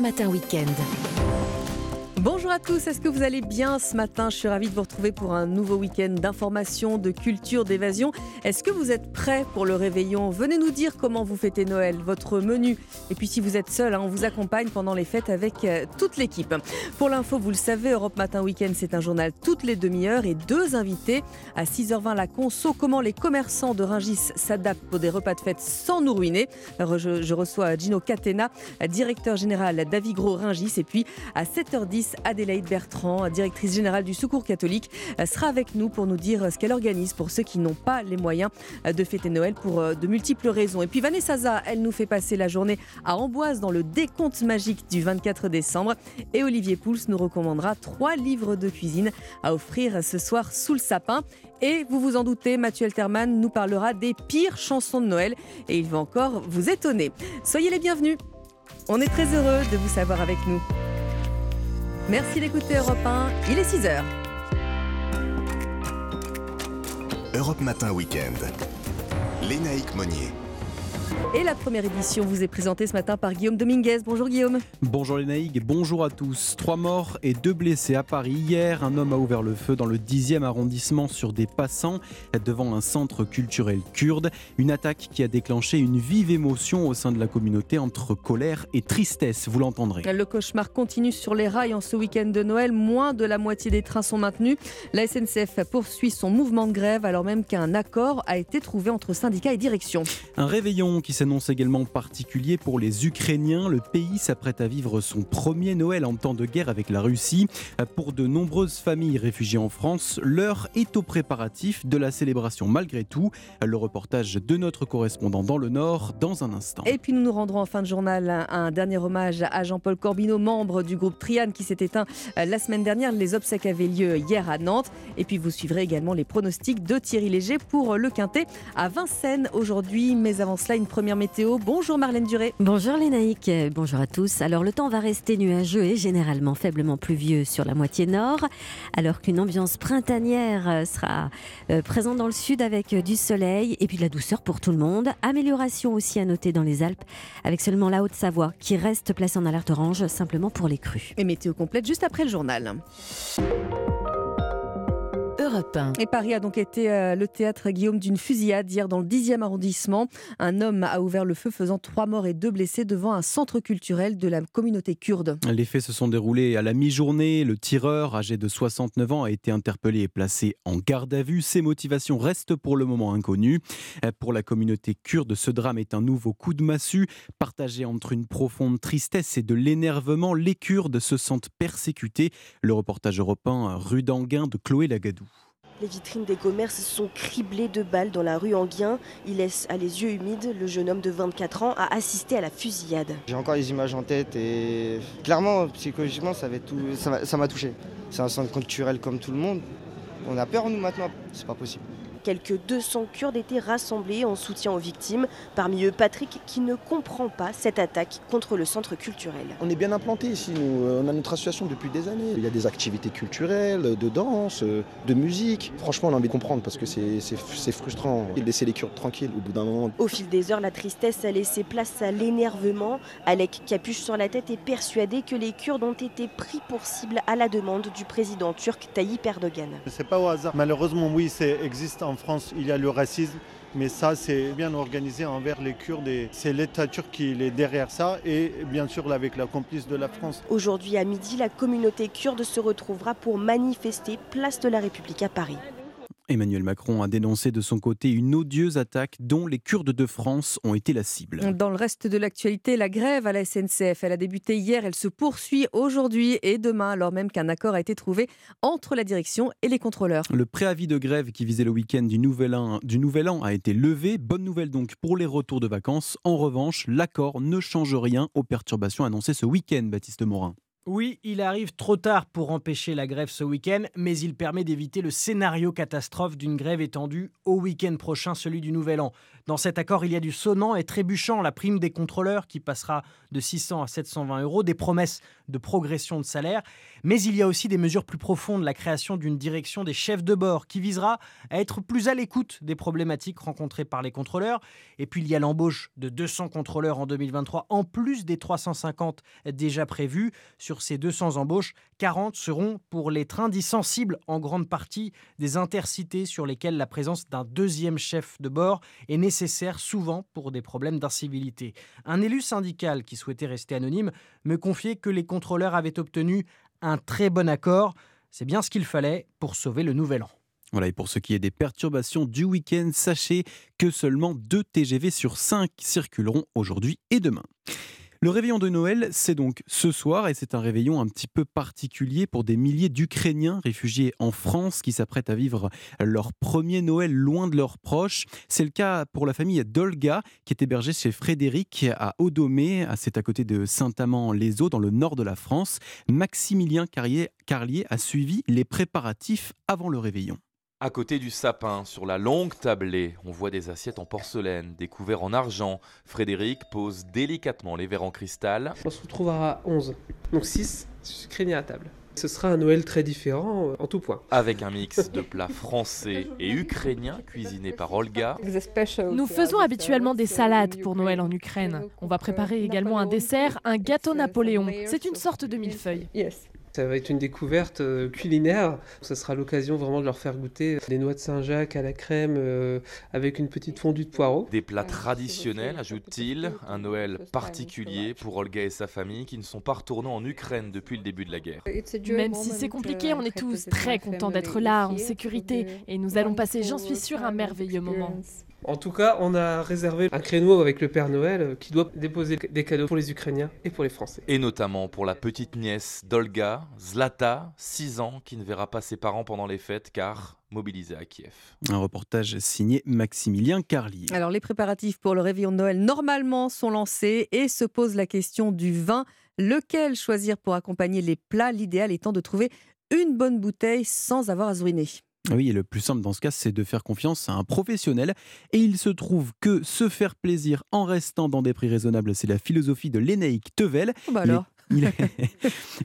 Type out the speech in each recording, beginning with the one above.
Matin Weekend. Bonjour à tous, est-ce que vous allez bien ce matin? Je suis ravie de vous retrouver pour un nouveau week-end d'information, de culture, d'évasion. Est-ce que vous êtes prêts pour le réveillon? Venez nous dire comment vous fêtez Noël, votre menu. Et puis si vous êtes seul, hein, on vous accompagne pendant les fêtes avec euh, toute l'équipe. Pour l'info, vous le savez, Europe Matin Week-end, c'est un journal toutes les demi-heures et deux invités. À 6h20, la conso, comment les commerçants de Ringis s'adaptent pour des repas de fête sans nous ruiner. Je, reçois Gino Catena, directeur général d'Avigro Ringis. Et puis à 7h10, Adélaïde Bertrand, directrice générale du Secours catholique, euh, sera avec nous pour nous dire euh, ce qu'elle organise pour ceux qui n'ont pas les moyens euh, de fêter Noël pour de multiples raisons. Et puis Vanessa Za, elle nous fait passer la journée à Amboise dans le décompte magique du 24 décembre. Et Olivier Pouls nous recommandera trois livres de cuisine à offrir ce soir sous le sapin. Et vous vous en doutez, Mathieu Alterman nous parlera des pires chansons de Noël et il va encore vous étonner. Soyez les bienvenus. On est très heureux de vous savoir avec nous. Merci d'écouter Europe 1, il est 6h. Europe Matin Weekend. Lénaïque Monnier. Et la première édition vous est présentée ce matin par Guillaume Dominguez. Bonjour Guillaume. Bonjour les naïgues, bonjour à tous. Trois morts et deux blessés à Paris. Hier, un homme a ouvert le feu dans le 10e arrondissement sur des passants devant un centre culturel kurde. Une attaque qui a déclenché une vive émotion au sein de la communauté entre colère et tristesse, vous l'entendrez. Le cauchemar continue sur les rails en ce week-end de Noël. Moins de la moitié des trains sont maintenus. La SNCF poursuit son mouvement de grève alors même qu'un accord a été trouvé entre syndicats et direction. Un réveillon qui s'annonce également particulier pour les Ukrainiens. Le pays s'apprête à vivre son premier Noël en temps de guerre avec la Russie. Pour de nombreuses familles réfugiées en France, l'heure est au préparatif de la célébration malgré tout. Le reportage de notre correspondant dans le Nord dans un instant. Et puis nous nous rendrons en fin de journal un dernier hommage à Jean-Paul Corbineau, membre du groupe Triane qui s'est éteint la semaine dernière. Les obsèques avaient lieu hier à Nantes. Et puis vous suivrez également les pronostics de Thierry Léger pour le Quintet à Vincennes aujourd'hui. Mais avant cela, une première météo. Bonjour Marlène Duré. Bonjour Lénaïque, bonjour à tous. Alors le temps va rester nuageux et généralement faiblement pluvieux sur la moitié nord, alors qu'une ambiance printanière sera euh, présente dans le sud avec du soleil et puis de la douceur pour tout le monde. Amélioration aussi à noter dans les Alpes, avec seulement la Haute-Savoie qui reste placée en alerte orange simplement pour les crues. Et météo complète juste après le journal. Et Paris a donc été euh, le théâtre, Guillaume, d'une fusillade hier dans le 10e arrondissement. Un homme a ouvert le feu faisant trois morts et deux blessés devant un centre culturel de la communauté kurde. Les faits se sont déroulés à la mi-journée. Le tireur, âgé de 69 ans, a été interpellé et placé en garde à vue. Ses motivations restent pour le moment inconnues. Euh, pour la communauté kurde, ce drame est un nouveau coup de massue. Partagé entre une profonde tristesse et de l'énervement, les Kurdes se sentent persécutés. Le reportage européen rue d'Anguin de Chloé Lagadou. Les vitrines des commerces sont criblées de balles dans la rue Anguien. Il laisse à les yeux humides. Le jeune homme de 24 ans a assisté à la fusillade. J'ai encore les images en tête et clairement, psychologiquement, ça m'a touché. C'est un centre culturel comme tout le monde. On a peur, nous, maintenant. C'est pas possible. Quelques 200 Kurdes étaient rassemblés en soutien aux victimes. Parmi eux, Patrick, qui ne comprend pas cette attaque contre le centre culturel. On est bien implanté ici, nous. On a notre association depuis des années. Il y a des activités culturelles, de danse, de musique. Franchement, on a envie de comprendre parce que c'est frustrant. Laisser les Kurdes tranquilles au bout d'un moment. Au fil des heures, la tristesse a laissé place à l'énervement. Alec, capuche sur la tête, est persuadé que les Kurdes ont été pris pour cible à la demande du président turc Tayyip Erdogan. C'est pas au hasard. Malheureusement, oui, c'est existe en France, il y a le racisme, mais ça, c'est bien organisé envers les Kurdes et c'est l'État turc qui est derrière ça et bien sûr avec la complice de la France. Aujourd'hui à midi, la communauté kurde se retrouvera pour manifester place de la République à Paris. Emmanuel Macron a dénoncé de son côté une odieuse attaque dont les Kurdes de France ont été la cible. Dans le reste de l'actualité, la grève à la SNCF, elle a débuté hier, elle se poursuit aujourd'hui et demain, alors même qu'un accord a été trouvé entre la direction et les contrôleurs. Le préavis de grève qui visait le week-end du nouvel, an, du nouvel An a été levé. Bonne nouvelle donc pour les retours de vacances. En revanche, l'accord ne change rien aux perturbations annoncées ce week-end, Baptiste Morin. Oui, il arrive trop tard pour empêcher la grève ce week-end, mais il permet d'éviter le scénario catastrophe d'une grève étendue au week-end prochain, celui du Nouvel An. Dans cet accord, il y a du sonnant et trébuchant, la prime des contrôleurs qui passera de 600 à 720 euros, des promesses de progression de salaire, mais il y a aussi des mesures plus profondes, la création d'une direction des chefs de bord qui visera à être plus à l'écoute des problématiques rencontrées par les contrôleurs. Et puis il y a l'embauche de 200 contrôleurs en 2023, en plus des 350 déjà prévus. Sur ces 200 embauches, 40 seront pour les trains dits sensibles, en grande partie des intercités sur lesquels la présence d'un deuxième chef de bord est nécessaire, souvent pour des problèmes d'incivilité. Un élu syndical qui souhaitait rester anonyme me confiait que les contrôleurs avaient obtenu un très bon accord. C'est bien ce qu'il fallait pour sauver le nouvel an. Voilà, et pour ce qui est des perturbations du week-end, sachez que seulement 2 TGV sur 5 circuleront aujourd'hui et demain. Le réveillon de Noël, c'est donc ce soir et c'est un réveillon un petit peu particulier pour des milliers d'Ukrainiens réfugiés en France qui s'apprêtent à vivre leur premier Noël loin de leurs proches. C'est le cas pour la famille d'Olga qui est hébergée chez Frédéric à Audomé, c'est à côté de Saint-Amand-les-Eaux dans le nord de la France. Maximilien Carlier a suivi les préparatifs avant le réveillon. À côté du sapin, sur la longue tablée, on voit des assiettes en porcelaine, des couverts en argent. Frédéric pose délicatement les verres en cristal. On se retrouvera à 11, donc 6 Ukrainiens à table. Ce sera un Noël très différent euh, en tout point. Avec un mix de plats français et ukrainiens cuisinés par Olga. Nous faisons habituellement des salades pour Noël en Ukraine. On va préparer également un dessert, un gâteau Napoléon. C'est une sorte de millefeuille. Ça va être une découverte euh, culinaire. Ce sera l'occasion vraiment de leur faire goûter des noix de Saint-Jacques à la crème euh, avec une petite fondue de poireaux. Des plats traditionnels, ajoute-t-il. Un Noël particulier pour Olga et sa famille qui ne sont pas retournés en Ukraine depuis le début de la guerre. Même si c'est compliqué, on est tous très contents d'être là, en sécurité. Et nous allons passer, j'en suis sûre, un merveilleux moment. En tout cas, on a réservé un créneau avec le Père Noël euh, qui doit déposer des cadeaux pour les Ukrainiens et pour les Français. Et notamment pour la petite nièce d'Olga, Zlata, 6 ans, qui ne verra pas ses parents pendant les fêtes car mobilisée à Kiev. Un reportage signé Maximilien Carlier. Alors les préparatifs pour le réveillon de Noël normalement sont lancés et se pose la question du vin. Lequel choisir pour accompagner les plats? L'idéal étant de trouver une bonne bouteille sans avoir à zouiner. Oui, et le plus simple dans ce cas, c'est de faire confiance à un professionnel. Et il se trouve que se faire plaisir en restant dans des prix raisonnables, c'est la philosophie de Lénaïque Tevel. Oh bah alors. Il est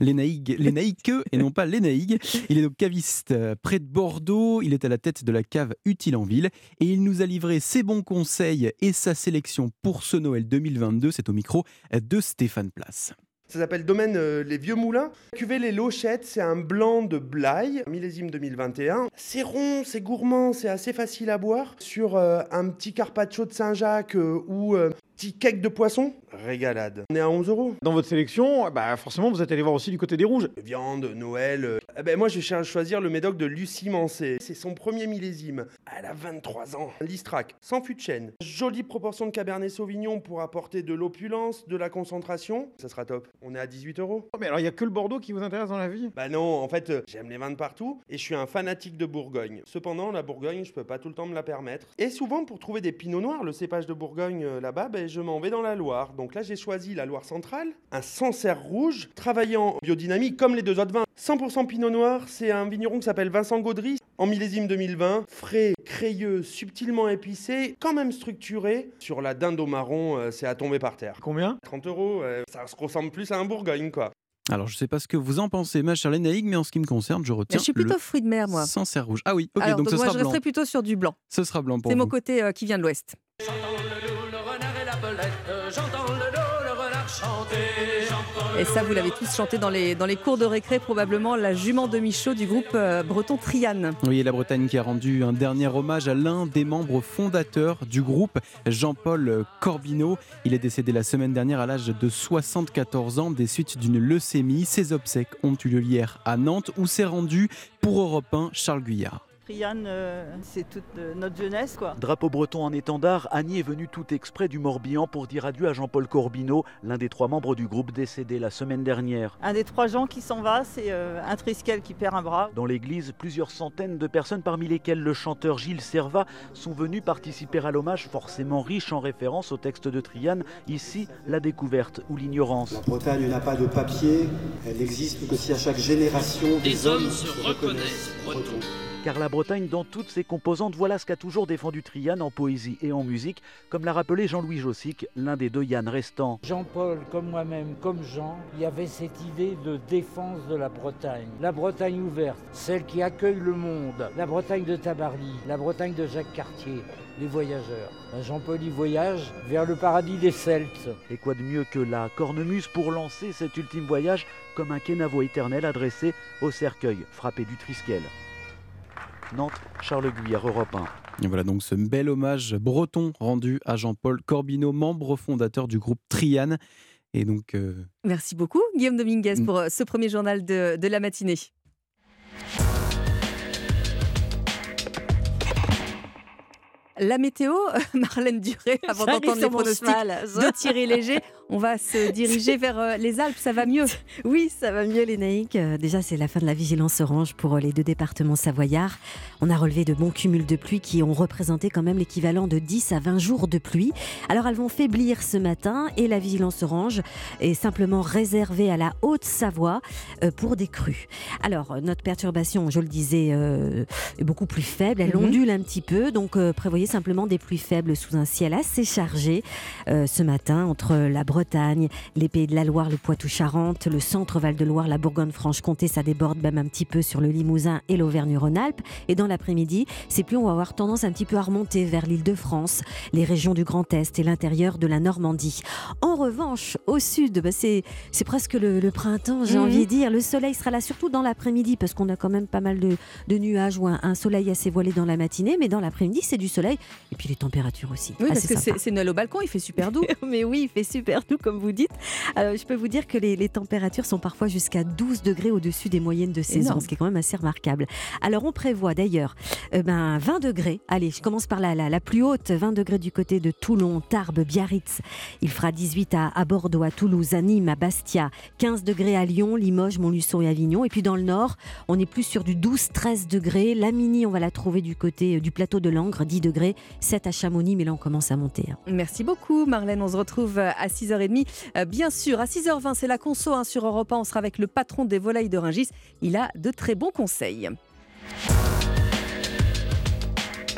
Lénaïque et non pas Lénaïgue. Il est donc caviste euh, près de Bordeaux. Il est à la tête de la cave Utile en Ville. Et il nous a livré ses bons conseils et sa sélection pour ce Noël 2022. C'est au micro de Stéphane Place. Ça s'appelle Domaine euh, Les Vieux Moulins. Cuvée Les Lochettes, c'est un blanc de Blaye, millésime 2021. C'est rond, c'est gourmand, c'est assez facile à boire. Sur euh, un petit carpaccio de Saint-Jacques euh, ou petit cake de poisson, régalade. On est à 11 euros. Dans votre sélection, bah forcément, vous êtes allé voir aussi du côté des rouges. Viande, Noël. Eh ben moi, je cherche à choisir le médoc de Lucie Mancé. C'est son premier millésime. Elle a 23 ans. Listrac, sans fût de chêne. Jolie proportion de Cabernet Sauvignon pour apporter de l'opulence, de la concentration. Ça sera top. On est à 18 euros. Oh, mais alors, il n'y a que le Bordeaux qui vous intéresse dans la vie? Bah non, en fait, j'aime les vins de partout et je suis un fanatique de Bourgogne. Cependant, la Bourgogne, je peux pas tout le temps me la permettre. Et souvent, pour trouver des pinots noirs, le cépage de Bourgogne euh, là-bas, ben, je m'en vais dans la Loire. Donc là, j'ai choisi la Loire centrale, un Sancerre rouge, travaillant en biodynamie comme les deux autres vins. 100% pinot noir, c'est un vigneron qui s'appelle Vincent Gaudry, en millésime 2020, frais, crayeux, subtilement épicé, quand même structuré. Sur la dinde au marron, euh, c'est à tomber par terre. Combien? 30 euros, euh, ça se ressemble plus à un Bourgogne, quoi. Alors, je ne sais pas ce que vous en pensez, ma chère Lénaïque, mais en ce qui me concerne, je retiens. Mais je suis plutôt le fruit de mer, moi. Sancerre rouge. Ah oui, ok, Alors, donc, ce moi, sera je blanc. resterai plutôt sur du blanc. Ce sera blanc pour C'est mon côté euh, qui vient de l'Ouest. Et ça, vous l'avez tous chanté dans les, dans les cours de récré, probablement la jument de Michaud du groupe euh, breton Triane. Oui, et la Bretagne qui a rendu un dernier hommage à l'un des membres fondateurs du groupe, Jean-Paul Corbineau. Il est décédé la semaine dernière à l'âge de 74 ans des suites d'une leucémie. Ses obsèques ont eu lieu hier à Nantes où s'est rendu pour Europe 1 Charles Guyard. Triane, euh, c'est toute euh, notre jeunesse, quoi. Drapeau breton en étendard, Annie est venue tout exprès du Morbihan pour dire adieu à Jean-Paul Corbineau, l'un des trois membres du groupe décédé la semaine dernière. Un des trois gens qui s'en va, c'est euh, un Triskel qui perd un bras. Dans l'église, plusieurs centaines de personnes, parmi lesquelles le chanteur Gilles Servat, sont venus participer à l'hommage forcément riche en références au texte de Triane. Ici, la découverte ou l'ignorance. La Bretagne n'a pas de papier, elle n'existe que si à chaque génération des hommes se reconnaissent bretons. Car la Bretagne dans toutes ses composantes, voilà ce qu'a toujours défendu Trian en poésie et en musique, comme l'a rappelé Jean-Louis Jossic, l'un des deux Yann restants. Jean-Paul, comme moi-même, comme Jean, il y avait cette idée de défense de la Bretagne. La Bretagne ouverte, celle qui accueille le monde, la Bretagne de Tabarly, la Bretagne de Jacques Cartier, les voyageurs. Ben, Jean-Paul y voyage vers le paradis des Celtes. Et quoi de mieux que la cornemuse pour lancer cet ultime voyage comme un kenavo éternel adressé au cercueil frappé du Triskel. Nantes, Charles Guyard, Europe 1. Et voilà donc ce bel hommage breton rendu à Jean-Paul Corbineau, membre fondateur du groupe Triane. Et donc. euh, Merci beaucoup, Guillaume Dominguez, pour euh, ce premier journal de, de la matinée. La météo, Marlène Duré, avant d'entendre les pronostics de Thierry Léger, on va se diriger vers euh, les Alpes, ça va mieux. Oui, ça va mieux, Lénaïque. Euh, Déjà, c'est la fin de la vigilance orange pour euh, les deux départements savoyards. On a relevé de bons cumuls de pluie qui ont représenté quand même l'équivalent de 10 à 20 jours de pluie. Alors, elles vont faiblir ce matin et la vigilance orange est simplement réservée à la Haute-Savoie pour des crues. Alors, notre perturbation, je le disais, euh, est beaucoup plus faible. Elle Mhm. ondule un petit peu, donc euh, prévoyez simplement des pluies faibles sous un ciel assez chargé euh, ce matin entre la Bretagne, les Pays de la Loire, le Poitou-Charentes, le centre Val-de-Loire, la Bourgogne-Franche-Comté. Ça déborde même un petit peu sur le Limousin et l'Auvergne-Rhône-Alpes. Et dans l'après-midi, ces pluies vont avoir tendance un petit peu à remonter vers l'île de France, les régions du Grand Est et l'intérieur de la Normandie. En revanche, au sud, bah, c'est c'est presque le, le printemps, j'ai Mhm. envie de dire. Le soleil sera là surtout dans l'après-midi parce qu'on a quand même pas mal de, de nuages ou un, un soleil assez voilé dans la matinée. Mais dans l'après-midi, c'est du soleil. Et puis les températures aussi. Oui, parce assez que c'est c'est Noël au balcon, il fait super doux. Mais oui, il fait super doux comme vous dites. Alors, je peux vous dire que les, les températures sont parfois jusqu'à 12 degrés au-dessus des moyennes de saison, Énorme. ce qui est quand même assez remarquable. Alors on prévoit d'ailleurs euh, ben, 20 degrés. Allez, je commence par la, la, la plus haute, 20 degrés du côté de Toulon, Tarbes, Biarritz. Il fera 18 à, à Bordeaux, à Toulouse, à Nîmes, à Bastia, 15 degrés à Lyon, Limoges, Montluçon et Avignon. Et puis dans le nord, on est plus sur du 12-13 degrés. La mini, on va la trouver du côté euh, du plateau de Langres, 10 degrés, 7 à Chamonix, mais là on commence à monter. hein. Merci beaucoup Marlène, on se retrouve euh, à 6h30. Euh, Bien sûr, à 6h20, c'est la conso hein, sur Europe 1, on sera avec le patron des volailles de Rungis. Il a de très bons conseils.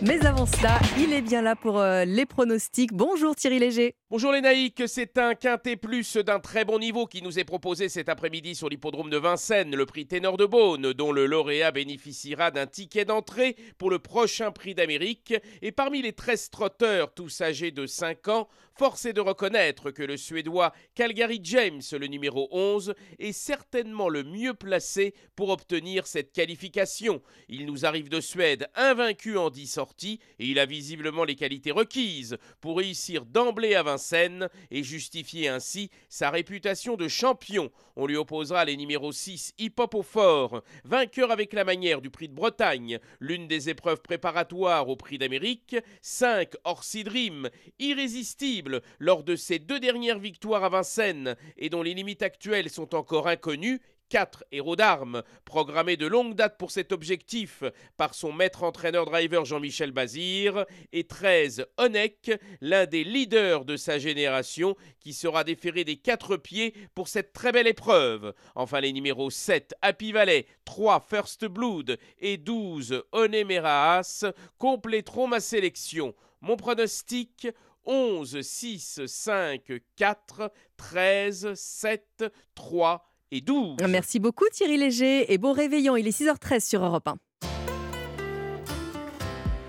Mais avant cela, il est bien là pour euh, les pronostics. Bonjour Thierry Léger. Bonjour les naïcs, c'est un quintet plus d'un très bon niveau qui nous est proposé cet après-midi sur l'hippodrome de Vincennes, le prix Ténor de Beaune, dont le lauréat bénéficiera d'un ticket d'entrée pour le prochain prix d'Amérique. Et parmi les 13 trotteurs, tous âgés de 5 ans, force est de reconnaître que le Suédois Calgary James, le numéro 11, est certainement le mieux placé pour obtenir cette qualification. Il nous arrive de Suède invaincu en 10 sorties et il a visiblement les qualités requises pour réussir d'emblée à Vincennes et justifier ainsi sa réputation de champion. On lui opposera les numéros 6 Hip Hop au fort, vainqueur avec la manière du prix de Bretagne, l'une des épreuves préparatoires au prix d'Amérique, 5 Orsi Dream, irrésistible lors de ses deux dernières victoires à Vincennes et dont les limites actuelles sont encore inconnues, 4 héros d'armes, programmés de longue date pour cet objectif par son maître entraîneur driver Jean-Michel Bazir, et 13 Onek, l'un des leaders de sa génération, qui sera déféré des quatre pieds pour cette très belle épreuve. Enfin, les numéros 7 Happy Valley, 3 First Blood et 12 Onemeraas compléteront ma sélection. Mon pronostic 11, 6, 5, 4, 13, 7, 3 et 12. Merci beaucoup Thierry Léger et bon réveillon, il est 6h13 sur Europe 1.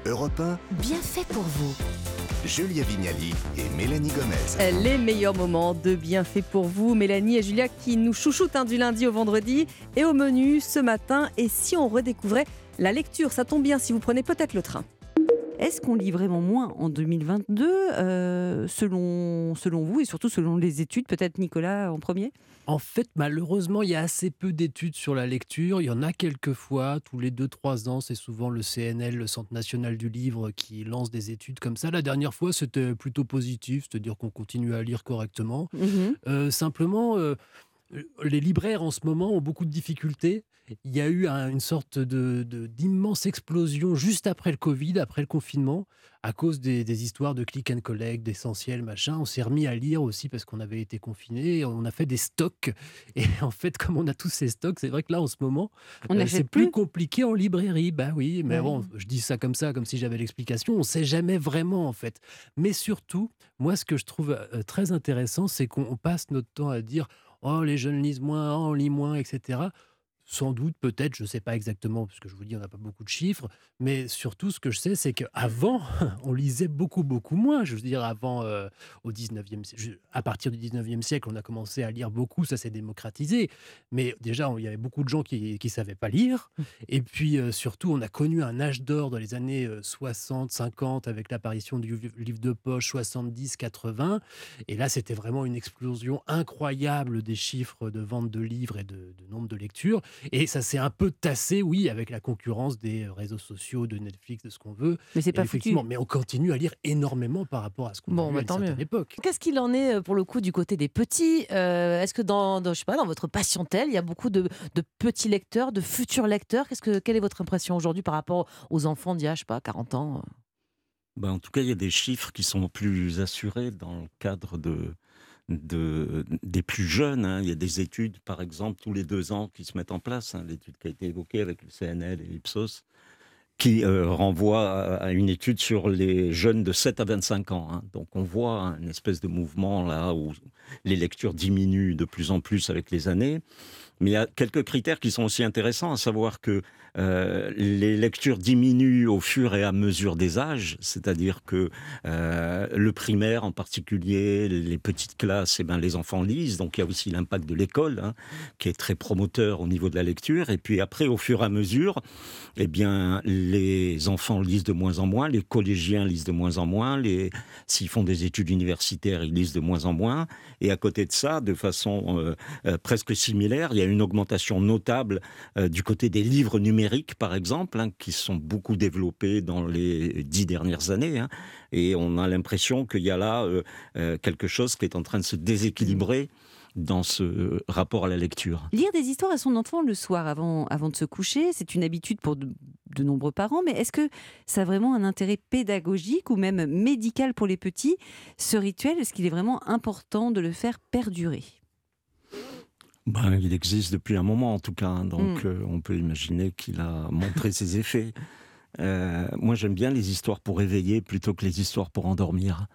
Europe 1, Bien fait pour vous. Julia Vignali et Mélanie Gomez. Les meilleurs moments de bienfaits pour vous, Mélanie et Julia qui nous chouchoutent hein, du lundi au vendredi. Et au menu ce matin, et si on redécouvrait la lecture, ça tombe bien si vous prenez peut-être le train. Est-ce qu'on lit vraiment moins en 2022, euh, selon, selon vous et surtout selon les études Peut-être Nicolas en premier? En fait, malheureusement, il y a assez peu d'études sur la lecture. Il y en a quelques fois, tous les 2-3 ans. C'est souvent le CNL, le Centre national du livre, qui lance des études comme ça. La dernière fois, c'était plutôt positif, c'est-à-dire qu'on continue à lire correctement. Mhm. Euh, simplement, euh, les libraires en ce moment ont beaucoup de difficultés. Il y a eu une sorte de, d'immense explosion juste après le Covid, après le confinement, à cause des, histoires de click and collect, d'essentiel, machin. On s'est remis à lire aussi parce qu'on avait été confinés. On a fait des stocks. Et en fait, comme on a tous ces stocks, c'est vrai que là, en ce moment, euh, c'est plus compliqué en librairie. Bah oui, mais bon, je dis ça comme ça, comme si j'avais l'explication. On ne sait jamais vraiment, en fait. Mais surtout, moi, ce que je trouve euh, très intéressant, c'est qu'on passe notre temps à dire Oh, les jeunes lisent moins, oh, on lit moins, etc. Sans doute, peut-être, je ne sais pas exactement, parce que je vous dis, on n'a pas beaucoup de chiffres, mais surtout, ce que je sais, c'est qu'avant, on lisait beaucoup, beaucoup moins. Je veux dire, avant, euh, au 19e, à partir du 19e siècle, on a commencé à lire beaucoup, ça s'est démocratisé. Mais déjà, il y avait beaucoup de gens qui ne savaient pas lire. Mmh. Et puis, euh, surtout, on a connu un âge d'or dans les années 60, euh, 50, avec l'apparition du livre de poche, 70, 80. Et là, c'était vraiment une explosion incroyable des chiffres de vente de livres et de, de nombre de lectures. Et ça s'est un peu tassé, oui, avec la concurrence des réseaux sociaux, de Netflix, de ce qu'on veut. Mais c'est pas effectivement. Mais on continue à lire énormément par rapport à ce qu'on bon, a bah, à une époque. Qu'est-ce qu'il en est euh, pour le coup du côté des petits euh, Est-ce que dans, je sais pas, dans votre patientèle, il y a beaucoup de, petits lecteurs, de futurs lecteurs? Qu'est-ce que, Quelle est votre impression aujourd'hui par rapport aux enfants d'il y a, je sais pas, 40 ans? Ben, en tout cas, il y a des chiffres qui sont plus assurés dans le cadre de, de, des plus jeunes. Hein. Il y a des études, par exemple, tous les deux ans qui se mettent en place. Hein. L'étude qui a été évoquée avec le CNL et l'Ipsos, qui euh, renvoie à, une étude sur les jeunes de 7 à 25 ans. Hein. Donc on voit une espèce de mouvement là où les lectures diminuent de plus en plus avec les années. Mais il y a quelques critères qui sont aussi intéressants, à savoir que euh, les lectures diminuent au fur et à mesure des âges, c'est-à-dire que euh, le primaire en particulier, les petites classes, eh ben, les enfants lisent, donc il y a aussi l'impact de l'école hein, qui est très promoteur au niveau de la lecture. Et puis après, au fur et à mesure, eh bien, les enfants lisent de moins en moins, les collégiens lisent de moins en moins, s'ils font des études universitaires, ils lisent de moins en moins. Et à côté de ça, de façon euh, presque similaire, il y a une augmentation notable du côté des livres numériques par exemple, hein, qui sont beaucoup développés dans les dix dernières années. Hein. et on a l'impression qu'il y a là euh, euh, quelque chose qui est en train de se déséquilibrer dans ce rapport à la lecture. Lire des histoires à son enfant le soir avant, avant de se coucher, c'est une habitude pour de, nombreux parents, mais est-ce que ça a vraiment un intérêt pédagogique ou même médical pour les petits? Ce rituel, est-ce qu'il est vraiment important de le faire perdurer? Ben, il existe depuis un moment en tout cas, hein, donc mm. euh, on peut imaginer qu'il a montré ses effets. Euh, moi j'aime bien les histoires pour éveiller plutôt que les histoires pour endormir.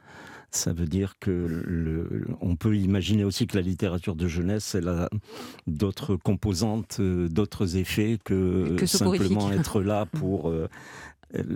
Ça veut dire que le, on peut imaginer aussi que la littérature de jeunesse, elle a d'autres composantes, euh, d'autres effets que, simplement être là pour euh,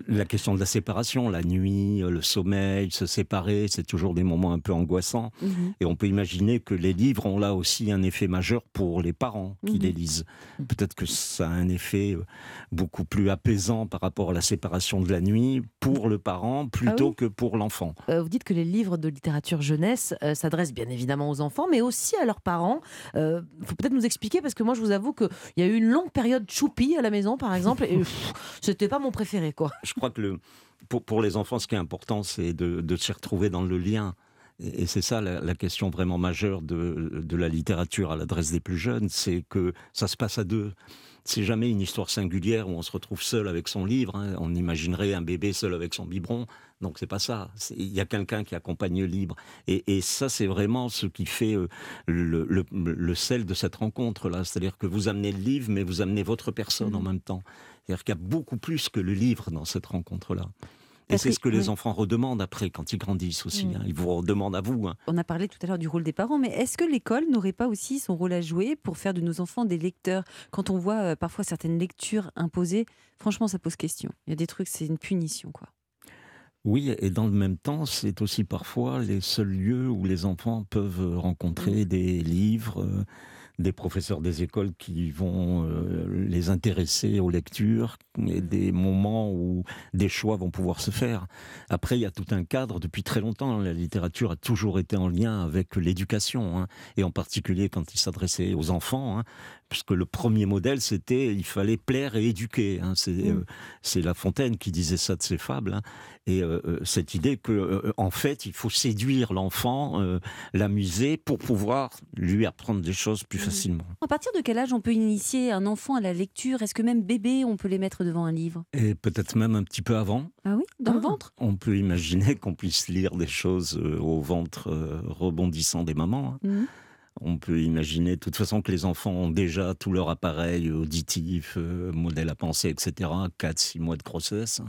la question de la séparation, la nuit, euh, le sommeil, se séparer, c'est toujours des moments un peu angoissants. Mhm. Et on peut imaginer que les livres ont là aussi un effet majeur pour les parents qui mhm. les lisent. Peut-être que ça a un effet euh, beaucoup plus apaisant par rapport à la séparation de la nuit pour le parent plutôt ah que pour l'enfant. vous dites que les livres de littérature jeunesse s'adressent bien évidemment aux enfants, mais aussi à leurs parents. Il faut peut-être nous expliquer, parce que moi je vous avoue qu'il y a eu une longue période choupi à la maison, par exemple, et c'était pas mon préféré. Je crois que le, pour, les enfants, ce qui est important, c'est de, de s'y retrouver dans le lien. Et c'est ça la, question vraiment majeure de, de la littérature à l'adresse des plus jeunes, c'est que ça se passe à deux. C'est jamais une histoire singulière où on se retrouve seul avec son livre. Hein. On imaginerait un bébé seul avec son biberon. Donc c'est pas ça. Il y a quelqu'un qui accompagne le livre. Et, ça, c'est vraiment ce qui fait euh, le, le, sel de cette rencontre-là. C'est-à-dire que vous amenez le livre, mais vous amenez votre personne en mmh. même temps. C'est-à-dire qu'il y a beaucoup plus que le livre dans cette rencontre-là. Et c'est ce que les enfants redemandent après, quand ils grandissent aussi. Hein. Ils vous redemandent à vous. Hein. On a parlé tout à l'heure du rôle des parents, mais est-ce que l'école n'aurait pas aussi son rôle à jouer pour faire de nos enfants des lecteurs? Quand on voit euh, parfois certaines lectures imposées, franchement, ça pose question. Il y a des trucs, c'est une punition, quoi. Oui, et dans le même temps, c'est aussi parfois les seuls lieux où les enfants peuvent rencontrer des livres. Euh, des professeurs des écoles qui vont euh, les intéresser aux lectures et des moments où des choix vont pouvoir se faire. Après, il y a tout un cadre. Depuis très longtemps, la littérature a toujours été en lien avec l'éducation, hein, et en particulier quand il s'adressait aux enfants, hein, puisque le premier modèle, c'était il fallait plaire et éduquer. Hein. Euh, c'est La Fontaine qui disait ça de ses fables. Et euh, euh, cette idée que, euh, en fait, il faut séduire l'enfant, l'amuser pour pouvoir lui apprendre des choses plus facilement. À partir de quel âge on peut initier un enfant à la lecture? Est-ce que même bébé, on peut les mettre devant un livre? Et peut-être même un petit peu avant. Ah oui? Dans le ventre? On peut imaginer qu'on puisse lire des choses au ventre rebondissant des mamans. hein. Mhm. On peut imaginer de toute façon que les enfants ont déjà tout leur appareil auditif, euh, modèle à penser, etc. 4-6 mois de grossesse.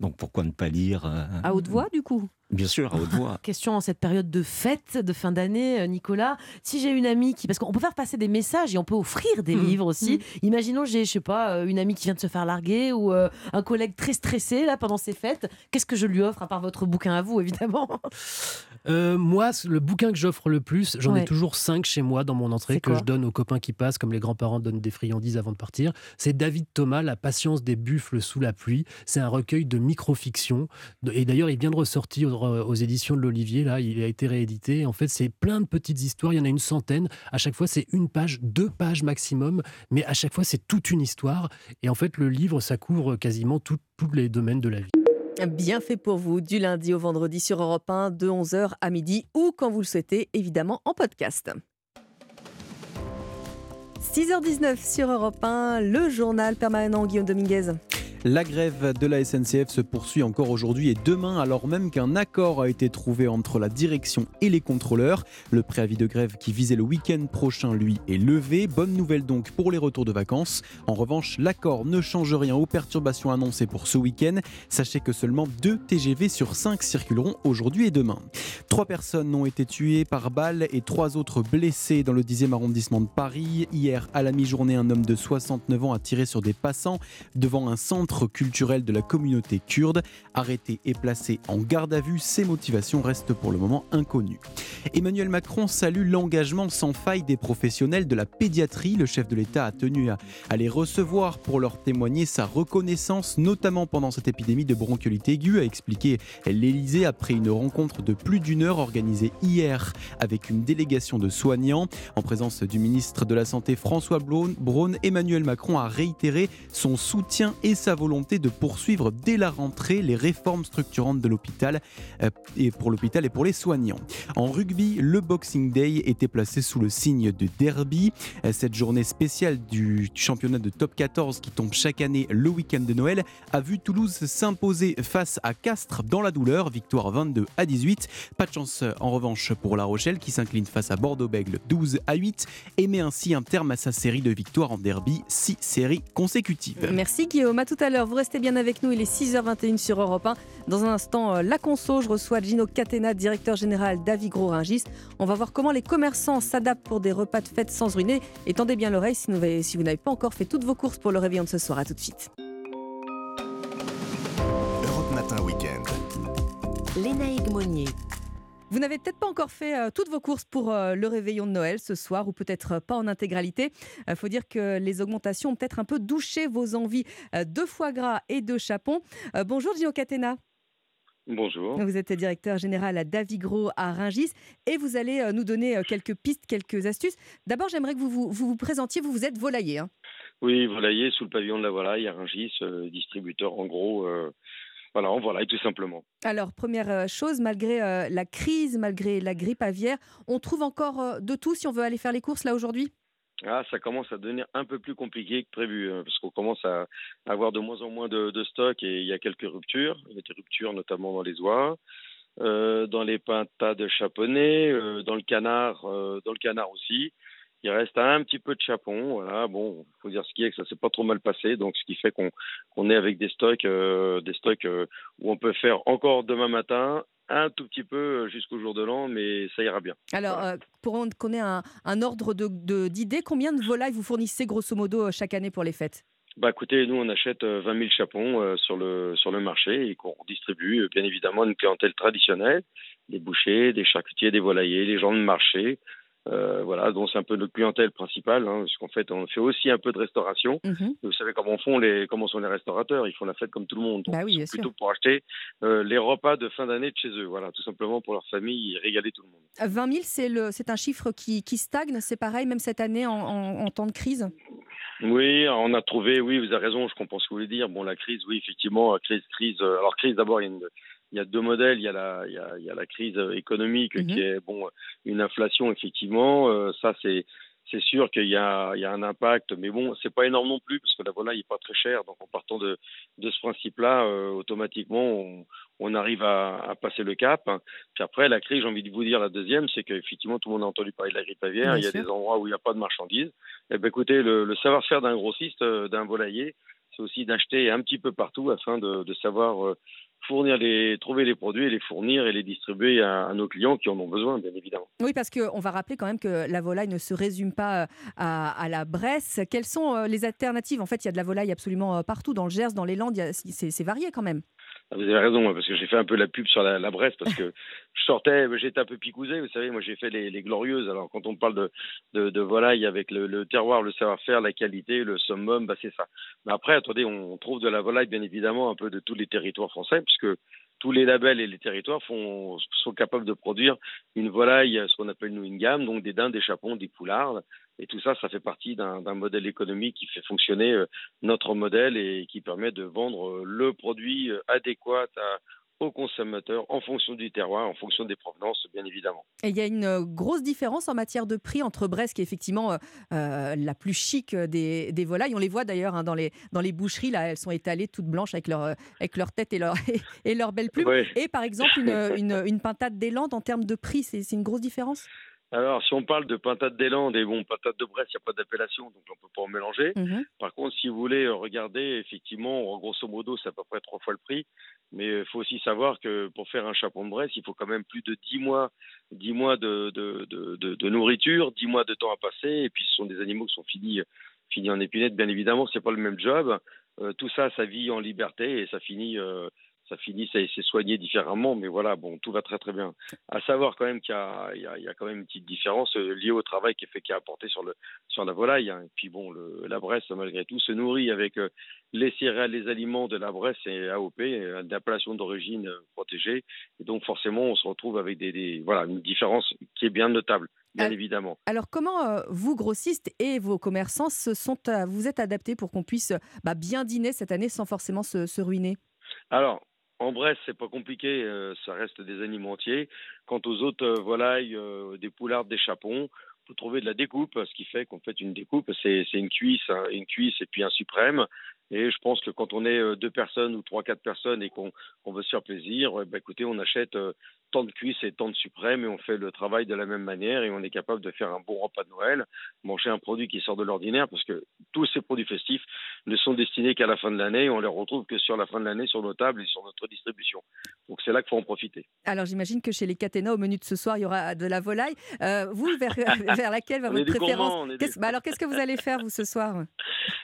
Donc pourquoi ne pas lire euh, À haute voix, du coup? Bien sûr, à haute voix. Question en cette période de fête, de fin d'année, euh, Nicolas. Si j'ai une amie qui. Parce qu'on peut faire passer des messages et on peut offrir des Mmh. livres aussi. Imaginons, j'ai, je sais pas, euh, une amie qui vient de se faire larguer ou euh, un collègue très stressé là pendant ses fêtes. Qu'est-ce que je lui offre à part votre bouquin à vous, évidemment? Euh, moi, le bouquin que j'offre le plus, j'en Ouais. ai toujours cinq chez moi dans mon entrée que je donne aux copains qui passent, comme les grands-parents donnent des friandises avant de partir. C'est David Thomas, La patience des buffles sous la pluie. C'est un recueil de micro-fiction. Et d'ailleurs, il vient de ressortir aux, aux éditions de l'Olivier. Là, il a été réédité. En fait, c'est plein de petites histoires. Il y en a une centaine. À chaque fois, c'est une page, deux pages maximum. Mais à chaque fois, c'est toute une histoire. Et en fait, le livre, ça couvre quasiment tous les domaines de la vie. Bien fait pour vous, du lundi au vendredi sur Europe 1, de 11h à midi ou quand vous le souhaitez, évidemment en podcast. 6h19 sur Europe 1, le journal permanent Guillaume Dominguez. La grève de la SNCF se poursuit encore aujourd'hui et demain, alors même qu'un accord a été trouvé entre la direction et les contrôleurs. Le préavis de grève qui visait le week-end prochain, lui, est levé. Bonne nouvelle donc pour les retours de vacances. En revanche, l'accord ne change rien aux perturbations annoncées pour ce week-end. Sachez que seulement 2 TGV sur 5 circuleront aujourd'hui et demain. Trois personnes ont été tuées par balle et trois autres blessées dans le 10e arrondissement de Paris. Hier, à la mi-journée, un homme de 69 ans a tiré sur des passants devant un centre culturel de la communauté kurde. Arrêté et placé en garde à vue, ses motivations restent pour le moment inconnues. Emmanuel Macron salue l'engagement sans faille des professionnels de la pédiatrie. Le chef de l'État a tenu à, les recevoir pour leur témoigner sa reconnaissance, notamment pendant cette épidémie de bronchiolite aiguë, a expliqué l'Élysée après une rencontre de plus d'une heure organisée hier avec une délégation de soignants. En présence du ministre de la Santé François Braun, Emmanuel Macron a réitéré son soutien et sa volonté de poursuivre dès la rentrée les réformes structurantes de l'hôpital euh, et pour l'hôpital et pour les soignants. En rugby, le Boxing Day était placé sous le signe de derby. Euh, Cette journée spéciale du championnat de top 14 qui tombe chaque année le week-end de Noël a vu Toulouse s'imposer face à Castres dans la douleur, victoire 22 à 18. Pas de chance en revanche pour La Rochelle qui s'incline face à Bordeaux-Bègle 12 à 8 et met ainsi un terme à sa série de victoires en derby, 6 séries consécutives. Merci Guillaume, à tout à l'heure. Vous restez bien avec nous, il est 6h21 sur Europe 1. Dans un instant, euh, la conso, je reçois Gino Catena, directeur général d'Avigro Ringis. On va voir comment les commerçants s'adaptent pour des repas de fête sans ruiner. Et tendez bien l'oreille si, vous- si vous n'avez pas encore fait toutes vos courses pour le réveillon de ce soir. À tout de suite. Europe Matin Week-end. Monnier. Vous n'avez peut-être pas encore fait euh, toutes vos courses pour euh, le réveillon de Noël ce soir, ou peut-être euh, pas en intégralité. Il faut dire que les augmentations ont peut-être un peu douché vos envies de foie gras et de chapon. Bonjour Gino Catena. Bonjour. Vous êtes directeur général à Davigro à Ringis et vous allez nous donner quelques pistes, quelques astuces. D'abord, j'aimerais que vous vous, vous vous présentiez. Vous, vous êtes volailler. hein. Oui, volailler sous le pavillon de la volaille à Rungis, euh, distributeur en gros. euh, voilà, tout simplement. Alors, première euh, chose, malgré euh, la crise, malgré la grippe aviaire, on trouve encore euh, de tout si on veut aller faire les courses là aujourd'hui? Ah, ça commence à devenir un peu plus compliqué que prévu, hein, parce qu'on commence à avoir de moins en moins de, de stock et il y a quelques ruptures. Il y a des ruptures notamment dans les oies, euh, dans les pintas de chaponnets, euh, dans le canard, euh, dans le canard aussi. Il reste un petit peu de chapon, voilà. Bon, faut dire ce qui est que ça s'est pas trop mal passé, donc ce qui fait qu'on est avec des stocks, euh, des stocks euh, où on peut faire encore demain matin un tout petit peu euh, jusqu'au jour de l'an, mais ça ira bien. Alors, euh, pour qu'on ait un, un ordre de, d'idées, combien de volailles vous fournissez grosso modo chaque année pour les fêtes? Bah écoutez, nous on achète euh, 20 000 chapons sur le sur le marché et qu'on distribue bien évidemment à une clientèle traditionnelle, des bouchers, des charcutiers, des volaillers, des gens de marché. Euh, voilà, donc c'est un peu notre clientèle principale, hein, parce qu'en fait on fait aussi un peu de restauration. Mhm. Vous savez comment font les comment sont les restaurateurs, ils font la fête comme tout le monde. Donc, Bah oui, sûr. plutôt pour acheter euh, les repas de fin d'année de chez eux, voilà, tout simplement pour leur famille et régaler tout le monde. 20 000, c'est le- c'est un chiffre qui, qui stagne, c'est pareil, même cette année en, en- en temps de crise? Oui, on a trouvé, oui, vous avez raison, je comprends ce que vous voulez dire. Bon, la crise, oui, effectivement, crise, crise. euh, Alors, crise, d'abord, il y a une- il y a deux modèles. Il y a la, il y a, il y a la crise économique qui est bon, une inflation effectivement. Euh, ça c'est c'est sûr qu'il y a, il y a un impact, mais bon, c'est pas énorme non plus parce que la volaille n'est pas très chère. Donc en partant de, de ce principe-là, euh, automatiquement, on, on arrive à, à, passer le cap. Puis après, la crise, j'ai envie de vous dire la deuxième, c'est qu'effectivement, tout le monde a entendu parler de la grippe aviaire. Bien il y a sûr. des endroits où il n'y a pas de marchandises. Eh ben, écoutez, le, le savoir-faire d'un grossiste, euh, d'un volailler, c'est aussi d'acheter un petit peu partout afin de, savoir euh, fournir les, trouver les produits et les fournir et les distribuer à, à nos clients qui en ont besoin, bien évidemment. Oui, parce qu'on va rappeler quand même que la volaille ne se résume pas euh, à, à, la Bresse. Quelles sont euh, les alternatives? En fait, il y a de la volaille absolument partout, dans le Gers, dans les Landes, c'est varié quand même. Ah, vous avez raison, parce que j'ai fait un peu la pub sur la, Bresse, parce que je sortais, j'étais un peu picousé, vous savez, moi j'ai fait les, Glorieuses. Alors quand on parle de, volaille avec le, terroir, le savoir-faire, la qualité, le summum, bah, c'est ça. Mais après, attendez, on trouve de la volaille, bien évidemment, un peu de tous les territoires français, puisque tous les labels et les territoires sont capables de produire une volaille, ce qu'on appelle nous une gamme, donc des dindes, des chapons, des poulards. Et tout ça, ça fait partie d'un modèle économique qui fait fonctionner euh, notre modèle et qui permet de vendre euh, le produit euh, adéquat à, aux consommateurs en fonction du terroir, en fonction des provenances, bien évidemment. Et il y a une grosse différence en matière de prix entre Brest, qui est effectivement euh, la plus chic des, des, volailles. On les voit d'ailleurs hein, dans, les, dans les boucheries, là, elles sont étalées toutes blanches avec leur, avec leur tête et leur, et leur belle plume. Ouais. Et par exemple, une, une, une pintade des Landes, en termes de prix, c'est une grosse différence? Alors, si on parle de pintade des Landes et bon, pintade de Brest, il n'y a pas d'appellation, donc on peut pas en mélanger. -hmm. Par contre, si vous voulez regarder, effectivement, grosso modo, c'est à peu près trois fois le prix. Mais il faut aussi savoir que pour faire un chapon de Brest, il faut quand même plus de 10 mois, 10 mois de, de, de, de, de nourriture, 10 mois de temps à passer. Et puis, ce sont des animaux qui sont finis, finis en épinette, bien évidemment, c'est pas le même job. Euh, tout ça, ça vit en liberté et ça finit. Euh, ça finit, ça s'est soigné différemment, mais voilà, bon, tout va très très bien. À savoir quand même qu'il y, y, y a, quand même une petite différence euh, liée au travail qui est fait, qui a apporté sur le sur la volaille. Hein. Et puis bon, le, la Bresse malgré tout se nourrit avec euh, les céréales, les aliments de la Bresse et AOP, euh, d'appellation d'origine protégée. Et donc forcément, on se retrouve avec des, des, voilà une différence qui est bien notable. Bien alors, évidemment. Alors, comment euh, vous, grossistes et vos commerçants, se sont, euh, vous êtes adaptés pour qu'on puisse bah, bien dîner cette année sans forcément se, se ruiner? Alors, en Bresse, c'est pas compliqué, euh, ça reste des animaux entiers. Quant aux autres euh, volailles, euh, des poulards, des chapons, vous trouvez de la découpe, ce qui fait qu'on fait une découpe, c'est une cuisse, hein, une cuisse et puis un suprême. Et je pense que quand on est deux personnes ou trois, quatre personnes et qu'on qu veut se faire plaisir, bah, écoutez, on achète tant de cuisses et tant de suprêmes et on fait le travail de la même manière et on est capable de faire un bon repas de Noël, manger un produit qui sort de l'ordinaire parce que tous ces produits festifs ne sont destinés qu'à la fin de l'année et on les retrouve que sur la fin de l'année sur nos tables et sur notre distribution. Donc c'est là qu'il faut en profiter. Alors j'imagine que chez les Catena, au menu de ce soir, il y aura de la volaille. Euh, vous, vers, vers, laquelle va votre préférence bah Alors qu'est-ce que vous allez faire vous ce soir?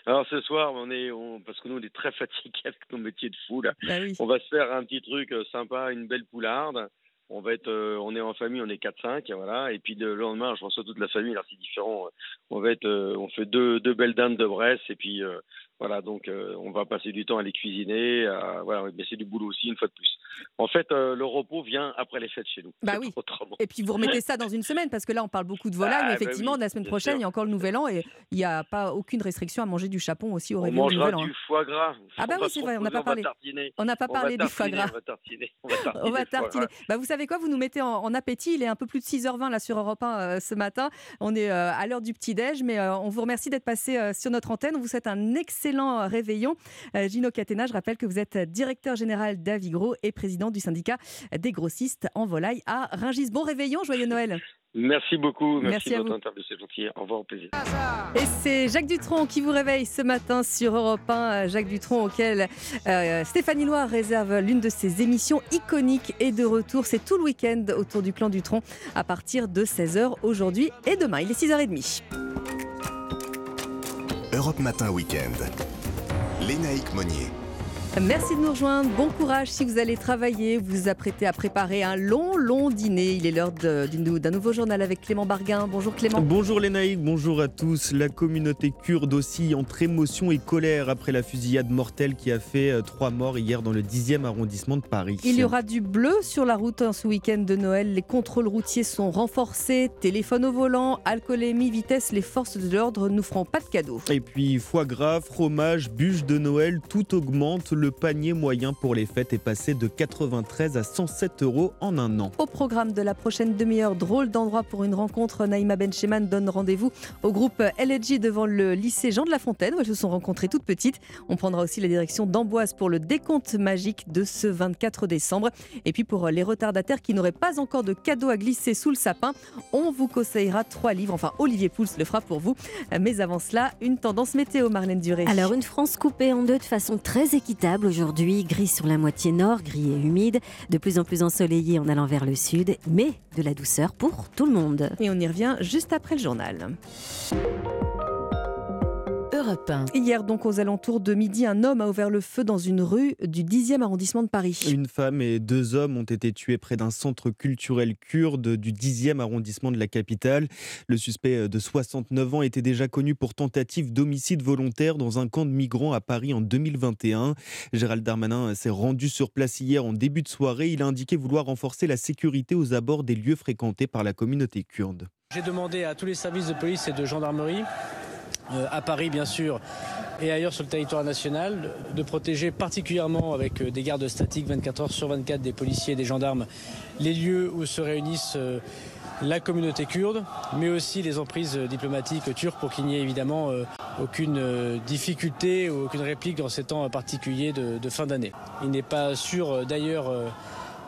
Alors ce soir, on est, on, parce que nous on est très fatigués avec nos métiers de fou là. Bah oui. On va se faire un petit truc euh, sympa, une belle poularde on va être, euh, on est en famille, on est 4-5, voilà. Et puis le lendemain, je reçois toute la famille, alors c'est différent. On va être, euh, on fait deux, deux belles dames de Brest, et puis euh, voilà, donc on va passer du temps à les cuisiner, à, voilà, mais c'est du boulot aussi une fois de plus. En fait, le repos vient après les fêtes chez nous. Bah oui. Et puis vous remettez ça dans une semaine, parce que là on parle beaucoup de volaille, Ah, mais bah effectivement, oui, la semaine prochaine, sûr. il y a encore le Nouvel An, et il n'y a pas aucune restriction à manger du chapon aussi au On réveillon du mangera Nouvel An. du foie gras. Ah bah On oui, c'est vrai, on n'a pas parlé. On n'a pas On parlé du foie gras. On va tartiner. On va tartiner. On va tartiner. Bah, vous savez quoi Vous nous mettez en, en appétit. Il est un peu plus de 6h20 là sur Europe 1 euh, ce matin. On est euh, à l'heure du petit-déj, mais euh, on vous remercie d'être passé euh, sur notre antenne. On vous souhaite un excellent euh, réveillon. Euh, Gino Catena, je rappelle que vous êtes directeur général d'Avigro et président du syndicat des grossistes en volaille à Rungis. Bon réveillon, joyeux Noël. Merci beaucoup. Merci Merci, à de vous. votre interview, c'est gentil. Au revoir, au plaisir. Et c'est Jacques Dutronc qui vous réveille ce matin sur Europe 1. Jacques Dutronc auquel euh, Stéphanie Loire réserve l'une de ses émissions iconiques et de retour. C'est tout le week-end autour du clan Dutronc à partir de 16h aujourd'hui et demain. Il est 6h30. Europe Matin Week-end. Lénaïque Monnier. Merci de nous rejoindre. Bon courage si vous allez travailler. Vous vous apprêtez à préparer un long, long dîner. Il est l'heure d'un nouveau journal avec Clément Barguin. Bonjour Clément. Bonjour les naïcs, bonjour à tous. La communauté kurde oscille entre émotion et colère après la fusillade mortelle qui a fait euh, trois morts hier dans le 10e arrondissement de Paris. Il y aura du bleu sur la route hein, ce week-end de Noël. Les contrôles routiers sont renforcés. Téléphone au volant, alcoolémie, vitesse. Les forces de l'ordre nous feront pas de cadeaux. Et puis foie gras, fromage, bûche de Noël, tout augmente. Le panier moyen pour les fêtes est passé de 93 à 107 euros en un an. Au programme de la prochaine demi-heure, drôle d'endroit pour une rencontre, Naïma Bencheman donne rendez-vous au groupe LG devant le lycée Jean de la Fontaine où elles se sont rencontrées toutes petites. On prendra aussi la direction d'Amboise pour le décompte magique de ce 24 décembre. Et puis pour les retardataires qui n'auraient pas encore de cadeaux à glisser sous le sapin, on vous conseillera trois livres. Enfin, Olivier Pouls le fera pour vous. Mais avant cela, une tendance météo, Marlène Duré. Alors, une France coupée en deux de façon très équitable aujourd'hui. Gris sur la moitié nord, gris et humide. De plus en plus ensoleillé en allant vers le sud. Mais de la douceur pour tout le monde. Et on y revient juste après le journal. Europe 1. Hier, donc, aux alentours de midi, un homme a ouvert le feu dans une rue du 10e arrondissement de Paris. Une femme et deux hommes ont été tués près d'un centre culturel kurde du 10e arrondissement de la capitale. Le suspect de 69 ans était déjà connu pour tentative d'homicide volontaire dans un camp de migrants à Paris en 2021. Gérald Darmanin s'est rendu sur place hier en début de soirée. Il a indiqué vouloir renforcer la sécurité aux abords des lieux fréquentés par la communauté kurde. J'ai demandé à tous les services de police et de gendarmerie à Paris bien sûr et ailleurs sur le territoire national, de protéger particulièrement avec euh, des gardes statiques 24 heures sur 24 des policiers et des gendarmes les lieux où se réunissent euh, la communauté kurde, mais aussi les emprises diplomatiques turques pour qu'il n'y ait évidemment aucune difficulté ou aucune réplique dans ces temps particuliers de, fin d'année. Il n'est pas sûr d'ailleurs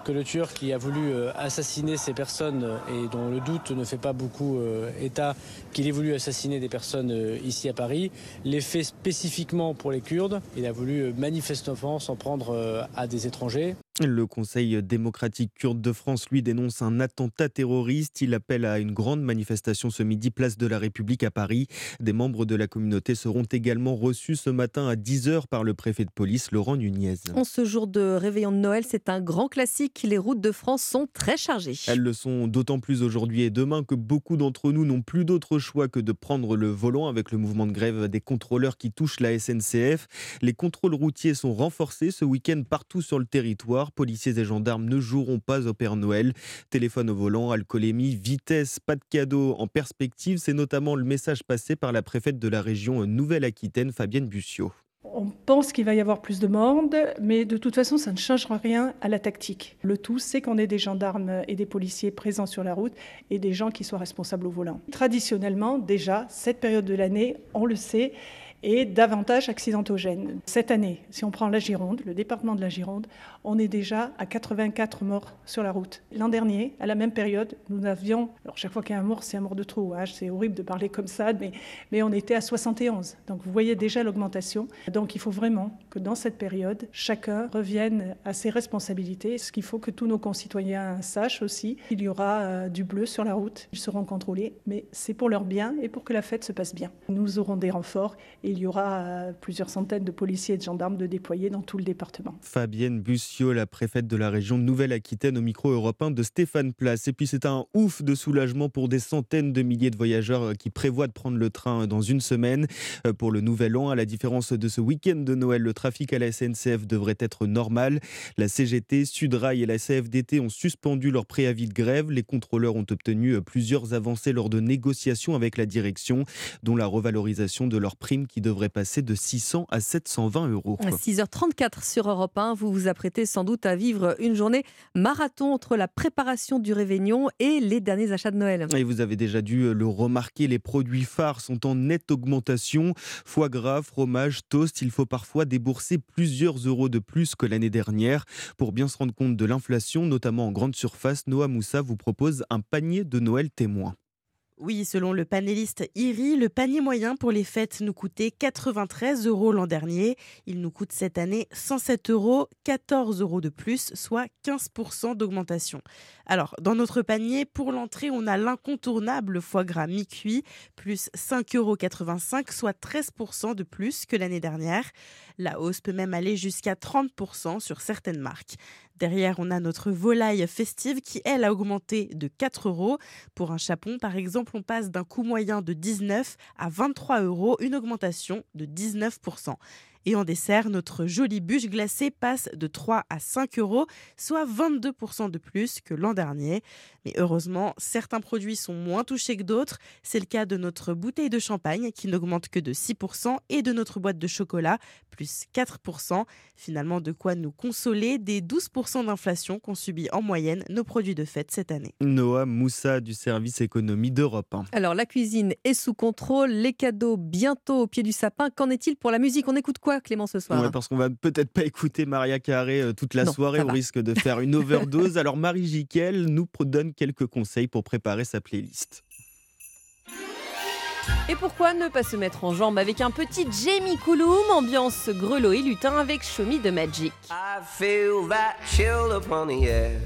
que le Turc qui a voulu euh, assassiner ces personnes euh, et dont le doute ne fait pas beaucoup euh, état qu'il ait voulu assassiner des personnes ici à Paris, l'ait fait spécifiquement pour les Kurdes. Il a voulu manifestement s'en prendre à des étrangers. Le Conseil démocratique kurde de France, lui, dénonce un attentat terroriste. Il appelle à une grande manifestation ce midi, place de la République à Paris. Des membres de la communauté seront également reçus ce matin à 10h par le préfet de police, Laurent Nunez. En ce jour de réveillon de Noël, c'est un grand classique. Les routes de France sont très chargées. Elles le sont d'autant plus aujourd'hui et demain que beaucoup d'entre nous n'ont plus d'autre choix que de prendre le volant avec le mouvement de grève des contrôleurs qui touchent la SNCF. Les contrôles routiers sont renforcés ce week-end partout sur le territoire policiers et gendarmes ne joueront pas au Père Noël. Téléphone au volant, alcoolémie, vitesse, pas de cadeau en perspective. C'est notamment le message passé par la préfète de la région Nouvelle-Aquitaine, Fabienne Bussiot. On pense qu'il va y avoir plus de monde, mais de toute façon, ça ne changera rien à la tactique. Le tout, c'est qu'on ait des gendarmes et des policiers présents sur la route et des gens qui soient responsables au volant. Traditionnellement, déjà, cette période de l'année, on le sait, et davantage accidentogène. Cette année, si on prend la Gironde, le département de la Gironde, on est déjà à 84 morts sur la route. L'an dernier, à la même période, nous avions, alors chaque fois qu'il y a un mort, c'est un mort de trop, hein, c'est horrible de parler comme ça, mais, mais on était à 71. Donc vous voyez déjà l'augmentation. Donc il faut vraiment que dans cette période, chacun revienne à ses responsabilités. Ce qu'il faut que tous nos concitoyens sachent aussi, il y aura euh, du bleu sur la route, ils seront contrôlés, mais c'est pour leur bien et pour que la fête se passe bien. Nous aurons des renforts et il y aura euh, plusieurs centaines de policiers et de gendarmes de déployer dans tout le département. Fabienne La préfète de la région Nouvelle-Aquitaine, au micro européen de Stéphane Place. Et puis c'est un ouf de soulagement pour des centaines de milliers de voyageurs euh, qui prévoient de prendre le train euh, dans une semaine. Pour le nouvel an, à la différence de ce week-end de Noël, le trafic à la SNCF devrait être normal. La CGT, Sudrail et la CFDT ont suspendu leur préavis de grève. Les contrôleurs ont obtenu plusieurs avancées lors de négociations avec la direction, dont la revalorisation de leurs primes qui devrait passer de 600 à 720 euros. À 6h34 sur Europe 1, vous vous apprêtez sans doute à vivre une journée marathon entre la préparation du réveillon et les derniers achats de Noël. Et vous avez déjà dû le remarquer, les produits phares sont en nette augmentation. Foie gras, fromage, toast, il faut parfois débourser plusieurs euros de plus que l'année dernière. Pour bien se rendre compte de l'inflation, notamment en grande surface, Noah Moussa vous propose un panier de Noël témoin. Oui, selon le panéliste IRI, le panier moyen pour les fêtes nous coûtait 93 euros l'an dernier. Il nous coûte cette année 107 euros, 14 euros de plus, soit 15% d'augmentation. Alors, dans notre panier, pour l'entrée, on a l'incontournable foie gras mi-cuit, plus 5,85 euros, soit 13% de plus que l'année dernière. La hausse peut même aller jusqu'à 30% sur certaines marques. Derrière, on a notre volaille festive qui, elle, a augmenté de 4 euros. Pour un chapon, par exemple, on passe d'un coût moyen de 19 à 23 euros, une augmentation de 19%. Et en dessert, notre jolie bûche glacée passe de 3 à 5 euros, soit 22% de plus que l'an dernier. Mais heureusement, certains produits sont moins touchés que d'autres. C'est le cas de notre bouteille de champagne qui n'augmente que de 6% et de notre boîte de chocolat, plus 4%. Finalement, de quoi nous consoler des 12% d'inflation qu'ont subi en moyenne nos produits de fête cette année. Noah Moussa du service économie d'Europe. Alors la cuisine est sous contrôle, les cadeaux bientôt au pied du sapin. Qu'en est-il pour la musique? On écoute quoi? Clément ce soir Ouais, parce qu'on va peut-être pas écouter Maria Carré euh, toute la Non, soirée, on risque de faire une overdose. Alors Marie Jiquel nous donne quelques conseils pour préparer sa playlist. Et pourquoi ne pas se mettre en jambe avec un petit Jamie Cullum, ambiance grelot et lutin avec Show Me the Magic? I feel that chill upon the air.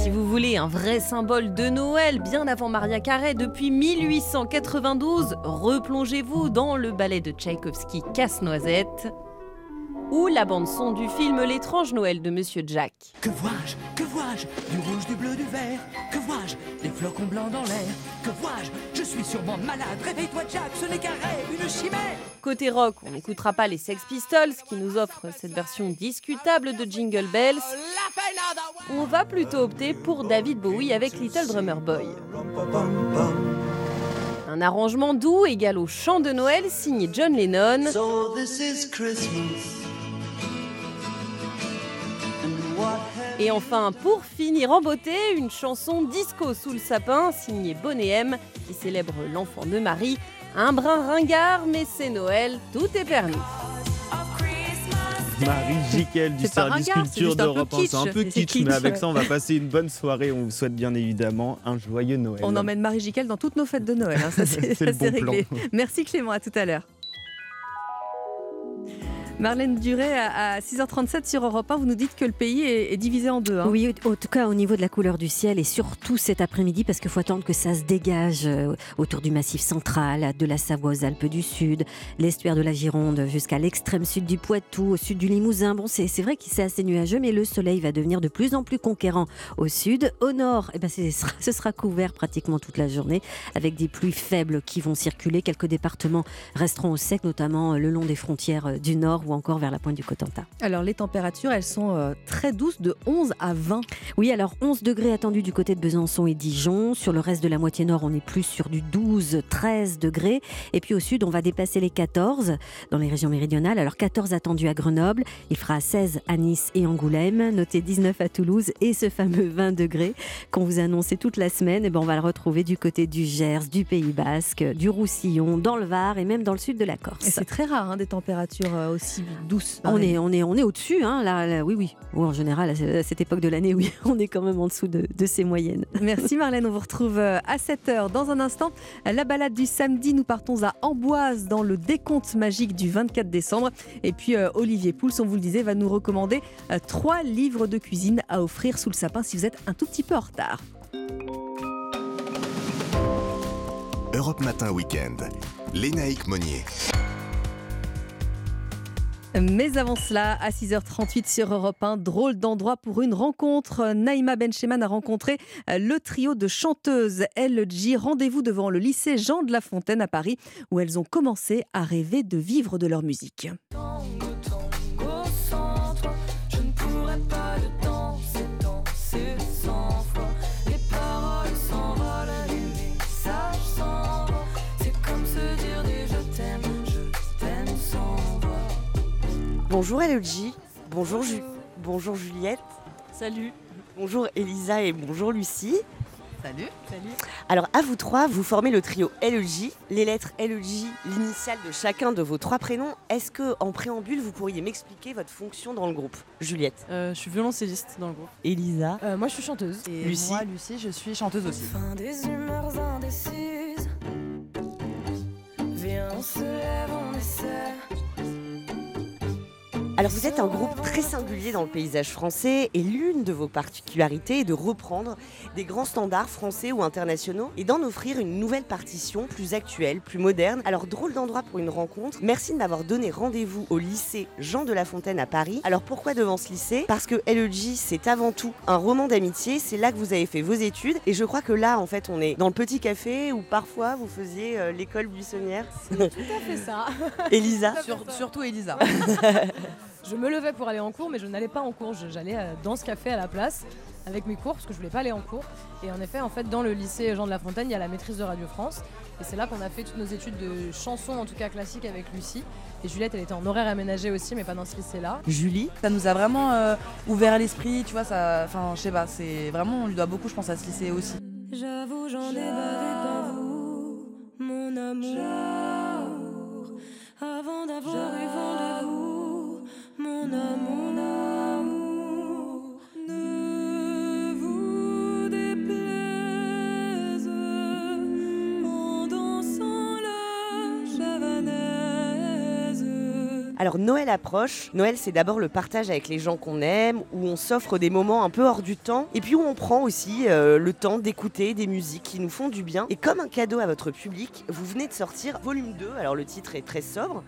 Si vous voulez un vrai symbole de Noël, bien avant Maria Carey, depuis 1892, replongez-vous dans le ballet de Tchaïkovski Casse-Noisette ou la bande-son du film L'étrange Noël de Monsieur Jack. Que vois-je Que vois-je Du rouge, du bleu, du vert? Que vois-je Des flocons blancs dans l'air? Que vois-je? Je suis sûrement malade Réveille-toi Jack, ce n'est qu'un rêve, une chimère Côté rock, on n'écoutera pas les Sex Pistols qui nous offrent cette version discutable de Jingle Bells. On va plutôt opter pour David Bowie avec Little Drummer Boy. Un arrangement doux égal au chant de Noël signé John Lennon. So this is Christmas. Et enfin, pour finir en beauté, une chanson disco sous le sapin signée Bonnet M qui célèbre l'enfant de Marie. Un brin ringard, mais c'est Noël, tout est permis. Marie Jiquel du service ringard, culture d'Europe 1. C'est un peu kitsch, kitsch, mais avec ouais. ça, on va passer une bonne soirée. On vous souhaite bien évidemment un joyeux Noël. On emmène Marie Jiquel dans toutes nos fêtes de Noël. hein. Ça, c'est bon plan. réglé. Merci Clément, à tout à l'heure. Marlène Duret, à à 6h37 sur Europe 1, vous nous dites que le pays est, divisé en deux. hein. Oui, en tout cas au niveau de la couleur du ciel et surtout cet après-midi parce qu'il faut attendre que ça se dégage euh, autour du massif central, de la Savoie aux Alpes du Sud, l'estuaire de la Gironde jusqu'à l'extrême sud du Poitou, au sud du Limousin. Bon, c'est vrai que c'est assez nuageux, mais le soleil va devenir de plus en plus conquérant au sud. Au nord, eh ben, c'est- ce sera- ce sera couvert pratiquement toute la journée avec des pluies faibles qui vont circuler. Quelques départements resteront au sec, notamment euh, le long des frontières euh, du nord ou encore vers la pointe du Cotentin. Alors les températures, elles sont euh, très douces, de 11 à 20. Oui, alors 11 degrés attendus du côté de Besançon et Dijon. Sur le reste de la moitié nord, on est plus sur du 12, 13 degrés. Et puis au sud, on va dépasser les 14 dans les régions méridionales. Alors 14 attendus à Grenoble, il fera 16 à Nice et Angoulême, notez 19 à Toulouse et ce fameux 20 degrés qu'on vous annonçait toute la semaine, eh ben, on va le retrouver du côté du Gers, du Pays Basque, du Roussillon, dans le Var et même dans le sud de la Corse. Et c'est très rare hein, des températures euh, aussi. On est, on est, on est au-dessus, hein, là, là, oui, oui. Oui, en général, à cette époque de l'année, oui, on est quand même en dessous de, de ces moyennes. Merci Marlène, on vous retrouve euh, à 7h. Dans un instant, la balade du samedi, nous partons à Amboise dans le décompte magique du 24 décembre. Et puis euh, Olivier Pouls, on vous le disait, va nous recommander euh, trois livres de cuisine à offrir sous le sapin si vous êtes un tout petit peu en retard. Europe Matin Week-end. Lénaïque Monnier. Mais avant cela, à 6h38 sur Europe 1, drôle d'endroit pour une rencontre. Naïma Bencheman a rencontré euh, le trio de chanteuses LG. Rendez-vous devant le lycée Jean de La Fontaine à Paris, où elles ont commencé à rêver de vivre de leur musique. Bonjour Elodie, bonjour, Ju- bonjour Juliette. Salut. Bonjour Elisa et bonjour Lucie. Salut. Salut. Alors à vous trois, vous formez le trio LEJ, les lettres LEJ, l'initiale de chacun de vos trois prénoms. Est-ce que en préambule, vous pourriez m'expliquer votre fonction dans le groupe? Juliette. Euh, je suis violoncelliste dans le groupe. Elisa. Euh, moi, je suis chanteuse. Et Lucie. moi, Lucie, je suis chanteuse aussi. Fin des humeurs indécises. Viens, on se lève, on essaie. Alors vous êtes un groupe très singulier dans le paysage français et l'une de vos particularités est de reprendre des grands standards français ou internationaux et d'en offrir une nouvelle partition plus actuelle, plus moderne. Alors drôle d'endroit pour une rencontre. Merci de m'avoir donné rendez-vous au lycée Jean de La Fontaine à Paris. Alors pourquoi devant ce lycée? Parce que LEJ c'est avant tout un roman d'amitié, c'est là que vous avez fait vos études et je crois que là en fait on est dans le petit café où parfois vous faisiez euh, l'école buissonnière. Tout à fait ça. Elisa. Sur- surtout Elisa. je me levais pour aller en cours, mais je n'allais pas en cours. J'allais euh, dans ce café à la place avec mes cours parce que je voulais pas aller en cours. Et en effet, en fait, dans le lycée Jean de La Fontaine, il y a la maîtrise de Radio France. Et c'est là qu'on a fait toutes nos études de chansons, en tout cas classiques, avec Lucie. Et Juliette, elle était en horaire aménagé aussi, mais pas dans ce lycée-là. Julie Ça nous a vraiment euh, ouvert l'esprit, tu vois, ça. Enfin, je sais pas, c'est vraiment, on lui doit beaucoup, je pense, à ce lycée aussi. J'avoue, j'en ai bavé vous, mon amour. Avant d'avoir eu vent de vous, mon amour, mon amour. Alors Noël approche. Noël c'est d'abord le partage avec les gens qu'on aime, où on s'offre des moments un peu hors du temps, et puis où on prend aussi euh, le temps d'écouter des musiques qui nous font du bien. Et comme un cadeau à votre public, vous venez de sortir volume 2, alors le titre est très sobre,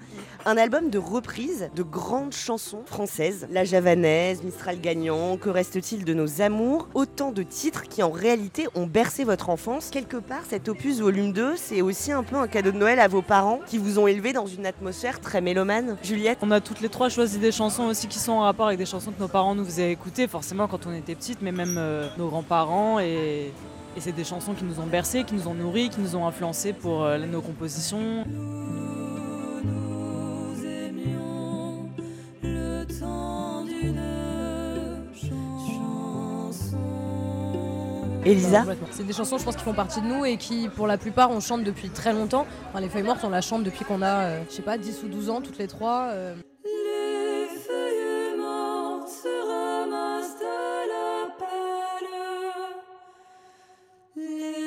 un album de reprises de grandes chansons françaises. La Javanaise, Mistral gagnant, Que reste-t-il de nos amours? Autant de titres qui en réalité ont bercé votre enfance. Quelque part, cet opus volume 2, c'est aussi un peu un cadeau de Noël à vos parents qui vous ont élevé dans une atmosphère très mélomane. On a toutes les trois choisi des chansons aussi qui sont en rapport avec des chansons que nos parents nous faisaient écouter, forcément quand on était petites, mais même euh, nos grands-parents. Et, et c'est des chansons qui nous ont bercés, qui nous ont nourris, qui nous ont influencés pour euh, nos compositions. Nous aimions le temps Elisa. C'est des chansons, je pense, qui font partie de nous et qui, pour la plupart, on chante depuis très longtemps. Enfin, les Feuilles Mortes, on la chante depuis qu'on a, euh, je sais pas, 10 ou 12 ans, toutes les trois. euh. Les feuilles mortes se ramassent à la pâle. Les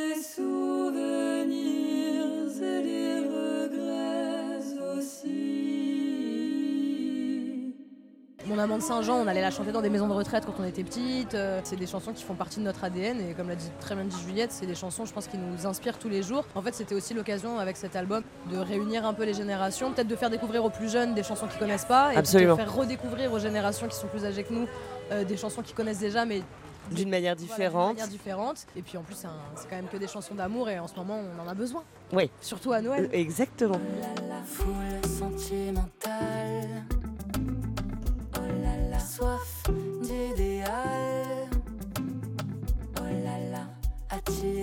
Mon amant de Saint-Jean, on allait la chanter dans des maisons de retraite quand on était petite. Euh, C'est des chansons qui font partie de notre ADN et comme l'a dit, très bien dit Juliette, c'est des chansons, je pense, qui nous inspirent tous les jours. En fait, c'était aussi l'occasion avec cet album de réunir un peu les générations, peut-être de faire découvrir aux plus jeunes des chansons qu'ils connaissent pas et Absolument. de faire redécouvrir aux générations qui sont plus âgées que nous euh, des chansons qu'ils connaissent déjà, mais D'une manière voilà, différente. d'une manière différente. Et puis en plus, c'est quand même que des chansons d'amour et en ce moment, on en a besoin. Oui. Surtout à Noël. Euh, Exactement. La foule sentimentale.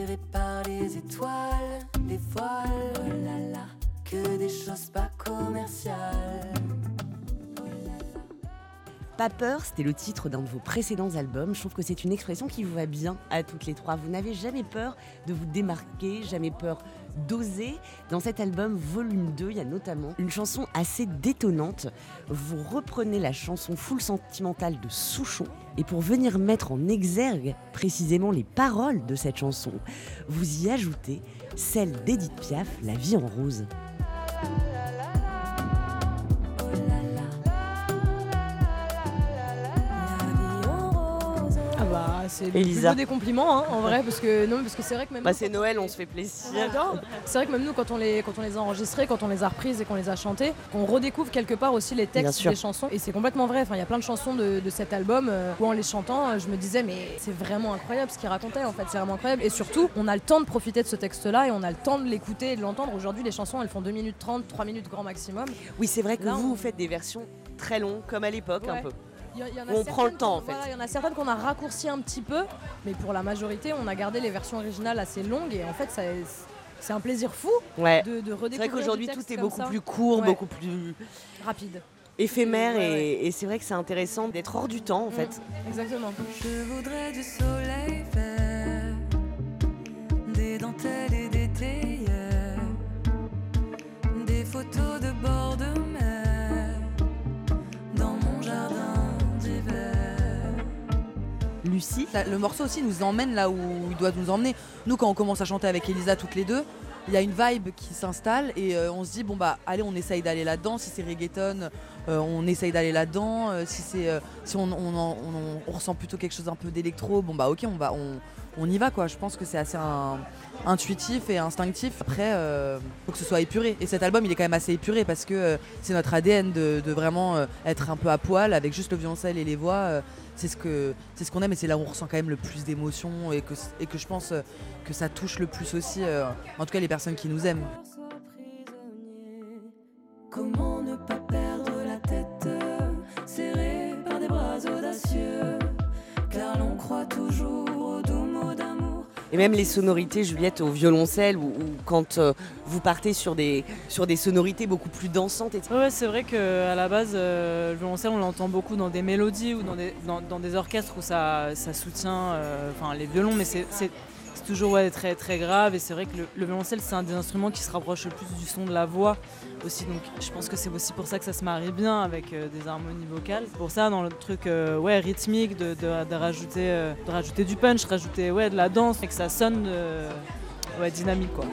Attiré par les étoiles, les voiles. Oh là là, que des choses pas commerciales. Pas peur, c'était le titre d'un de vos précédents albums. Je trouve que c'est une expression qui vous va bien à toutes les trois. Vous n'avez jamais peur de vous démarquer, jamais peur d'oser. Dans cet album volume 2, il y a notamment une chanson assez détonnante. Vous reprenez la chanson full sentimentale de Souchon et pour venir mettre en exergue précisément les paroles de cette chanson, vous y ajoutez celle d'Edith Piaf, La vie en rose. Bah, c'est le des compliments, hein, en vrai, parce que non, parce que c'est vrai que même. Bah c'est quand- Noël, on se fait plaisir. C'est vrai que même nous, quand on les, quand on les a enregistrés, quand on les a reprises et qu'on les a chantées, on redécouvre quelque part aussi les textes des chansons. Et c'est complètement vrai. Enfin, il y a plein de chansons de, de cet album euh, où en les chantant, euh, je me disais, mais c'est vraiment incroyable ce qu'il racontait. En fait, c'est vraiment incroyable. Et surtout, on a le temps de profiter de ce texte-là et on a le temps de l'écouter et de l'entendre. Aujourd'hui, les chansons, elles font 2 minutes 30, 3 minutes grand maximum. Oui, c'est vrai que Là, vous, on- vous faites des versions très longues, comme à l'époque un peu. Y, y a on prend le temps, en fait. voilà, Il y en a certaines qu'on a raccourci un petit peu, mais pour la majorité, on a gardé les versions originales assez longues et en fait, ça- c'est un plaisir fou Ouais. de, de C'est redécouvrir. vrai qu'aujourd'hui tout est beaucoup ça. plus court, Ouais. beaucoup plus rapide. éphémère Ouais, et, et c'est vrai que c'est intéressant d'être hors du temps en fait. Exactement. Je voudrais du soleil vert, des dentelles et des théières, des photos de bord de Lucie. Le morceau aussi nous emmène là où il doit nous emmener. Nous, quand on commence à chanter avec Elisa toutes les deux, il y a une vibe qui s'installe et euh, on se dit bon bah allez on essaye d'aller là-dedans. Si c'est reggaeton euh, on essaye d'aller là-dedans. Euh, si on, on, en- on- on ressent plutôt quelque chose un peu d'électro bon bah ok on va on, y va quoi. Je pense que c'est assez intuitif et instinctif. Après faut que ce soit épuré. Et cet album il est quand même assez épuré parce que c'est notre ADN de, vraiment être un peu à poil avec juste le violoncelle et les voix c'est ce que c'est ce qu'on aime et c'est là où on ressent quand même le plus d'émotions et que, et que je pense euh, que ça touche le plus aussi euh, en tout cas les personnes qui nous aiment. Comment ne pas perdre la tête serrée par des bras audacieux? Car l'on croit toujours Et même les sonorités, Juliette, au violoncelle, ou, quand euh, vous partez sur des, sur des sonorités beaucoup plus dansantes. Et... Ouais, c'est vrai qu'à la base, euh, le violoncelle, on l'entend beaucoup dans des mélodies ou dans des, dans, dans des orchestres où ça, ça soutient euh, les violons, mais c'est toujours ouais, très, très grave. Et c'est vrai que le, le violoncelle, c'est un des instruments qui se rapproche le plus du son de la voix aussi. Donc je pense que c'est aussi pour ça que ça se marie bien avec euh, des harmonies vocales. Pour ça, dans le truc euh, ouais, rythmique, de, de- rajouter, euh, de rajouter du punch, rajouter ouais, de la danse, et que ça sonne ouais, dynamique. Quoi.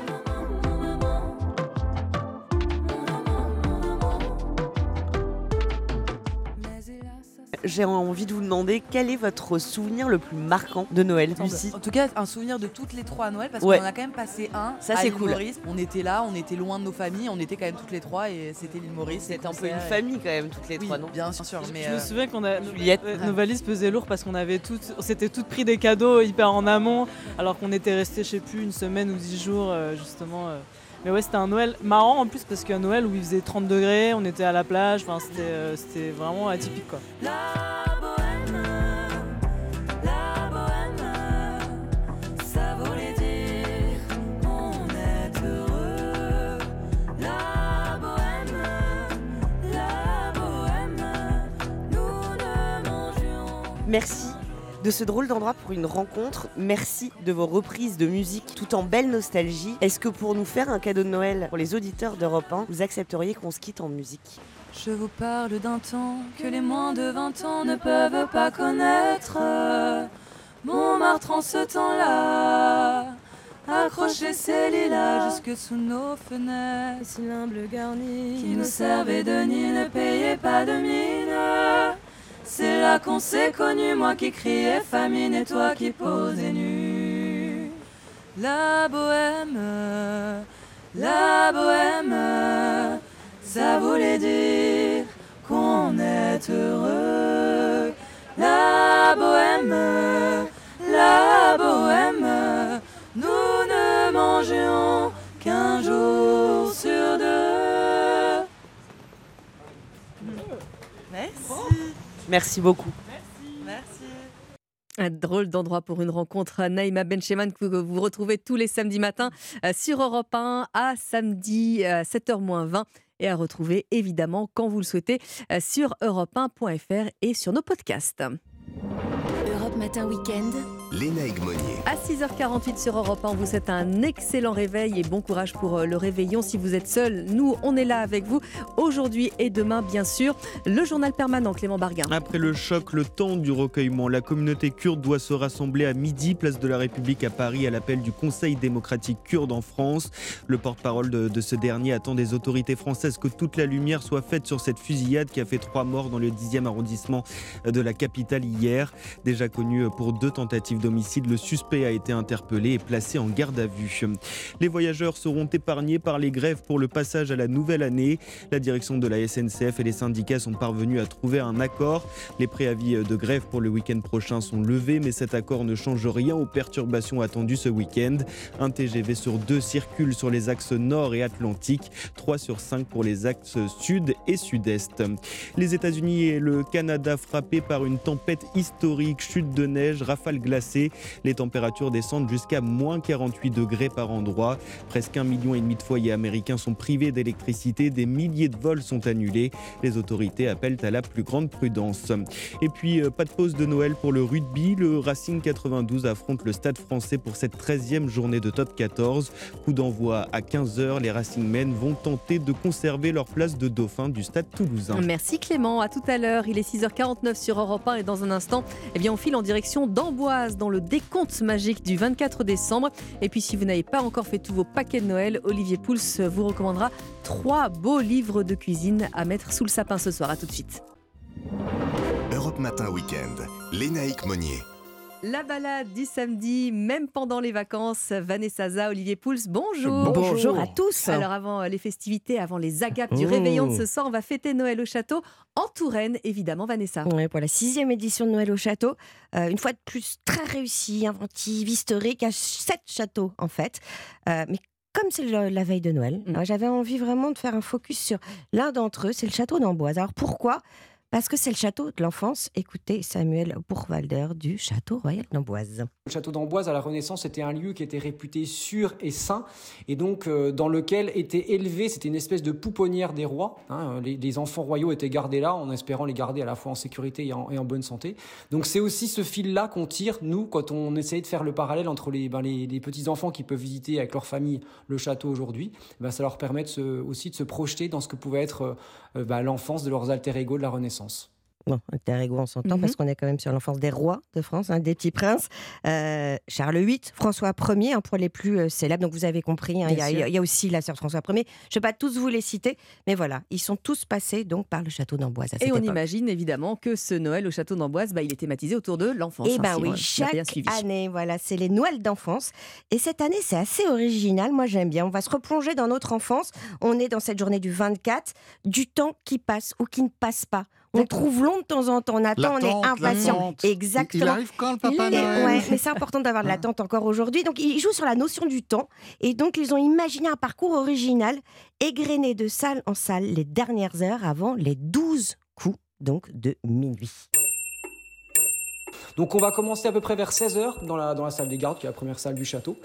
J'ai envie de vous demander quel est votre souvenir le plus marquant de Noël, Lucie? En tout cas, un souvenir de toutes les trois à Noël parce Ouais. qu'on en a quand même passé un. Ça, à c'est l'île cool. Maurice. On était là, on était loin de nos familles, on était quand même toutes les trois et c'était l'île Maurice. C'était un peu une famille quand même, toutes les trois, non? Bien sûr, mais Je me euh, souviens qu'on a ouais, nos valises pesaient lourd parce qu'on avait toutes, on s'était toutes pris des cadeaux hyper en amont, alors qu'on était resté, je sais plus, une semaine ou dix jours euh, justement. euh. Mais ouais, c'était un Noël marrant en plus parce qu'un Noël où il faisait 30 degrés, on était à la plage, enfin c'était, euh, c'était vraiment atypique quoi. La bohème, ça voulait dire on est heureux. La bohème, la bohème, nous ne mangions. Merci de ce drôle d'endroit pour une rencontre. Merci de vos reprises de musique tout en belle nostalgie. Est-ce que pour nous faire un cadeau de Noël pour les auditeurs d'Europe 1, vous accepteriez qu'on se quitte en musique? Je vous parle d'un temps que les moins de 20 ans ne peuvent pas connaître. Montmartre en ce temps-là, accrocher ses lilas jusque sous nos fenêtres. cylindres garnis qui nous servaient de nid, ne payait pas de mine. C'est là qu'on s'est connus, moi qui criais famine et toi qui posais nu. La bohème, la bohème, ça voulait dire qu'on est heureux. La bohème, la bohème, nous ne mangeons qu'un jour sur deux. Merci. Merci beaucoup. Un drôle d'endroit pour une rencontre. Naïma Bencheman, que vous- vous retrouvez tous les samedis matins euh, sur Europe 1 à samedi à 7h20 et à retrouver évidemment quand vous le souhaitez euh, sur europe1.fr et sur nos podcasts. Europe Matin Weekend. Léna Egmonier. À 6h48 sur Europe 1, on vous souhaite un excellent réveil et bon courage pour euh, le réveillon. Si vous êtes seul, nous, on est là avec vous aujourd'hui et demain, bien sûr. Le journal permanent, Clément Barguin. Après le choc, le temps du recueillement, la communauté kurde doit se rassembler à midi, place de la République à Paris, à l'appel du Conseil démocratique kurde en France. Le porte-parole de, de ce dernier attend des autorités françaises que toute la lumière soit faite sur cette fusillade qui a fait trois morts dans le 10e arrondissement de la capitale hier. Déjà connu pour deux tentatives d'homicide, le suspect a été interpellé et placé en garde à vue. Les voyageurs seront épargnés par les grèves pour le passage à la nouvelle année. La direction de la SNCF et les syndicats sont parvenus à trouver un accord. Les préavis de grève pour le week-end prochain sont levés, mais cet accord ne change rien aux perturbations attendues ce week-end. Un TGV sur deux circule sur les axes nord et atlantique, 3 sur 5 pour les axes sud et sud-est. Les États-Unis et le Canada frappés par une tempête historique, chute de neige, rafales glacées. Les températures descendent jusqu'à moins 48 degrés par endroit. Presque un million et demi de foyers américains sont privés d'électricité. Des milliers de vols sont annulés. Les autorités appellent à la plus grande prudence. Et puis, euh, pas de pause de Noël pour le rugby. Le Racing 92 affronte le Stade français pour cette 13e journée de top 14. Coup d'envoi à 15h. Les Racingmen vont tenter de conserver leur place de dauphin du Stade toulousain. Merci Clément, à tout à l'heure. Il est 6h49 sur Europe 1 et dans un instant, eh bien, on file en direction d'Amboise dans le décompte magique du 24 décembre. Et puis si vous n'avez pas encore fait tous vos paquets de Noël, Olivier Pouls vous recommandera trois beaux livres de cuisine à mettre sous le sapin ce soir. À tout de suite. Europe Matin Week-end. Lénaïque Monnier. La balade du samedi, même pendant les vacances. Vanessa Za, Olivier Pouls, bonjour. Bonjour à tous. Alors avant les festivités, avant les agapes du Oh. réveillon de ce soir, on va fêter Noël au château en Touraine, évidemment, Vanessa. Ouais, pour la sixième édition de Noël au château. Euh, une fois de plus, très réussi, inventive, historique, à sept châteaux en fait. Euh, mais comme c'est la veille de Noël, Mm. euh, j'avais envie vraiment de faire un focus sur l'un d'entre eux, c'est le château d'Amboise. Alors pourquoi Parce que c'est le château de l'enfance. Écoutez Samuel Bourwalder du château royal d'Amboise. Le château d'Amboise à la Renaissance était un lieu qui était réputé sûr et saint et donc euh, dans lequel était élevé, c'était une espèce de pouponnière des rois. hein, les, les enfants royaux étaient gardés là en espérant les garder à la fois en sécurité et en, bonne santé. Donc c'est aussi ce fil-là qu'on tire, nous, quand on essaye de faire le parallèle entre les, ben, les petits-enfants qui peuvent visiter avec leur famille le château aujourd'hui. Ben, ça leur permet de se- aussi de se projeter dans ce que pouvait être euh, ben, l'enfance de leurs alter-ego de la Renaissance. Bon, alter ego, on s'entend Mhm. parce qu'on est quand même sur l'enfance des rois de France, hein, des petits princes. Euh, Charles VIII, François Ier, hein, pour les plus euh, célèbres. Donc vous avez compris, hein, il y, a- Bien sûr. il y a aussi la sœur François Ier. Je ne vais pas tous vous les citer, mais voilà, ils sont tous passés donc par le château d'Amboise. Et cette on époque. imagine évidemment que ce Noël au château d'Amboise, bah, il est thématisé autour de l'enfance. Eh hein, ben si oui, chaque bien année, voilà, c'est les Noëls d'enfance. Et cette année, c'est assez original. Moi, j'aime bien. On va se replonger dans notre enfance. On est dans cette journée du 24, du temps qui passe ou qui ne passe pas. On trouve long de temps en temps. On attend, on est impatient. Exactement. Il- arrive quand, le Papa Noël ouais, mais c'est important d'avoir de l'attente encore aujourd'hui. Donc, ils jouent sur la notion du temps. Et donc, ils ont imaginé un parcours original, égrené de salle en salle les dernières heures avant les 12 coups donc de minuit. Donc on va commencer à peu près vers 16h dans la, dans la salle des gardes, qui est la première salle du château,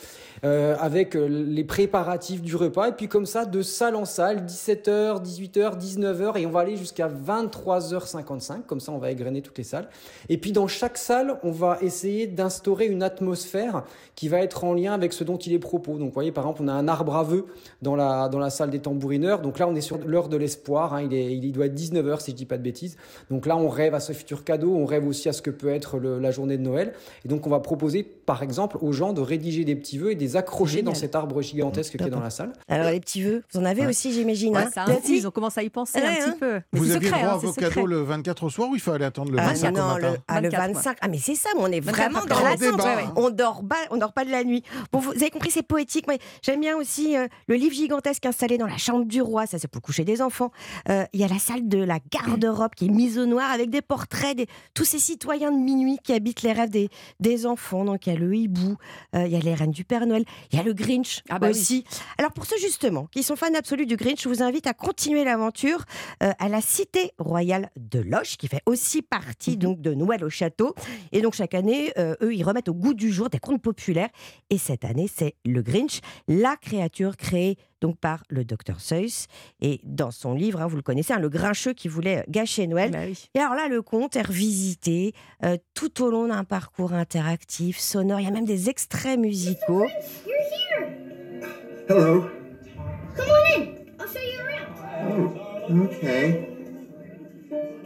euh, avec euh, les préparatifs du repas. Et puis comme ça, de salle en salle, 17h, 18h, 19h, et on va aller jusqu'à 23h55. Comme ça, on va égrener toutes les salles. Et puis dans chaque salle, on va essayer d'instaurer une atmosphère qui va être en lien avec ce dont il est propos. Donc vous voyez, par exemple, on a un arbre à vœux dans la, dans la salle des tambourineurs. Donc là, on est sur l'heure de l'espoir. hein. Il, il doit être 19h, si je dis pas de bêtises. Donc là, on rêve à ce futur cadeau, on rêve aussi à ce que peut être le- la journée de Noël. Et donc, on va proposer, par exemple, aux gens de rédiger des petits vœux et de les accrocher Génial. dans cet arbre gigantesque qui est dans la salle. Alors, les petits vœux, vous en avez Ouais. aussi, j'imagine. Ouais, hein ça Des infuse, petits on commence à y penser Ouais, un hein. petit peu. Mais Vous aviez secret, droit hein, à vos cadeaux le 24 au soir ou il fallait attendre le Ah, 25 non, au le, matin ah, le 24, 25. Ah, mais c'est ça, mais on est 24 vraiment dans l'attente. hein. On dort pas, on dort pas de la nuit. Bon, vous avez compris, c'est poétique. mais J'aime bien aussi euh, le livre gigantesque installé dans la chambre du roi. Ça, c'est pour le coucher des enfants. Euh, Il y a la salle de la garde-robe qui est mise au noir avec des portraits de tous ces citoyens de minuit qui habitent les rêves des, des enfants. Donc, il y a le hibou, euh, il y a les reines du Père Noël, il y a le Grinch Ah bah oui. aussi. Alors, pour ceux justement qui sont fans absolus du Grinch, je vous invite à continuer l'aventure euh, à la Cité Royale de Loche, qui fait aussi Mhm. partie donc de Noël au château. Et donc chaque année, euh, eux, ils remettent au goût du jour des contes populaires. Et cette année, c'est le Grinch, la créature créée donc par le docteur Seuss. Et dans son livre, hein, vous le connaissez, hein, le grincheux qui voulait euh, gâcher Noël. Bah oui. Et alors là, le conte est revisité euh, tout au long d'un parcours interactif, sonore. Il y a même des extraits musicaux. Hello. Come on in. I'll show you around. Oh, okay.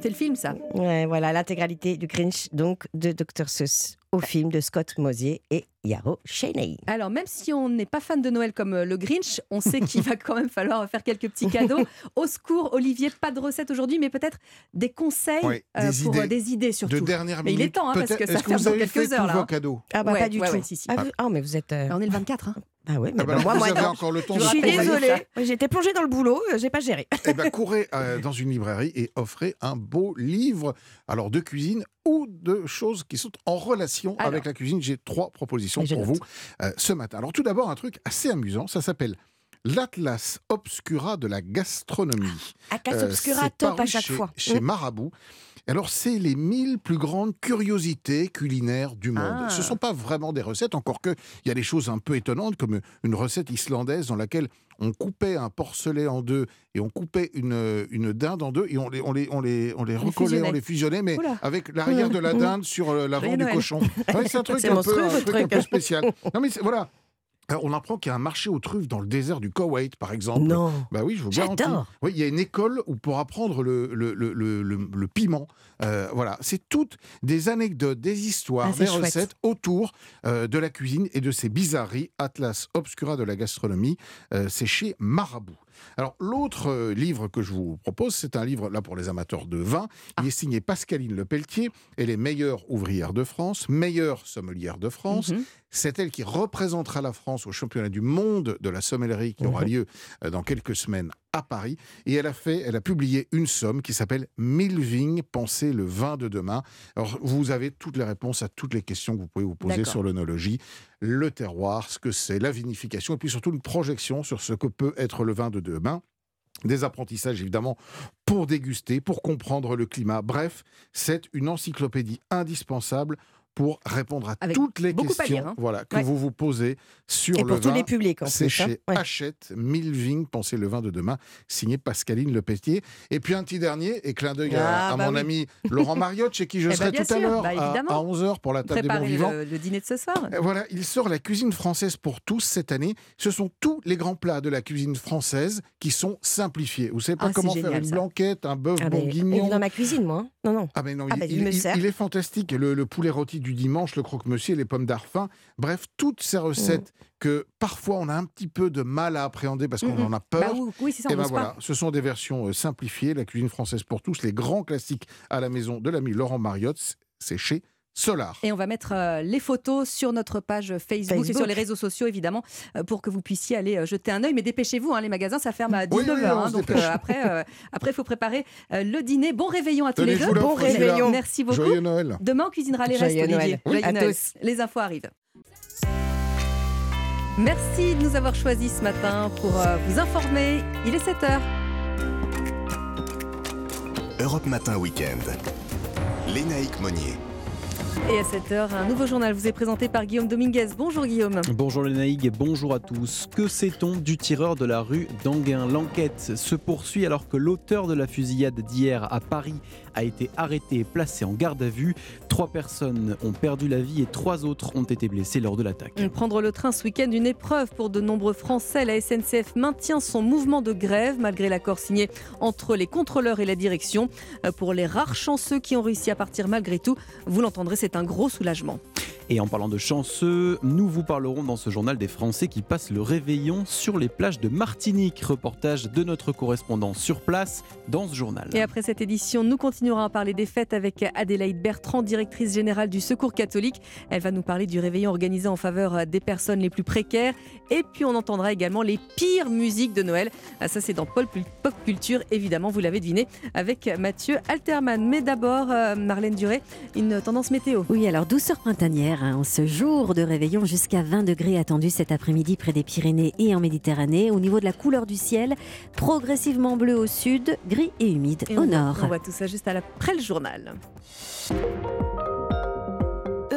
C'est le film, ça. Ouais, voilà, l'intégralité du Grinch, donc de Dr. Seuss, au film de Scott Mosier et Yarrow Cheney. Alors, même si on n'est pas fan de Noël comme euh, le Grinch, on sait qu'il va quand même falloir faire quelques petits cadeaux. Au secours, Olivier, pas de recette aujourd'hui, mais peut-être des conseils Oui, euh, des pour idées euh, des idées surtout. De dernière mais minute. il est temps, hein, parce que ça avez quelques fait heures. tous là, vos hein. cadeaux? Ah bah Ouais, pas du ouais, tout. ouais, si, si. Ah, vous- ah, mais vous êtes... euh, On est le 24. Hein. Ah oui, mais Ah bah bah, moi, vous moi, avez non. encore le temps Je suis désolée. J'étais plongée dans le boulot, euh, j'ai pas géré. Eh ben, courez euh, dans une librairie et offrez un beau livre, alors de cuisine ou de choses qui sont en relation Alors. avec la cuisine. J'ai trois propositions pour note. vous euh, ce matin. Alors tout d'abord, un truc assez amusant, ça s'appelle l'Atlas Obscura de la gastronomie. Atlas Euh, Obscura, top à chaque chez, fois. Chez Mm. Marabout. Alors, c'est les 1000 plus grandes curiosités culinaires du monde. Ah. Ce ne sont pas vraiment des recettes, encore que il y a des choses un peu étonnantes, comme une recette islandaise dans laquelle on coupait un porcelet en deux et on coupait une, une dinde en deux et on les, on les, on les, on les recollait, on les fusionnait, mais Oula. avec l'arrière de la dinde sur euh, l'avant du cochon. Ouais, c'est un truc un peu, un truc un peu spécial. Non, mais voilà. Alors, on apprend qu'il y a un marché aux truffes dans le désert du Koweït, par exemple. Non. Bah oui, je vous garantis. J'adore. Oui, il y a une école où pour apprendre le, le, le, le- le- le piment. Euh, voilà, c'est toutes des anecdotes, des histoires, Ah, des chouette. recettes autour euh, de la cuisine et de ses bizarreries. Atlas Obscura de la gastronomie, euh, c'est chez Marabout. Alors, l'autre euh, livre que je vous propose, c'est un livre, là, pour les amateurs de vin. Ah. Il est signé Pascaline Lepelletier. Elle est meilleure ouvrière de France, meilleure sommelière de France. Mhm. C'est elle qui représentera la France au championnat du monde de la sommellerie qui aura Mhm. lieu euh, dans quelques semaines à Paris. Et elle a fait, elle a publié une somme qui s'appelle Mille vignes, penser le vin de demain. Alors, vous avez toutes les réponses à toutes les questions que vous pouvez vous poser sur l'œnologie, le terroir, ce que c'est, la vinification, et puis surtout une projection sur ce que peut être le vin de demain. Des apprentissages évidemment pour déguster, pour comprendre le climat. Bref, c'est une encyclopédie indispensable pour répondre à Avec toutes les questions lire, hein. voilà, que Ouais. vous vous posez sur Et le pour tous vin. les publics, en C'est hein. chez Ouais. Hachette, Mille vignes, pensez le vin de demain, signé Pascaline Lepetier. Et puis un petit dernier, et clin d'œil à, Ah, à bah mon oui. ami Laurent Mariotte, chez qui je Eh ben, serai bien tout à l'heure bah, à, évidemment. 11h pour la table des bons vivants. le, le dîner de ce soir. Et Voilà, il sort la cuisine française pour tous cette année. Ce sont tous les grands plats de la cuisine française qui sont simplifiés. Vous savez pas Ah, comment faire une ça. blanquette, un bœuf Ah ben, bourguignon. il est dans ma cuisine, moi. hein. Non, non. Ah ben non, Ah il, ben, il il- me il- sert. il est fantastique. Le, le poulet rôti du dimanche, le croque-monsieur, les pommes d'arfin. Bref, toutes ces recettes Mm. que parfois on a un petit peu de mal à appréhender parce qu'on en a peur. Bah oui, oui, c'est ça, on ben pas. ce sont des versions euh, simplifiées. La cuisine française pour tous, les grands classiques à la maison de l'ami Laurent Mariotte. C'est chez Solar. Et on va mettre euh, les photos sur notre page Facebook, et sur les réseaux sociaux évidemment euh, pour que vous puissiez aller euh, jeter un œil. Mais dépêchez-vous, hein, les magasins ça ferme à Oui, 19h. oui, on se donc euh, après, euh, après il faut préparer euh, le dîner. Bon réveillon à tous Tenez, les deux. Bon réveillon. Merci beaucoup. Joyeux Noël. Demain on cuisinera les restes, Olivier. Noël. Joyeux À Noël. tous. Les infos arrivent. Merci de nous avoir choisis ce matin pour euh, vous informer. Il est 7h. Europe Matin Weekend. Lénaïque Monnier. Et à 7h, un nouveau journal vous est présenté par Guillaume Dominguez. Bonjour Guillaume. Bonjour et bonjour à tous. Que sait-on du tireur de la rue d'Anguin? L'enquête se poursuit alors que l'auteur de la fusillade d'hier à Paris a été arrêté et placé en garde à vue. Trois personnes ont perdu la vie et trois autres ont été blessées lors de l'attaque. Prendre le train ce week-end, une épreuve pour de nombreux Français. La SNCF maintient son mouvement de grève malgré l'accord signé entre les contrôleurs et la direction. Euh, Pour les rares chanceux qui ont réussi à partir malgré tout, vous l'entendrez, c'est un gros soulagement. Et en parlant de chanceux, nous vous parlerons dans ce journal des Français qui passent le réveillon sur les plages de Martinique. Reportage de notre correspondant sur place dans ce journal. Et après cette édition, nous continuerons à parler des fêtes avec Adélaïde Bertrand, directrice générale du Secours catholique. Elle va nous parler du réveillon organisé en faveur des personnes les plus précaires. Et puis on entendra également les pires musiques de Noël. Ah, Ça c'est dans Pop Pop Culture, évidemment, vous l'avez deviné, avec Mathieu Alterman. Mais d'abord, euh, Marlène Duré, une tendance météo. Oui, alors douceur printanière hein, en ce jour de réveillon jusqu'à 20 degrés attendus cet après-midi près des Pyrénées et en Méditerranée. Au niveau de la couleur du ciel, progressivement bleu au sud, gris et humide Et au on, nord. on voit tout ça juste après le journal.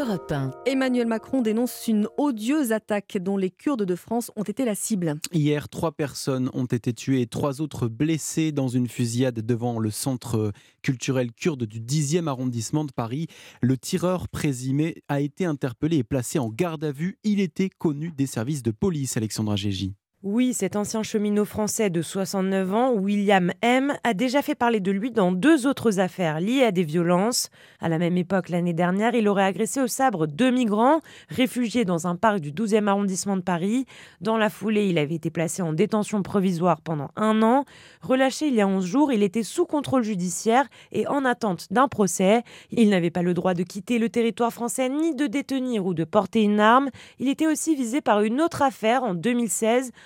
Europe 1. Emmanuel Macron dénonce une odieuse attaque dont les Kurdes de France ont été la cible. Hier, trois personnes ont été tuées et trois autres blessées dans une fusillade devant le centre culturel kurde du 10e arrondissement de Paris. Le tireur présumé a été interpellé et placé en garde à vue. Il était connu des services de police, Alexandra Gégy. Oui, cet ancien cheminot français de 69 ans, William M, a déjà fait parler de lui dans deux autres affaires liées à des violences. À la même époque, l'année dernière, il aurait agressé au sabre deux migrants réfugiés dans un parc du 12e arrondissement de Paris. Dans la foulée, il avait été placé en détention provisoire pendant un an. Relâché il y a 11 jours, il était sous contrôle judiciaire et en attente d'un procès. Il n'avait pas le droit de quitter le territoire français ni de détenir ou de porter une arme. Il était aussi visé par une autre affaire en 2016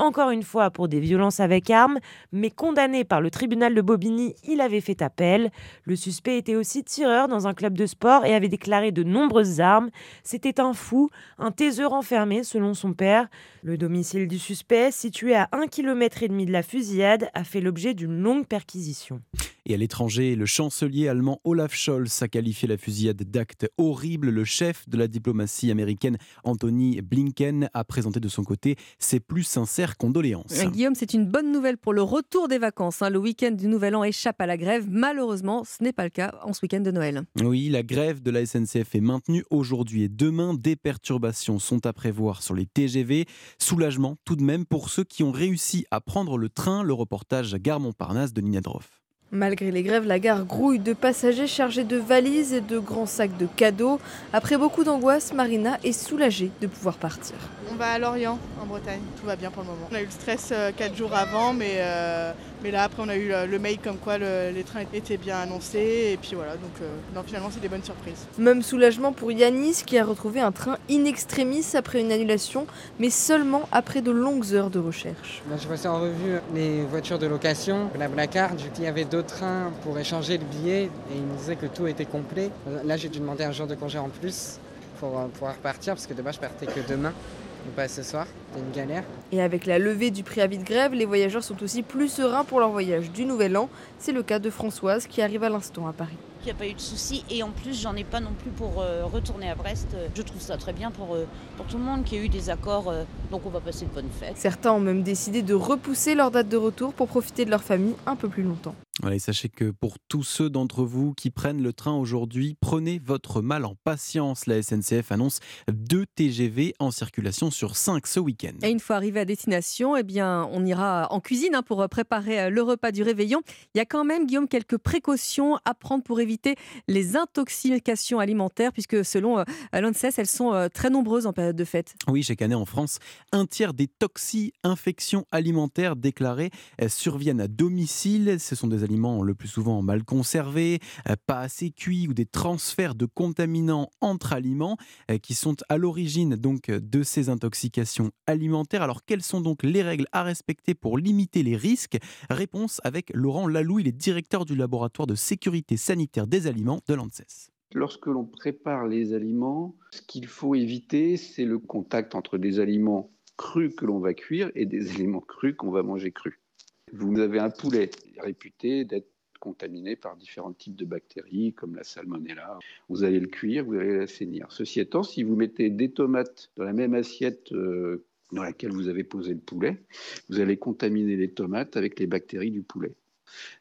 encore une fois pour des violences avec armes, mais condamné par le tribunal de Bobigny, il avait fait appel. Le suspect était aussi tireur dans un club de sport et avait déclaré de nombreuses armes. C'était un fou, un taiseur enfermé selon son père. Le domicile du suspect, situé à 1,5 km de la fusillade, a fait l'objet d'une longue perquisition. Et à l'étranger, le chancelier allemand Olaf Scholz a qualifié la fusillade d'acte horrible. Le chef de la diplomatie américaine, Anthony Blinken, a présenté de son côté ses plus sincères sincères condoléances. Guillaume, c'est une bonne nouvelle pour le retour des vacances. hein. Le week-end du Nouvel An échappe à la grève. Malheureusement, ce n'est pas le cas en ce week-end de Noël. Oui, la grève de la SNCF est maintenue aujourd'hui et demain. Des perturbations sont à prévoir sur les TGV. Soulagement tout de même pour ceux qui ont réussi à prendre le train. Le reportage Gare Montparnasse de Nina Droff. Malgré les grèves, la gare grouille de passagers chargés de valises et de grands sacs de cadeaux. Après beaucoup d'angoisse, Marina est soulagée de pouvoir partir. On va à Lorient, en Bretagne. Tout va bien pour le moment. On a eu le stress 4 jours avant, mais, euh, mais là, après, on a eu le, mail comme quoi le- les trains étaient bien annoncés. Et puis voilà, donc euh, non, finalement, c'est des bonnes surprises. Même soulagement pour Yanis qui a retrouvé un train in extremis après une annulation, mais seulement après de longues heures de recherche. Là, je passais en revue les voitures de location, Blablacar. J'ai dit qu'il y avait deux trains pour échanger le billet et ils me disaient que tout était complet. Là, j'ai dû demander un jour de congé en plus pour euh, pouvoir partir parce que de base, je partais que demain et pas ce soir. C'était une galère. Et avec la levée du préavis de grève, les voyageurs sont aussi plus sereins pour leur voyage du Nouvel An. C'est le cas de Françoise qui arrive à l'instant à Paris. Il n'y a pas eu de soucis et en plus j'en ai pas non plus pour euh, retourner à Brest. Euh, Je trouve ça très bien pour, euh, pour tout le monde qu'il y ait eu des accords, euh, donc on va passer de bonnes fêtes. Certains ont même décidé de repousser leur date de retour pour profiter de leur famille un peu plus longtemps. Voilà, et sachez que pour tous ceux d'entre vous qui prennent le train aujourd'hui, prenez votre mal en patience. La SNCF annonce deux TGV en circulation sur 5 ce week-end. Et une fois arrivé à destination, eh bien, on ira en cuisine hein, pour préparer euh, le repas du réveillon. Il y a quand même, Guillaume, quelques précautions à prendre pour éviter les intoxications alimentaires, puisque selon euh, l'ANSES, elles sont euh, très nombreuses en période de fête. Oui, chaque année en France, un tiers des toxi-infections alimentaires déclarées euh, surviennent à domicile. Ce sont des aliments le plus souvent mal conservés, euh, pas assez cuits ou des transferts de contaminants entre aliments euh, qui sont à l'origine donc euh, de ces intoxications alimentaires. Alors quelles sont donc les règles à respecter pour limiter les risques? Réponse avec Laurent Lalou, il est directeur du laboratoire de sécurité sanitaire des aliments de l'ANSES. Lorsque l'on prépare les aliments, ce qu'il faut éviter, c'est le contact entre des aliments crus que l'on va cuire et des aliments crus qu'on va manger crus. Vous avez un poulet réputé d'être contaminé par différents types de bactéries comme la salmonella. Vous allez le cuire, vous allez l'assainir. Ceci étant, si vous mettez des tomates dans la même assiette euh, dans laquelle vous avez posé le poulet, vous allez contaminer les tomates avec les bactéries du poulet.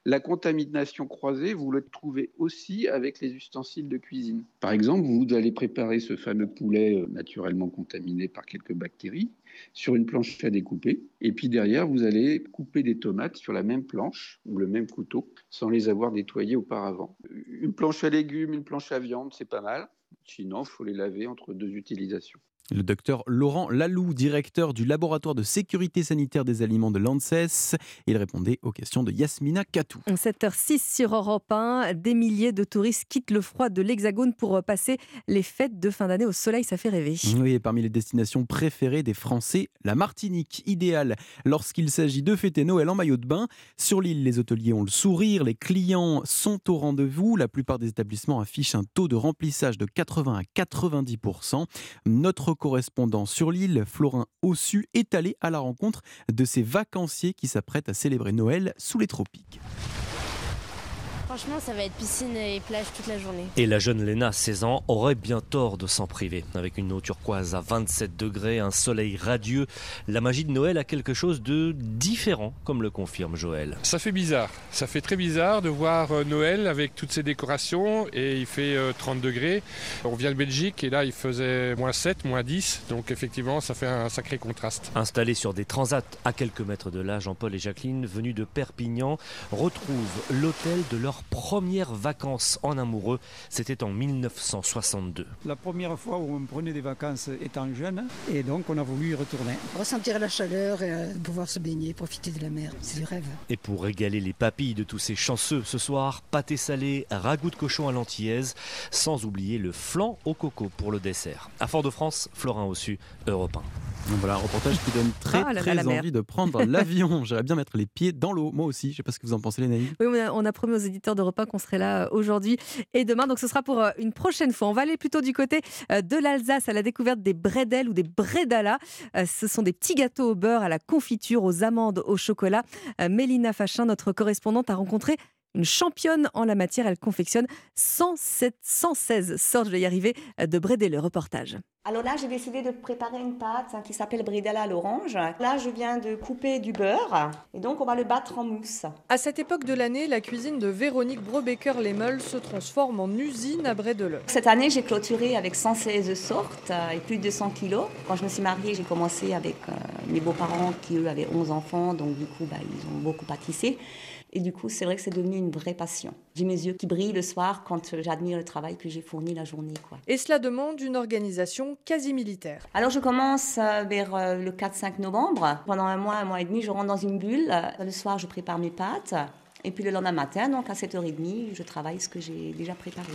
La contamination croisée, vous le trouvez aussi avec les ustensiles de cuisine. Par exemple, vous allez préparer ce fameux poulet euh, naturellement contaminé par quelques bactéries sur une planche à découper. Et puis derrière, vous allez couper des tomates sur la même planche ou le même couteau sans les avoir nettoyées auparavant. Une planche à légumes, une planche à viande, c'est pas mal. Sinon, il faut les laver entre deux utilisations. Le docteur Laurent Lalou, directeur du laboratoire de sécurité sanitaire des aliments de l'ANSES, il répondait aux questions de Yasmina Katou. 7h06 sur Europe 1, des milliers de touristes quittent le froid de l'Hexagone pour passer les fêtes de fin d'année au soleil, ça fait rêver. Oui, et parmi les destinations préférées des Français, la Martinique, idéale lorsqu'il s'agit de fêter Noël en maillot de bain. Sur l'île, les hôteliers ont le sourire, les clients sont au rendez-vous. La plupart des établissements affichent un taux de remplissage de 80 à 90%. Notre correspondant sur l'île, Florin Ossu, est allé à la rencontre de ces vacanciers qui s'apprêtent à célébrer Noël sous les tropiques. Franchement, ça va être piscine et plage toute la journée. Et la jeune Léna, 16 ans, aurait bien tort de s'en priver. Avec une eau turquoise à 27 degrés, un soleil radieux, la magie de Noël a quelque chose de différent, comme le confirme Joël. Ça fait bizarre, ça fait très bizarre de voir euh, Noël avec toutes ces décorations et il fait euh, 30 degrés. On vient de Belgique et là il faisait moins 7, moins 10, donc effectivement ça fait un sacré contraste. Installés sur des transats à quelques mètres de là, Jean-Paul et Jacqueline, venus de Perpignan, retrouvent l'hôtel de leurs premières vacances en amoureux. C'était en 1962. La première fois où on prenait des vacances étant jeune, et donc on a voulu y retourner. Ressentir la chaleur et euh, pouvoir se baigner, profiter de la mer, c'est du rêve. Et pour régaler les papilles de tous ces chanceux ce soir, pâté salé, ragoût de cochon à l'antillaise, sans oublier le flan au coco pour le dessert. À Fort-de-France, Florin Ossu, Europe 1. Voilà un reportage qui donne très Ah très mer. envie de prendre l'avion. J'aimerais bien mettre les pieds dans l'eau, moi aussi. Je sais pas ce que vous en pensez, les naïfs. Oui, on a, on a promis aux éditeurs de repas qu'on serait là euh, aujourd'hui et demain. Donc ce sera pour euh, une prochaine fois. On va aller plutôt du côté euh, de l'Alsace à la découverte des bredel ou des bredala. Euh, Ce sont des petits gâteaux au beurre, à la confiture, aux amandes, au chocolat. Mélina Fachin, notre correspondante, a rencontré une championne en la matière. Elle confectionne 107, 116 sortes, je vais y arriver, euh, de bredel. Le reportage. Alors là, j'ai décidé de préparer une pâte hein, qui s'appelle bridella à l'orange. Là, je viens de couper du beurre et donc on va le battre en mousse. À cette époque de l'année, la cuisine de Véronique Brobecker-Lemel se transforme en usine à Brédeleu. Cette année, j'ai clôturé avec 116 sortes euh, et plus de 100 kilos. Quand je me suis mariée, j'ai commencé avec euh, mes beaux-parents qui, eux, avaient 11 enfants, donc du coup, bah, ils ont beaucoup pâtissé. Et du coup, c'est vrai que c'est devenu une vraie passion. J'ai mes yeux qui brillent le soir quand j'admire le travail que j'ai fourni la journée. Quoi. Et cela demande une organisation quasi militaire. Alors je commence euh, vers euh, le 4-5 novembre. Pendant un mois, un mois et demi, je rentre dans une bulle. Euh, Le soir, je prépare mes pâtes. Et puis le lendemain matin, donc à 7h30, je travaille ce que j'ai déjà préparé.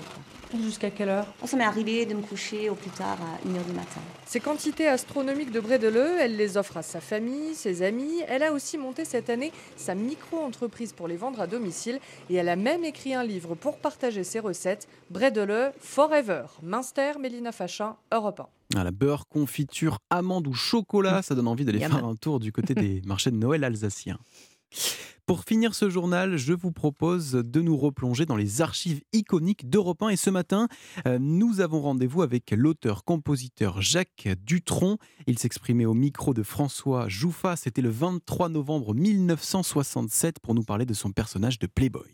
Jusqu'à quelle heure? Ça m'est arrivé de me coucher au plus tard à 1h du matin. Ces quantités astronomiques de Brédeleu, elle les offre à sa famille, ses amis. Elle a aussi monté cette année sa micro-entreprise pour les vendre à domicile et elle a même écrit un livre pour partager ses recettes. Brédeleu Forever. Minster, Mélina Fachin, Europe 1. Ah, la beurre, confiture, amande ou chocolat, ça donne envie d'aller faire un tour du côté des marchés de Noël alsaciens. Pour finir ce journal, je vous propose de nous replonger dans les archives iconiques d'Europe 1. Et ce matin, euh, nous avons rendez-vous avec l'auteur-compositeur Jacques Dutronc. Il s'exprimait au micro de François Jouffa. C'était le 23 novembre 1967 pour nous parler de son personnage de Playboy.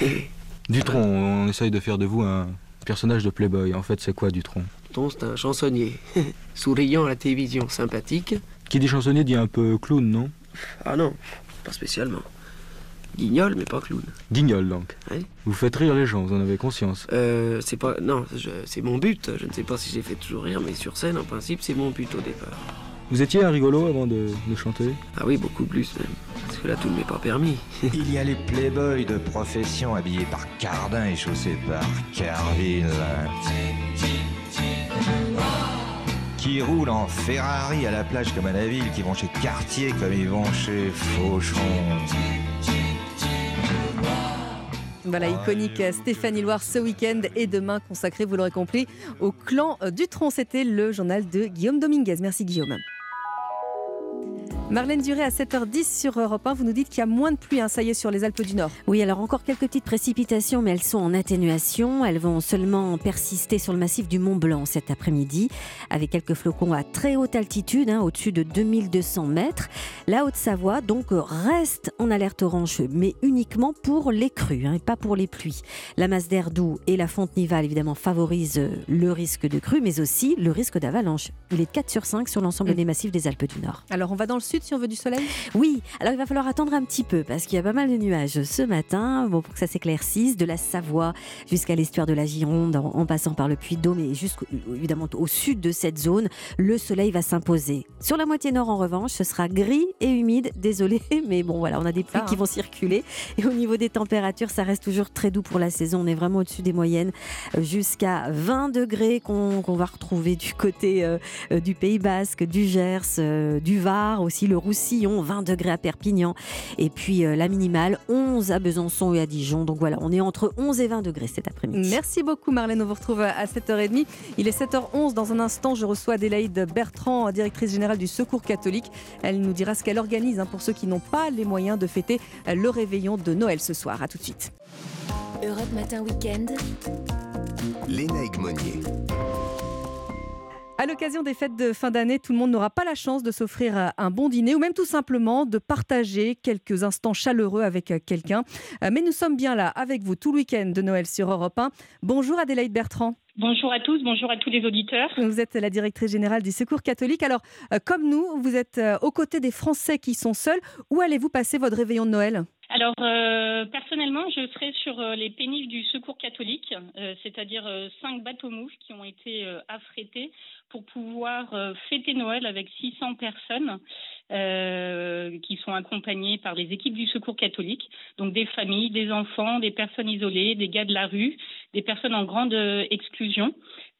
Dutron, on essaye de faire de vous un personnage de Playboy. En fait, c'est quoi Dutron Dutronc, c'est un chansonnier. Souriant à la télévision, sympathique. Qui dit chansonnier dit un peu clown, non? Ah non, pas spécialement. Guignol, mais pas clown. Guignol donc. Oui. Vous faites rire les gens, vous en avez conscience. Euh, c'est pas. Non, je- c'est mon but. Je ne sais pas si j'ai fait toujours rire, mais sur scène, en principe, c'est mon but au départ. Vous étiez un rigolo avant de, de chanter? Ah oui, beaucoup plus même. Parce que là, tout ne m'est pas permis. Il y a les playboys de profession habillés par Cardin et chaussés par Carville. Qui roulent en Ferrari à la plage comme à la ville, qui vont chez Cartier comme ils vont chez Fauchon. Voilà, iconique Stéphanie Loire ce week-end et demain consacré, vous l'aurez compris, au clan Dutronc. C'était le journal de Guillaume Dominguez. Merci Guillaume. Marlène Duré à 7h10 sur Europe 1, vous nous dites qu'il y a moins de pluie, hein, ça y est, sur les Alpes du Nord. Oui, alors encore quelques petites précipitations, mais elles sont en atténuation. Elles vont seulement persister sur le massif du Mont Blanc cet après-midi, avec quelques flocons à très haute altitude, hein, au-dessus de 2200 mètres. La Haute-Savoie, donc, reste en alerte orange, mais uniquement pour les crues, hein, et pas pour les pluies. La masse d'air doux et la fonte nivale, évidemment, favorisent le risque de crue, mais aussi le risque d'avalanche. Il est de 4 sur 5 sur l'ensemble des massifs des Alpes du Nord. Alors on va dans le sud si on veut du soleil? Oui, alors il va falloir attendre un petit peu parce qu'il y a pas mal de nuages ce matin. Bon, pour que ça s'éclaircisse, de la Savoie jusqu'à l'estuaire de la Gironde en, en passant par le Puy-de-Dôme et jusqu'au évidemment au sud de cette zone, le soleil va s'imposer. Sur la moitié nord en revanche, ce sera gris et humide, désolé, mais bon voilà, on a des pluies qui vont circuler. Et au niveau des températures, ça reste toujours très doux pour la saison, on est vraiment au-dessus des moyennes euh, jusqu'à 20 degrés qu'on va retrouver du côté euh, du Pays Basque, du Gers, euh, du Var, aussi le Roussillon, 20 degrés à Perpignan. Et puis euh, la minimale, 11 à Besançon et à Dijon. Donc voilà, on est entre 11 et 20 degrés cet après-midi. Merci beaucoup Marlène, on vous retrouve à 7h30. Il est 7h11, dans un instant je reçois Adélaïde Bertrand, directrice générale du Secours catholique. Elle nous dira ce qu'elle organise hein, pour ceux qui n'ont pas les moyens de fêter euh, le réveillon de Noël ce soir. A tout de suite. Europe Matin Weekend. Lénaïque Monnier. À l'occasion des fêtes de fin d'année, tout le monde n'aura pas la chance de s'offrir euh, un bon dîner ou même tout simplement de partager quelques instants chaleureux avec euh, quelqu'un. Euh, Mais nous sommes bien là avec vous tout le week-end de Noël sur Europe 1. Bonjour Adélaïde Bertrand. Bonjour à tous, bonjour à tous les auditeurs. Vous êtes la directrice générale du Secours catholique. Alors, comme nous, vous êtes aux côtés des Français qui sont seuls. Où allez-vous passer votre réveillon de Noël? Alors, euh, personnellement, je serai sur euh, les péniches du Secours catholique, euh, c'est-à-dire cinq bateaux-mouches qui ont été affrétés pour pouvoir fêter Noël avec 600 personnes euh, qui sont accompagnées par les équipes du Secours catholique, donc des familles, des enfants, des personnes isolées, des gars de la rue, des personnes en grande euh, exclusion.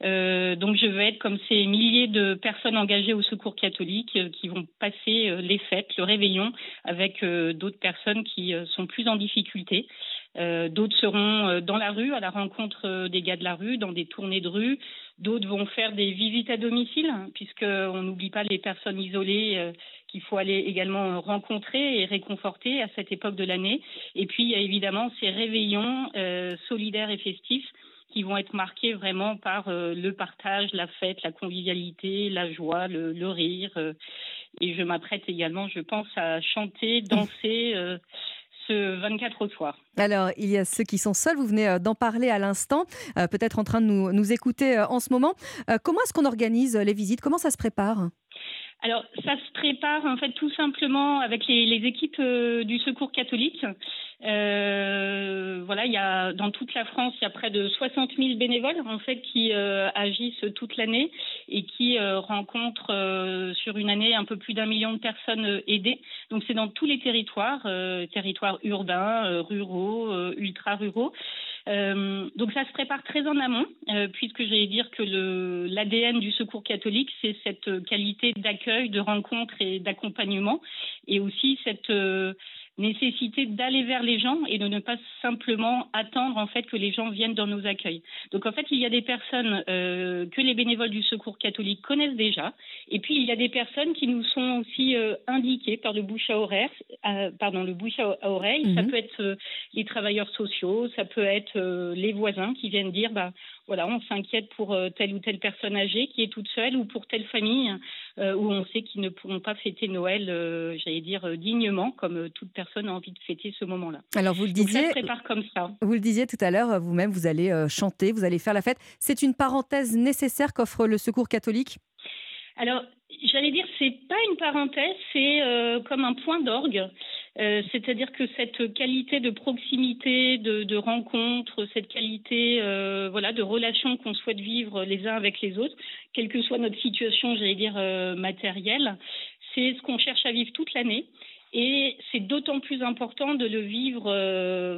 Euh, donc je vais être comme ces milliers de personnes engagées au Secours catholique qui vont passer les fêtes, le réveillon avec d'autres personnes qui sont plus en difficulté. D'autres seront dans la rue à la rencontre des gars de la rue, dans des tournées de rue. D'autres vont faire des visites à domicile, puisqu'on n'oublie pas les personnes isolées qu'il faut aller également rencontrer et réconforter à cette époque de l'année. Et puis, il y a évidemment ces réveillons euh, solidaires et festifs qui vont être marquées vraiment par le partage, la fête, la convivialité, la joie, le, rire. et je m'apprête également, je pense, à chanter, danser. 24 au soir. Alors, il y a ceux qui sont seuls, vous venez euh, d'en parler à l'instant, euh, peut-être en train de nous, nous écouter euh, en ce moment. comment est-ce qu'on organise les visites? Comment ça se prépare? Alors, ça se prépare en fait tout simplement avec les, équipes euh, du Secours catholique. Euh, voilà, il y a dans toute la France, il y a près de 60 000 bénévoles en fait qui euh, agissent toute l'année et qui rencontrent sur une année un peu plus d'un million de personnes aidées. Donc c'est dans tous les territoires, territoires urbains, ruraux, ultra ruraux. Euh, donc ça se prépare très en amont, euh, puisque j'allais dire que l'ADN du Secours catholique, c'est cette qualité d'accueil, de rencontre et d'accompagnement, et aussi cette euh, nécessité d'aller vers les gens et de ne pas simplement attendre en fait que les gens viennent dans nos accueils. Donc en fait, il y a des personnes euh, que les bénévoles du Secours catholique connaissent déjà, et puis il y a des personnes qui nous sont aussi indiquées par le bouche à oreille. Euh, pardon, le bouche à, oreille. Ça mhm. peut être les travailleurs sociaux, ça peut être les voisins qui viennent dire bah voilà, on s'inquiète pour euh, telle ou telle personne âgée qui est toute seule ou pour telle famille euh, où on sait qu'ils ne pourront pas fêter Noël, euh, j'allais dire dignement, comme toute personne a envie de fêter ce moment-là. Alors vous le disiez, ça se prépare comme ça. Vous le disiez tout à l'heure, vous-même, vous allez chanter, vous allez faire la fête. C'est une parenthèse nécessaire qu'offre le Secours catholique? Alors, j'allais dire, c'est pas une parenthèse, c'est comme un point d'orgue. Euh, c'est-à-dire que cette qualité de proximité, de, rencontre, cette qualité euh, voilà, de relation qu'on souhaite vivre les uns avec les autres, quelle que soit notre situation, j'allais dire, euh, matérielle, c'est ce qu'on cherche à vivre toute l'année. Et c'est d'autant plus important de le vivre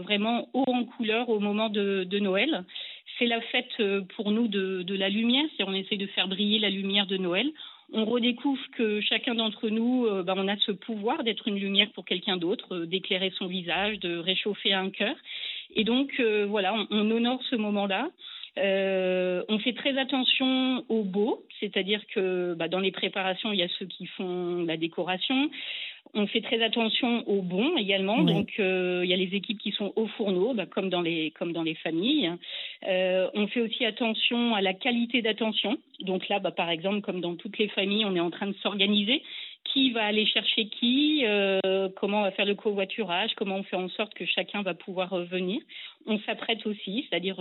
vraiment haut en couleur au moment de, Noël. C'est la fête pour nous de, la lumière, c'est on essaie de faire briller la lumière de Noël on redécouvre que chacun d'entre nous, euh, ben, on a ce pouvoir d'être une lumière pour quelqu'un d'autre, euh, d'éclairer son visage, de réchauffer un cœur. Et donc, euh, voilà, on, honore ce moment-là. On fait très attention au beau, c'est-à-dire que bah, dans les préparations, il y a ceux qui font la décoration, on fait très attention au bon également. Donc, euh, il y a les équipes qui sont au fourneau, bah, comme, dans les, comme dans les familles. Euh, on fait aussi attention à la qualité d'attention. Donc là, bah, par exemple, comme dans toutes les familles, on est en train de s'organiser. Qui va aller chercher qui euh, Comment on va faire le covoiturage Comment on fait en sorte que chacun va pouvoir venir On s'apprête aussi, c'est-à-dire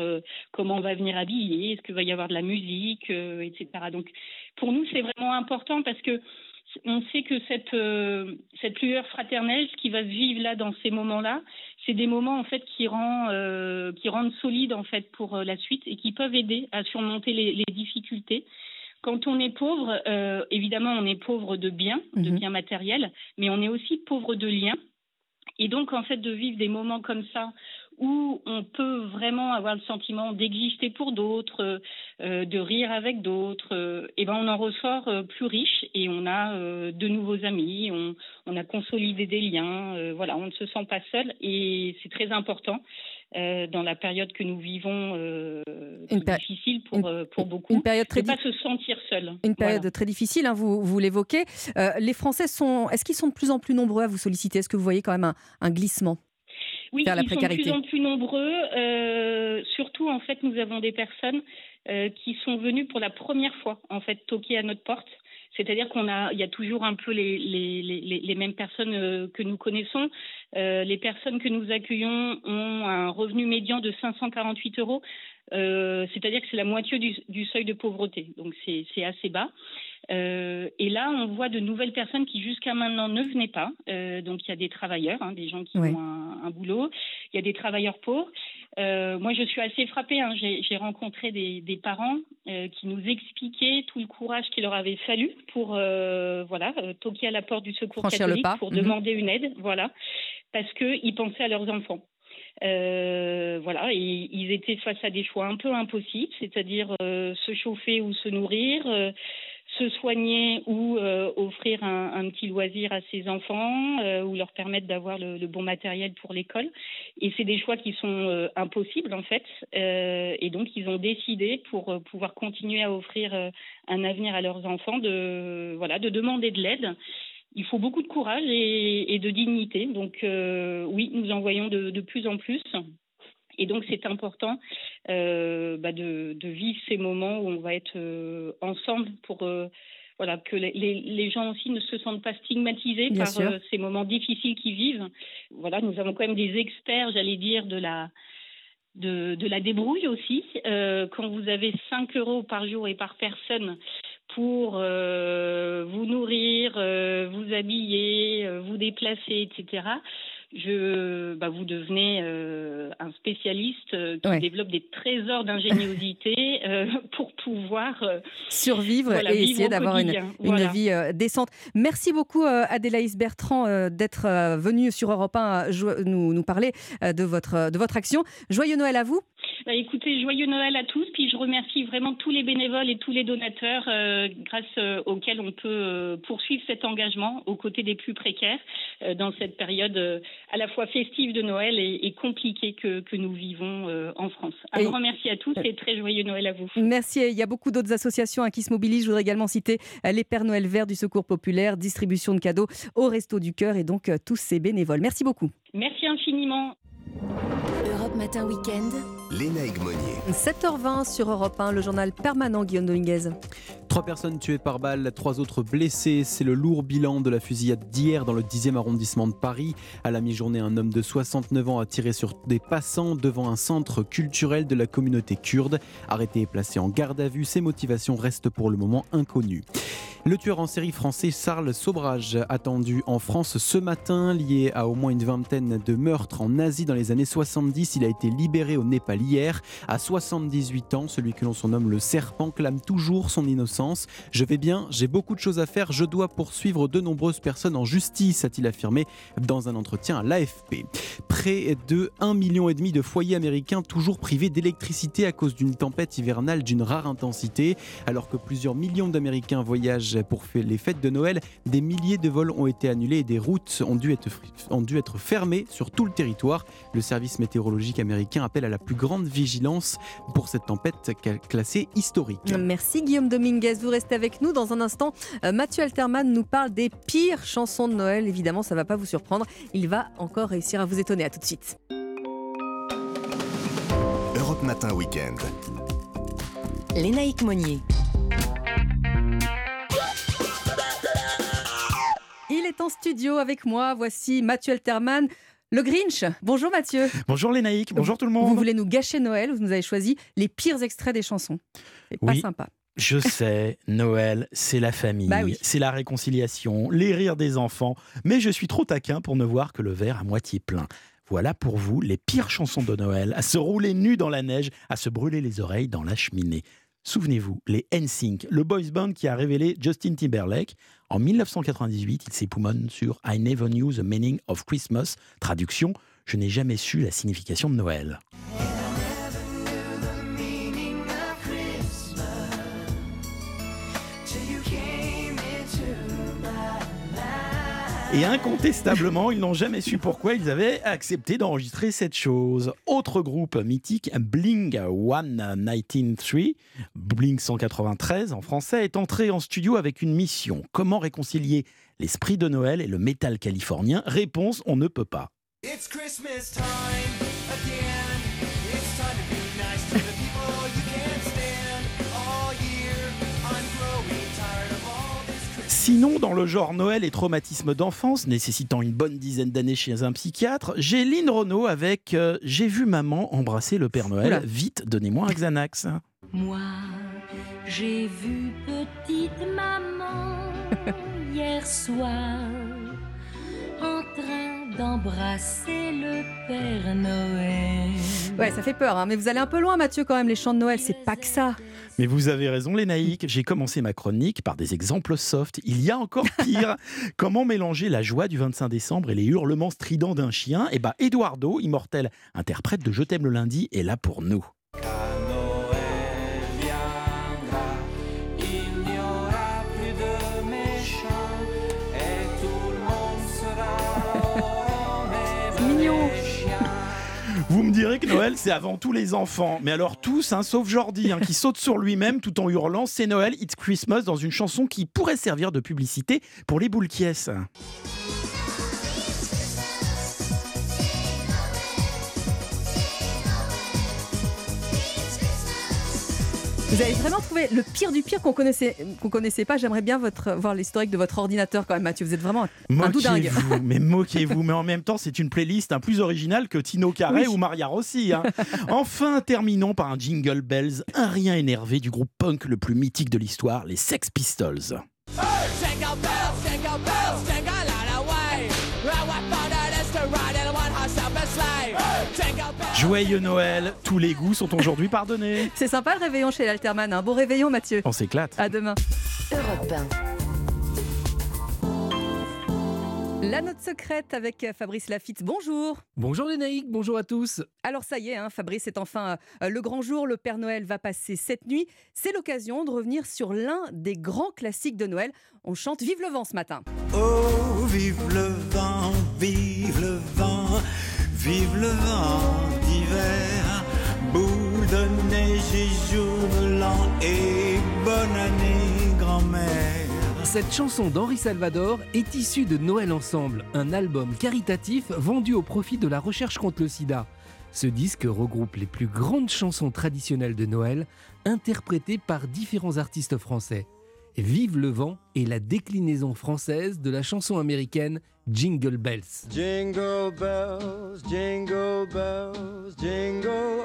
comment on va venir habiller Est-ce qu'il va y avoir de la musique, etc. Donc, pour nous, c'est vraiment important parce que on sait que cette, euh, cette lueur fraternelle, ce qui va se vivre là dans ces moments-là, c'est des moments en fait qui, rend, euh, qui rendent solide en fait pour euh, la suite et qui peuvent aider à surmonter les, difficultés. Quand on est pauvre, évidemment, on est pauvre de biens, de mhm. biens matériels, mais on est aussi pauvre de liens. Et donc, en fait, de vivre des moments comme ça où on peut vraiment avoir le sentiment d'exister pour d'autres, euh, de rire avec d'autres, euh, et ben on en ressort euh, plus riche et on a de nouveaux amis, on, on, a consolidé des liens, voilà, on ne se sent pas seul et c'est très important. Dans la période que nous vivons, une difficile pour, pour beaucoup, une période très pas se sentir seul. Une période très difficile, hein, vous, vous l'évoquez. les Français sont, est-ce qu'ils sont de plus en plus nombreux à vous solliciter? Est-ce que vous voyez quand même un, un glissement oui, ils sont de plus en plus nombreux. Euh, surtout, en fait, nous avons des personnes euh, qui sont venues pour la première fois, en fait, toquer à notre porte. C'est-à-dire qu'on a, il y a toujours un peu les, mêmes personnes euh, que nous connaissons. Euh, les personnes que nous accueillons ont un revenu médian de 548 euros. Euh, c'est-à-dire que c'est la moitié du, du, seuil de pauvreté, donc c'est assez bas. Euh, et là, on voit de nouvelles personnes qui jusqu'à maintenant ne venaient pas. Euh, donc il y a des travailleurs, hein, des gens qui ont un, un, boulot. Il y a des travailleurs pauvres. Euh, moi, je suis assez frappée. Hein. J'ai rencontré des, des parents qui nous expliquaient tout le courage qu'il leur avait fallu pour voilà toquer à la porte du secours catholique pour mhm. demander une aide, voilà, parce qu'ils pensaient à leurs enfants. Euh, voilà, et ils étaient face à des choix un peu impossibles, c'est-à-dire euh, se chauffer ou se nourrir, se soigner ou euh, offrir un, petit loisir à ses enfants euh, ou leur permettre d'avoir le, bon matériel pour l'école. Et c'est des choix qui sont euh, impossibles en fait. et donc ils ont décidé pour pouvoir continuer à offrir un avenir à leurs enfants de voilà de demander de l'aide. Il faut beaucoup de courage et, de dignité. Donc oui, nous en voyons de plus en plus. Et donc c'est important euh, bah, de, de, vivre ces moments où on va être euh, ensemble pour euh, voilà, que les, les, gens aussi ne se sentent pas stigmatisés par ces moments difficiles qu'ils vivent. Voilà, nous avons quand même des experts, j'allais dire, de la de, de la débrouille aussi. quand vous avez 5 euros par jour et par personne pour vous nourrir, vous habiller, vous déplacer, etc je, bah, vous devenez euh, un spécialiste euh, qui développe des trésors d'ingéniosité euh, pour pouvoir survivre et essayer d'avoir une, une, vie décente. Merci beaucoup Adélaïs Bertrand d'être venue sur Europe 1 nous, nous parler de votre, de votre action. Joyeux Noël à vous. Bah, écoutez, joyeux Noël à tous. Puis je remercie vraiment tous les bénévoles et tous les donateurs grâce auxquels on peut poursuivre cet engagement aux côtés des plus précaires dans cette période à la fois festive de Noël et, compliquée que, que, nous vivons euh, en France. Un grand merci à tous et très joyeux Noël à vous. Merci. Il y a beaucoup d'autres associations hein, qui se mobilisent. Je voudrais également citer euh, les Pères Noël Verts du Secours Populaire, distribution de cadeaux au Resto du Cœur et donc euh, tous ces bénévoles. Merci beaucoup. Merci infiniment. Europe Matin Weekend. Léna Egmonier. 7h20 sur Europe 1, le journal permanent Guillaume Dominguez. Trois personnes tuées par balle, trois autres blessées. C'est le lourd bilan de la fusillade d'hier dans le 10e arrondissement de Paris. À la mi-journée, un homme de 69 ans a tiré sur des passants devant un centre culturel de la communauté kurde. Arrêté et placé en garde à vue, ses motivations restent pour le moment inconnues. Le tueur en série français Charles Sobrage, attendu en France ce matin, lié à au moins une vingtaine de meurtres en Asie dans les années 70. Il a été libéré au Népal hier. À 78 ans, celui que l'on surnomme le serpent clame toujours son innocence. Je vais bien, j'ai beaucoup de choses à faire, je dois poursuivre de nombreuses personnes en justice, a-t-il affirmé dans un entretien à l'AFP. Près de 1,5 million de foyers américains toujours privés d'électricité à cause d'une tempête hivernale d'une rare intensité. Alors que plusieurs millions d'Américains voyagent pour les fêtes de Noël, des milliers de vols ont été annulés et des routes ont dû, être, ont dû être fermées sur tout le territoire. Le service météorologique américain appelle à la plus grande vigilance pour cette tempête classée historique. Merci Guillaume Dominguez. Vous restez avec nous dans un instant. Euh, Mathieu Alterman nous parle des pires chansons de Noël. Évidemment, ça ne va pas vous surprendre. Il va encore réussir à vous étonner. À tout de suite. Europe Matin Weekend. Lénaïque Monnier. Il est en studio avec moi. Voici Mathieu Alterman. Le Grinch. Bonjour Mathieu. Bonjour Lénaïque. Bonjour tout le monde. Vous voulez nous gâcher Noël. Vous nous avez choisi les pires extraits des chansons. C'est pas sympa. Je sais, Noël, c'est la famille, bah oui. c'est la réconciliation, les rires des enfants, mais je suis trop taquin pour ne voir que le verre à moitié plein. Voilà pour vous les pires chansons de Noël, à se rouler nu dans la neige, à se brûler les oreilles dans la cheminée. Souvenez-vous, les NSYNC, le boys band qui a révélé Justin Timberlake. En 1998, il s'époumonne sur I Never Knew the Meaning of Christmas. Traduction, je n'ai jamais su la signification de Noël. Et incontestablement, ils n'ont jamais su pourquoi ils avaient accepté d'enregistrer cette chose. Autre groupe mythique, Bling 193, Bling 193 en français, est entré en studio avec une mission. Comment réconcilier l'esprit de Noël et le métal californien? Réponse, on ne peut pas. Sinon, dans le genre Noël et traumatisme d'enfance, nécessitant une bonne dizaine d'années chez un psychiatre, j'ai Lynn Renault avec euh, J'ai vu maman embrasser le Père Noël. Vite, donnez-moi un Xanax. Moi, j'ai vu petite maman hier soir en train d'embrasser le Père Noël. Ouais, ça fait peur, hein, mais vous allez un peu loin, Mathieu, quand même. Les chants de Noël, c'est pas que ça. Mais vous avez raison, Lénaïque. J'ai commencé ma chronique par des exemples soft. Il y a encore pire. Comment mélanger la joie du 25 décembre et les hurlements stridents d'un chien? Eh bien, Eduardo, immortel interprète de Je t'aime le lundi, est là pour nous. Vous me direz que Noël, c'est avant tout les enfants. Mais alors tous, hein, sauf Jordi, hein, qui saute sur lui-même tout en hurlant C'est Noël, It's Christmas dans une chanson qui pourrait servir de publicité pour les boules qui Vous avez vraiment trouvé le pire du pire qu'on connaissait, qu'on connaissait pas. J'aimerais bien votre, voir l'historique de votre ordinateur quand même, Mathieu. Vous êtes vraiment un, un. Moquez-vous, mais moquez-vous. Mais en même temps, c'est une playlist un plus originale que Tino Carré Oui. ou Maria Rossi. hein. enfin, terminons par un jingle bells, un rien énervé du groupe punk le plus mythique de l'histoire, les Sex Pistols. Joyeux Noël, tous les goûts sont aujourd'hui pardonnés. C'est sympa le réveillon chez l'Alterman. Un bon réveillon, Mathieu. On s'éclate. À demain. Europe La note secrète avec Fabrice Lafitte. Bonjour. Bonjour Lénaïque, bonjour à tous. Alors ça y est, hein, Fabrice, c'est enfin euh, le grand jour. Le Père Noël va passer cette nuit. C'est l'occasion de revenir sur l'un des grands classiques de Noël. On chante Vive le vent ce matin. Oh, vive le vent, vive le vent, vive le vent de neige et jour de l'an et bonne année, grand-mère. Cette chanson d'Henri Salvador est issue de Noël Ensemble, un album caritatif vendu au profit de la recherche contre le sida. Ce disque regroupe les plus grandes chansons traditionnelles de Noël, interprétées par différents artistes français. Vive le vent est la déclinaison française de la chanson américaine Jingle Bells. Jingle bells, jingle bells, jingle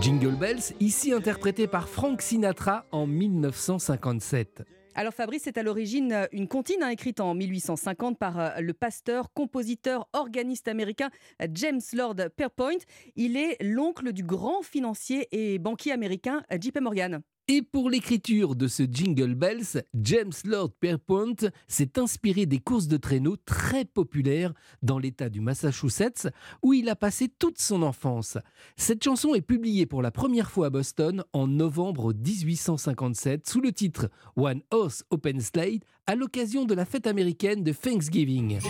Jingle Bells, ici interprété par Frank Sinatra en 1957. Alors Fabrice, c'est à l'origine euh, une comptine hein, écrite en 1850 par euh, le pasteur, compositeur, organiste américain euh, James Lord Pierpont. Il est l'oncle du grand financier et banquier américain JP Morgan. Et pour l'écriture de ce Jingle Bells, James Lord Pierpont s'est inspiré des courses de traîneau très populaires dans l'État du Massachusetts, où il a passé toute son enfance. Cette chanson est publiée pour la première fois à Boston en novembre 1857 sous le titre One Horse Open Slate à l'occasion de la fête américaine de Thanksgiving.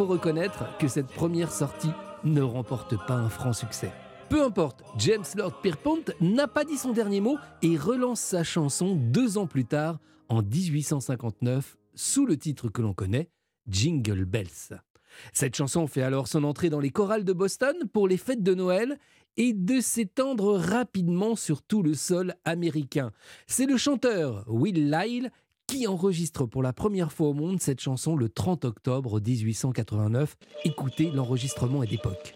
Faut reconnaître que cette première sortie ne remporte pas un franc succès. Peu importe, James Lord Pierpont n'a pas dit son dernier mot et relance sa chanson deux ans plus tard, en 1859, sous le titre que l'on connaît, Jingle Bells. Cette chanson fait alors son entrée dans les chorales de Boston pour les fêtes de Noël et de s'étendre rapidement sur tout le sol américain. C'est le chanteur Will Lyle qui enregistre pour la première fois au monde cette chanson le 30 octobre 1889. Écoutez, l'enregistrement est d'époque.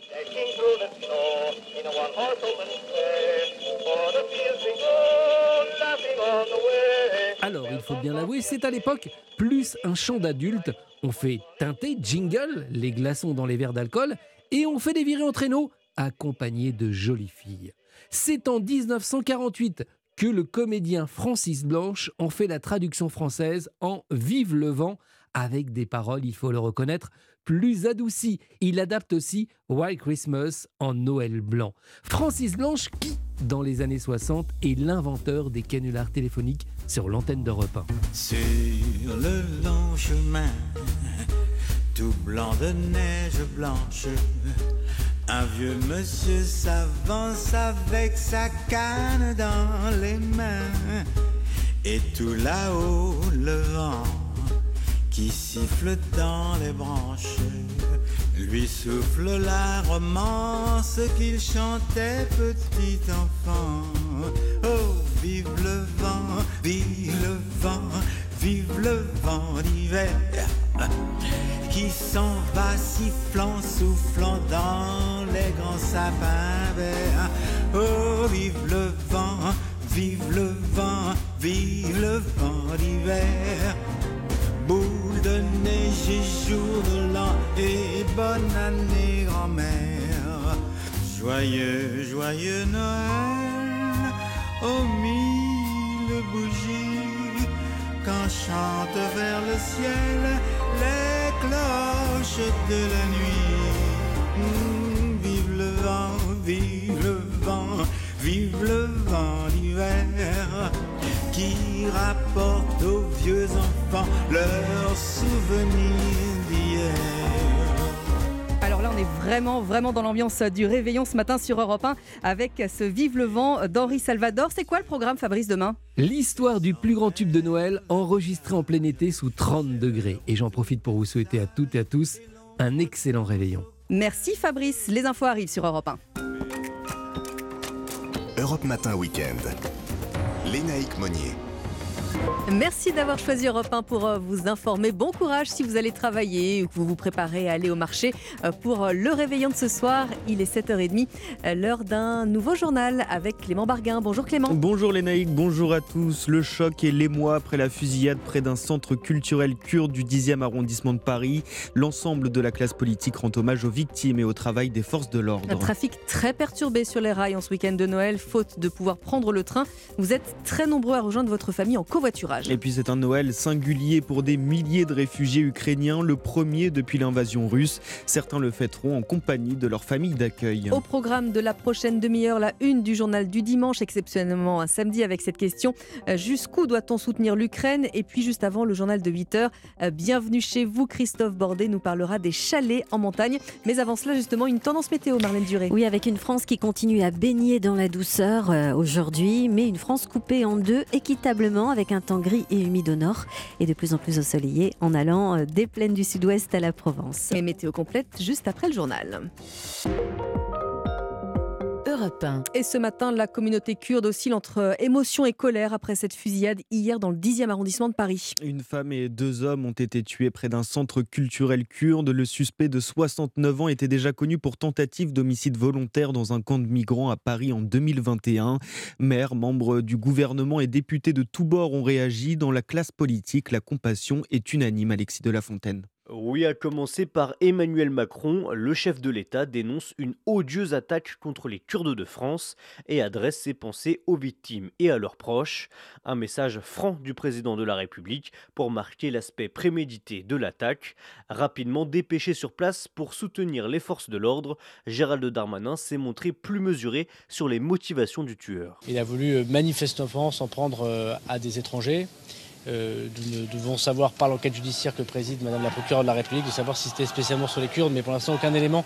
Alors, il faut bien l'avouer, c'est à l'époque plus un chant d'adulte. On fait teinter jingle, les glaçons dans les verres d'alcool, et on fait des virées en traîneau, accompagnées de jolies filles. C'est en 1948 que le comédien Francis Blanche en fait la traduction française en Vive le vent, avec des paroles, il faut le reconnaître, plus adoucies. Il adapte aussi White Christmas en Noël blanc. Francis Blanche, qui, dans les années 60, est l'inventeur des canulars téléphoniques sur l'antenne d'Europe 1. Sur le long chemin, tout blanc de neige blanche, un vieux monsieur s'avance avec sa canne dans les mains. Et tout là-haut, le vent qui siffle dans les branches lui souffle la romance qu'il chantait petit enfant. Oh, vive le vent, vive le vent, vive le vent d'hiver qui s'en va sifflant, soufflant dans les grands sapins verts. Oh, vive le vent, vive le vent, vive le vent d'hiver. Boule de neige et jour de l'an et bonne année grand-mère. Joyeux, joyeux Noël, aux mille bougies, quand chantent vers le ciel les cloches de la nuit. Mm, vive le vent, vive le vent, vive le vent d'hiver qui rapporte aux vieux enfants leurs souvenirs est vraiment, vraiment dans l'ambiance du réveillon ce matin sur Europe 1 avec ce Vive le vent d'Henri Salvador. C'est quoi le programme, Fabrice, demain? L'histoire du plus grand tube de Noël enregistré en plein été sous 30 degrés. Et j'en profite pour vous souhaiter à toutes et à tous un excellent réveillon. Merci Fabrice. Les infos arrivent sur Europe 1. Europe Matin Weekend. Lénaïque Monnier. Merci d'avoir choisi Europe 1 pour euh, vous informer. Bon courage si vous allez travailler ou que vous vous préparez à aller au marché euh, pour euh, le réveillon de ce soir. Il est 7h30, l'heure d'un nouveau journal avec Clément Barguin. Bonjour Clément. Bonjour Lénaïque, bonjour à tous. Le choc est l'émoi après la fusillade près d'un centre culturel kurde du 10e arrondissement de Paris. L'ensemble de la classe politique rend hommage aux victimes et au travail des forces de l'ordre. Un trafic très perturbé sur les rails en ce week-end de Noël, faute de pouvoir prendre le train. Vous êtes très nombreux à rejoindre votre famille en covoiturage. Et puis c'est un Noël singulier pour des milliers de réfugiés ukrainiens, le premier depuis l'invasion russe. Certains le fêteront en compagnie de leur famille d'accueil. Au programme de la prochaine demi-heure, la une du journal du dimanche, exceptionnellement un samedi avec cette question euh, jusqu'où doit-on soutenir l'Ukraine? Et puis juste avant le journal de 8 heures, euh, bienvenue chez vous, Christophe Bordet nous parlera des chalets en montagne. Mais avant cela, justement, une tendance météo, Marlène Duré. Oui, avec une France qui continue à baigner dans la douceur euh, aujourd'hui, mais une France coupée en deux équitablement avec un temps gris et humide au nord et de plus en plus ensoleillé en allant euh, des plaines du sud-ouest à la Provence. Et météo complète juste après le journal. Europe 1. Et ce matin, la communauté kurde oscille entre émotion et colère après cette fusillade hier dans le 10e arrondissement de Paris. Une femme et deux hommes ont été tués près d'un centre culturel kurde. Le suspect de 69 ans était déjà connu pour tentative d'homicide volontaire dans un camp de migrants à Paris en 2021. Maires, membres du gouvernement et députés de tous bords ont réagi. Dans la classe politique, la compassion est unanime, Alexis de la Fontaine. Oui, à commencer par Emmanuel Macron, le chef de l'État dénonce une odieuse attaque contre les Kurdes de France et adresse ses pensées aux victimes et à leurs proches. Un message franc du président de la République pour marquer l'aspect prémédité de l'attaque. Rapidement dépêché sur place pour soutenir les forces de l'ordre, Gérald Darmanin s'est montré plus mesuré sur les motivations du tueur. Il a voulu euh, manifestement s'en prendre euh, à des étrangers. Euh, nous devons savoir par l'enquête judiciaire que préside Madame la procureure de la République de savoir si c'était spécialement sur les Kurdes, mais pour l'instant aucun élément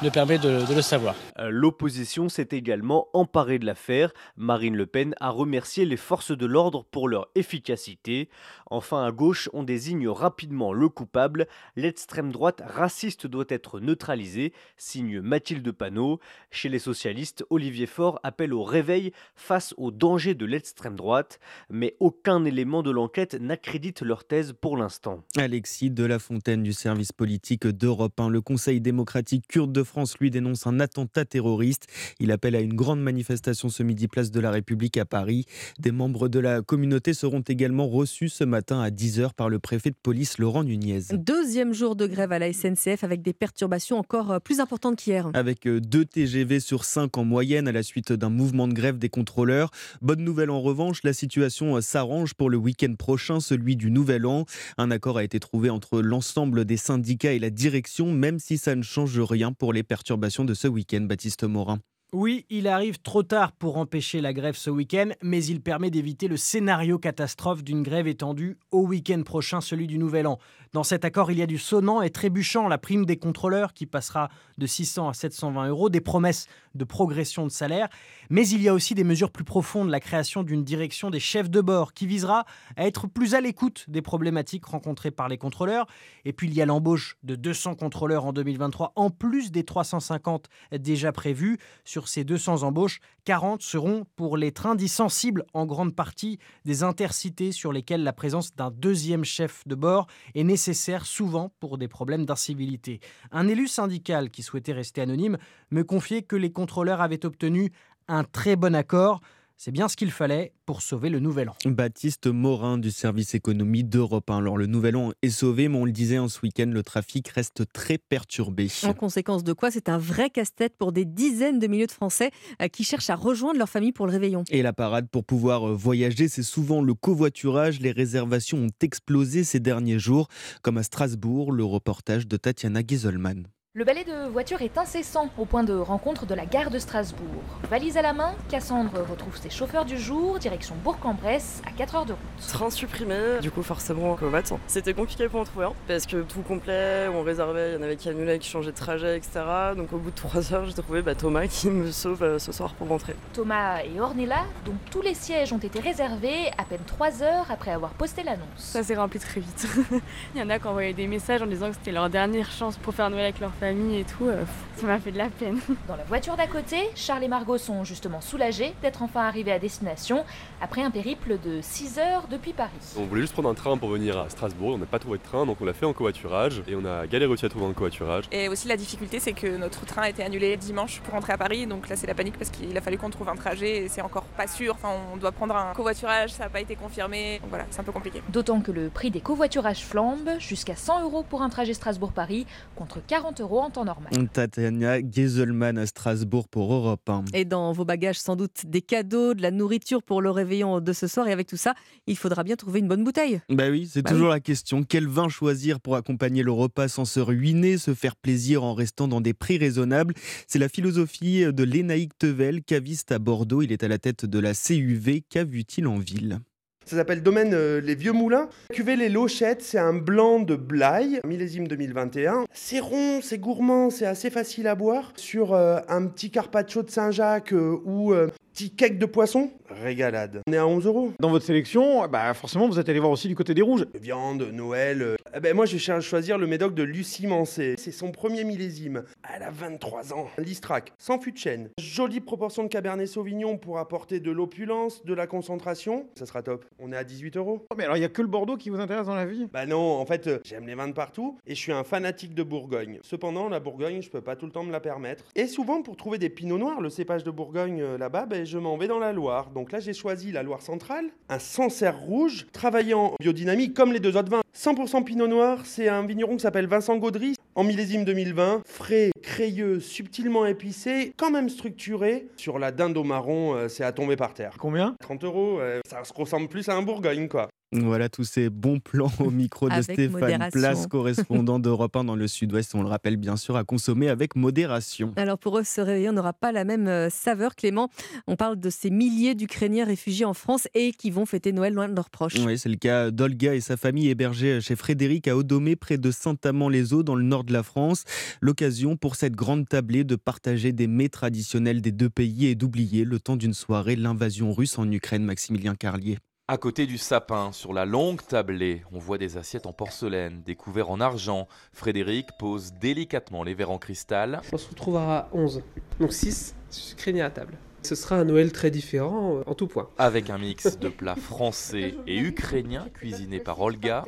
ne permet de, de le savoir. Euh, L'opposition s'est également emparée de l'affaire. Marine Le Pen a remercié les forces de l'ordre pour leur efficacité. Enfin, à gauche, on désigne rapidement le coupable. L'extrême droite raciste doit être neutralisée, signe Mathilde Panot. Chez les socialistes, Olivier Faure appelle au réveil face au danger de l'extrême droite, mais aucun élément de l'enquête n'accrédite leur thèse pour l'instant. Alexis de la Fontaine du service politique d'Europe 1. Le Conseil démocratique kurde de France lui dénonce un attentat terroriste. Il appelle à une grande manifestation ce midi place de la République à Paris. Des membres de la communauté seront également reçus ce matin à 10h par le préfet de police Laurent Nunez. Deuxième jour de grève à la SNCF avec des perturbations encore euh, plus importantes qu'hier. Avec 2 TGV sur 5 en moyenne à la suite d'un mouvement de grève des contrôleurs. Bonne nouvelle en revanche, la situation euh, s'arrange pour le week-end prochain prochain, celui du Nouvel An. Un accord a été trouvé entre l'ensemble des syndicats et la direction, même si ça ne change rien pour les perturbations de ce week-end, Baptiste Morin. Oui, il arrive trop tard pour empêcher la grève ce week-end, mais il permet d'éviter le scénario catastrophe d'une grève étendue au week-end prochain, celui du Nouvel An. Dans cet accord, il y a du sonnant et trébuchant, la prime des contrôleurs qui passera de 600 à 720 euros, des promesses de progression de salaire, mais il y a aussi des mesures plus profondes, la création d'une direction des chefs de bord qui visera à être plus à l'écoute des problématiques rencontrées par les contrôleurs. Et puis il y a l'embauche de 200 contrôleurs en 2023, en plus des 350 déjà prévus. Ces 200 embauches, 40 seront pour les trains dits sensibles, en grande partie des intercités sur lesquels la présence d'un deuxième chef de bord est nécessaire souvent pour des problèmes d'incivilité. Un élu syndical qui souhaitait rester anonyme me confiait que les contrôleurs avaient obtenu un très bon accord. C'est bien ce qu'il fallait pour sauver le Nouvel An. Baptiste Morin du service économie d'Europe 1. Alors le Nouvel An est sauvé, mais on le disait en ce week-end, le trafic reste très perturbé. En conséquence de quoi, c'est un vrai casse-tête pour des dizaines de milliers de Français euh, qui cherchent à rejoindre leur famille pour le réveillon. Et la parade pour pouvoir euh, voyager, c'est souvent le covoiturage. Les réservations ont explosé ces derniers jours, comme à Strasbourg, le reportage de Tatiana Gieselman. Le balai de voitures est incessant au point de rencontre de la gare de Strasbourg. Valise à la main, Cassandre retrouve ses chauffeurs du jour, direction Bourg-en-Bresse, à 4 heures de route. Train supprimé, du coup forcément combattant. C'était compliqué pour en trouver un, parce que tout complet, on réservait, il y en avait qui annulaient, qui changeaient de trajet, etc. Donc au bout de 3 heures, j'ai trouvé bah, Thomas qui me sauve euh, ce soir pour rentrer. Thomas et Ornella, dont tous les sièges ont été réservés à peine 3 heures après avoir posté l'annonce. Ça s'est rempli très vite. il y en a qui envoyaient des messages en disant que c'était leur dernière chance pour faire Noël avec leur famille et tout, euh, ça m'a fait de la peine. Dans la voiture d'à côté, Charles et Margot sont justement soulagés d'être enfin arrivés à destination après un périple de 6 heures depuis Paris. On voulait juste prendre un train pour venir à Strasbourg, on n'a pas trouvé de train donc on l'a fait en covoiturage et on a galéré aussi à trouver un covoiturage. Et aussi la difficulté c'est que notre train a été annulé dimanche pour rentrer à Paris donc là c'est la panique parce qu'il a fallu qu'on trouve un trajet et c'est encore pas sûr, enfin on doit prendre un covoiturage, ça n'a pas été confirmé, donc voilà c'est un peu compliqué. D'autant que le prix des covoiturages flambe, jusqu'à 100 euros pour un trajet Strasbourg-Paris contre 40 euros en temps normal. Tatiana Gieselman à Strasbourg pour Europe 1. Et dans vos bagages, sans doute des cadeaux, de la nourriture pour le réveillon de ce soir. Et avec tout ça, il faudra bien trouver une bonne bouteille. Bah oui, c'est Bah toujours oui. la question. Quel vin choisir pour accompagner le repas sans se ruiner, se faire plaisir en restant dans des prix raisonnables? C'est la philosophie de Lénaïque Tevel, caviste à Bordeaux. Il est à la tête de la CUV. Qu'a vu-il en ville? Ça s'appelle Domaine euh, Les Vieux Moulins. Cuvée Les Lochettes, c'est un blanc de Blaye, millésime 2021. C'est rond, c'est gourmand, c'est assez facile à boire. Sur euh, un petit carpaccio de Saint-Jacques euh, ou petit cake de poisson, régalade. On est à 11 euros. Dans votre sélection, bah forcément, vous êtes allé voir aussi du côté des rouges. Viande, Noël. euh, eh ben moi, je cherche à choisir le médoc de Lucie Mancé. C'est son premier millésime. Elle a 23 ans. Listrac, sans fût de chêne. Jolie proportion de Cabernet Sauvignon pour apporter de l'opulence, de la concentration. Ça sera top. On est à 18 euros. Oh, Mais alors, il y a que le Bordeaux qui vous intéresse dans la vie? Bah non, en fait, euh, j'aime les vins de partout et je suis un fanatique de Bourgogne. Cependant, la Bourgogne, je peux pas tout le temps me la permettre. Et souvent, pour trouver des pinots noirs, le cépage de Bourgogne euh, là-bas, ben, je m'en vais dans la Loire. Donc là, j'ai choisi la Loire centrale, un Sancerre rouge, travaillant en biodynamie comme les deux autres vins. 100% pinot noir, c'est un vigneron qui s'appelle Vincent Gaudry, en millésime 2020. Frais, crayeux, subtilement épicé, quand même structuré. Sur la dinde au marron, euh, c'est à tomber par terre. Combien? 30 euros, euh, ça se ressemble plus à un Bourgogne, quoi. Voilà tous ces bons plans au micro de Stéphane modération. Place, correspondant d'Europe 1 dans le sud-ouest. On le rappelle bien sûr à consommer avec modération. Alors pour eux, ce réveillon n'aura pas la même euh, saveur. Clément, on parle de ces milliers d'Ukrainiens réfugiés en France et qui vont fêter Noël loin de leurs proches. Oui, c'est le cas d'Olga et sa famille hébergés chez Frédéric à Odomé, près de Saint-Amand-les-Eaux, dans le nord de la France. L'occasion pour cette grande tablée de partager des mets traditionnels des deux pays et d'oublier le temps d'une soirée l'invasion russe en Ukraine. Maximilien Carlier. À côté du sapin, sur la longue tablée, on voit des assiettes en porcelaine, des couverts en argent. Frédéric pose délicatement les verres en cristal. On se retrouvera à 11. Donc 6 ukrainiens à table. Ce sera un Noël très différent euh, en tout point. Avec un mix de plats français et ukrainiens cuisinés par Olga.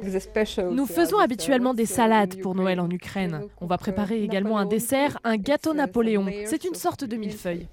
Nous faisons habituellement des salades pour Noël en Ukraine. On va préparer également un dessert, un gâteau Napoléon. C'est une sorte de millefeuille.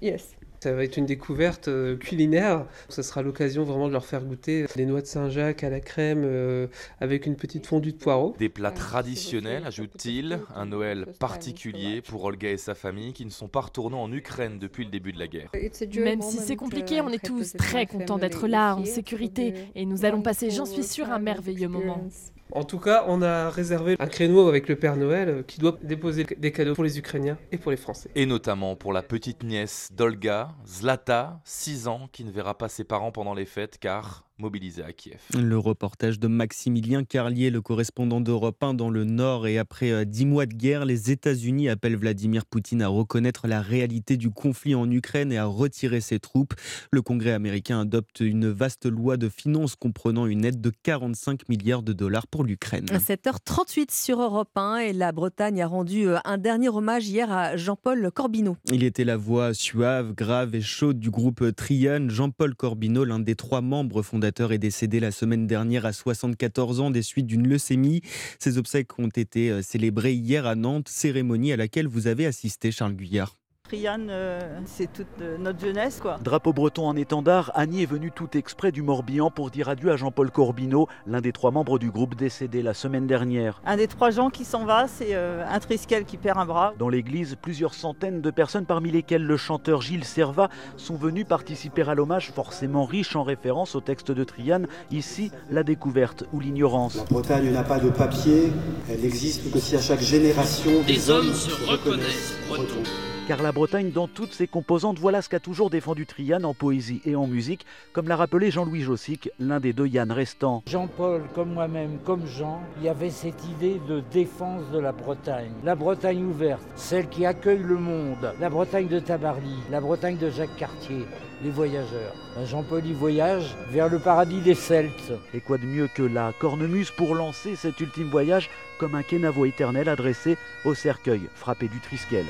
Ça va être une découverte euh, culinaire. Ce sera l'occasion vraiment de leur faire goûter des noix de Saint-Jacques à la crème euh, avec une petite fondue de poireaux. Des plats traditionnels, ajoute-t-il. Un Noël particulier pour Olga et sa famille qui ne sont pas retournés en Ukraine depuis le début de la guerre. Même si c'est compliqué, on est tous très contents d'être là, en sécurité, et nous allons passer, j'en suis sûre, un merveilleux moment. En tout cas, on a réservé un créneau avec le Père Noël euh, qui doit déposer des cadeaux pour les Ukrainiens et pour les Français. Et notamment pour la petite nièce d'Olga, Zlata, 6 ans, qui ne verra pas ses parents pendant les fêtes car mobilisée à Kiev. Le reportage de Maximilien Carlier, le correspondant d'Europe 1 dans le Nord. Et après euh, dix mois de guerre, les États-Unis appellent Vladimir Poutine à reconnaître la réalité du conflit en Ukraine et à retirer ses troupes. Le Congrès américain adopte une vaste loi de finances comprenant une aide de 45 milliards de dollars pour l'Ukraine. À 7h38 sur Europe 1 et la Bretagne a rendu euh, un dernier hommage hier à Jean-Paul Corbineau. Il était la voix suave, grave et chaude du groupe Trian. Jean-Paul Corbineau, l'un des trois membres fondateurs, est décédé la semaine dernière à 74 ans des suites d'une leucémie. Ses obsèques ont été euh, célébrées hier à Nantes, cérémonie à laquelle vous avez assisté, Charles Guyard. Trianne, euh, c'est toute euh, notre jeunesse, quoi. Drapeau breton en étendard, Annie est venue tout exprès du Morbihan pour dire adieu à Jean-Paul Corbineau, l'un des trois membres du groupe décédé la semaine dernière. Un des trois gens qui s'en va, c'est euh, un Triskel qui perd un bras. Dans l'église, plusieurs centaines de personnes, parmi lesquelles le chanteur Gilles Servat, sont venus participer à l'hommage forcément riche en références au texte de Trianne. Ici, la découverte ou l'ignorance. La Bretagne n'a pas de papier, elle n'existe que si à chaque génération des, hommes se reconnaissent bretons. Car la Bretagne, dans toutes ses composantes, voilà ce qu'a toujours défendu Trianne en poésie et en musique, comme l'a rappelé Jean-Louis Jossic, l'un des deux Yann restants. Jean-Paul, comme moi-même, comme Jean, il y avait cette idée de défense de la Bretagne. La Bretagne ouverte, celle qui accueille le monde. La Bretagne de Tabarly, la Bretagne de Jacques Cartier, les voyageurs. Jean-Paul y voyage vers le paradis des Celtes. Et quoi de mieux que la cornemuse pour lancer cet ultime voyage comme un kenavo éternel adressé au cercueil frappé du Triskel.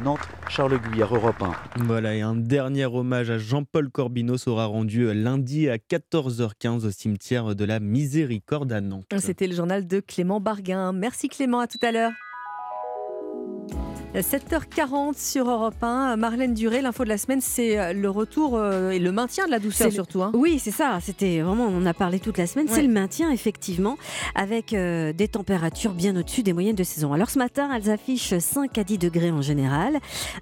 Nantes, Charles Guyard, Europe 1. Voilà, et un dernier hommage à Jean-Paul Corbineau sera rendu lundi à 14h15 au cimetière de la Miséricorde à Nantes. C'était le journal de Clément Barguin. Merci Clément, à tout à l'heure. 7h40 sur Europe 1. Marlène Duré, l'info de la semaine, c'est euh, le retour euh, et le maintien de la douceur surtout. hein. Oui, c'est ça. C'était vraiment, on en a parlé toute la semaine. Ouais. C'est le maintien, effectivement, avec euh, des températures bien au-dessus des moyennes de saison. Alors ce matin, elles affichent 5 à 10 degrés en général.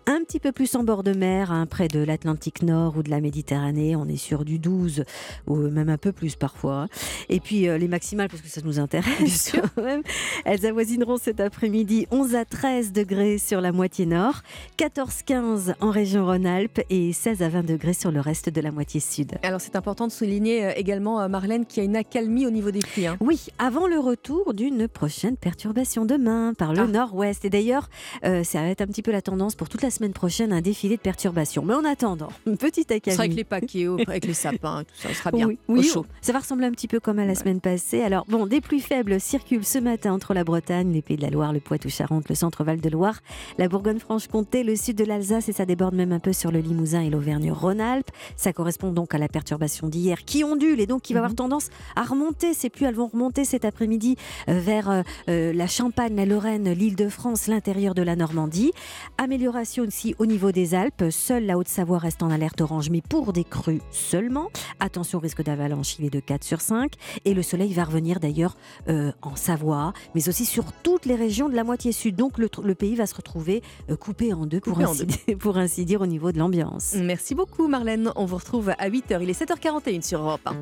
Un petit peu plus en bord de mer, hein, près de l'Atlantique Nord ou de la Méditerranée. On est sur du 12 ou même un peu plus parfois. Et puis euh, les maximales, parce que ça nous intéresse quand même. Elles avoisineront cet après-midi 11 à 13 degrés sur la moitié nord, 14-15 en région Rhône-Alpes et 16 à 20 degrés sur le reste de la moitié sud. Alors c'est important de souligner euh, également, euh, Marlène, qu'il y a une accalmie au niveau des pluies. hein. Oui, avant le retour d'une prochaine perturbation demain par le nord-ouest. Et d'ailleurs, euh, ça va être un petit peu la tendance pour toute la semaine prochaine, un défilé de perturbations. Mais en attendant, une petite Ce accalmie. sera avec les paquets, avec les sapins, tout ça, ça sera bien. Oui, au chaud. ça va ressembler un petit peu comme à la semaine passée. Alors, bon, des pluies faibles circulent ce matin entre la Bretagne, les Pays de la Loire, le Poitou-Charentes, le centre-Val de Loire, la Bourgogne-Franche-Comté, le sud de l'Alsace et ça déborde même un peu sur le Limousin et l'Auvergne-Rhône-Alpes. Ça correspond donc à la perturbation d'hier qui ondule et donc qui va avoir tendance à remonter. Ces pluies, elles vont remonter cet après-midi euh, vers euh, euh, la Champagne, la Lorraine, l'Île-de-France, l'intérieur de la Normandie. Amélioration aussi au niveau des Alpes. Seule la Haute-Savoie reste en alerte orange, mais pour des crues seulement. Attention au risque d'avalanche, il est de 4 sur 5. Et le soleil va revenir d'ailleurs euh, en Savoie, mais aussi sur toutes les régions de la moitié sud. Donc le pays va se retrouver euh, coupé en deux, pour, en ainsi deux. dire- pour ainsi dire, au niveau de l'ambiance. Merci beaucoup, Marlène. On vous retrouve à 8h. Il est 7h41 sur Europe 1.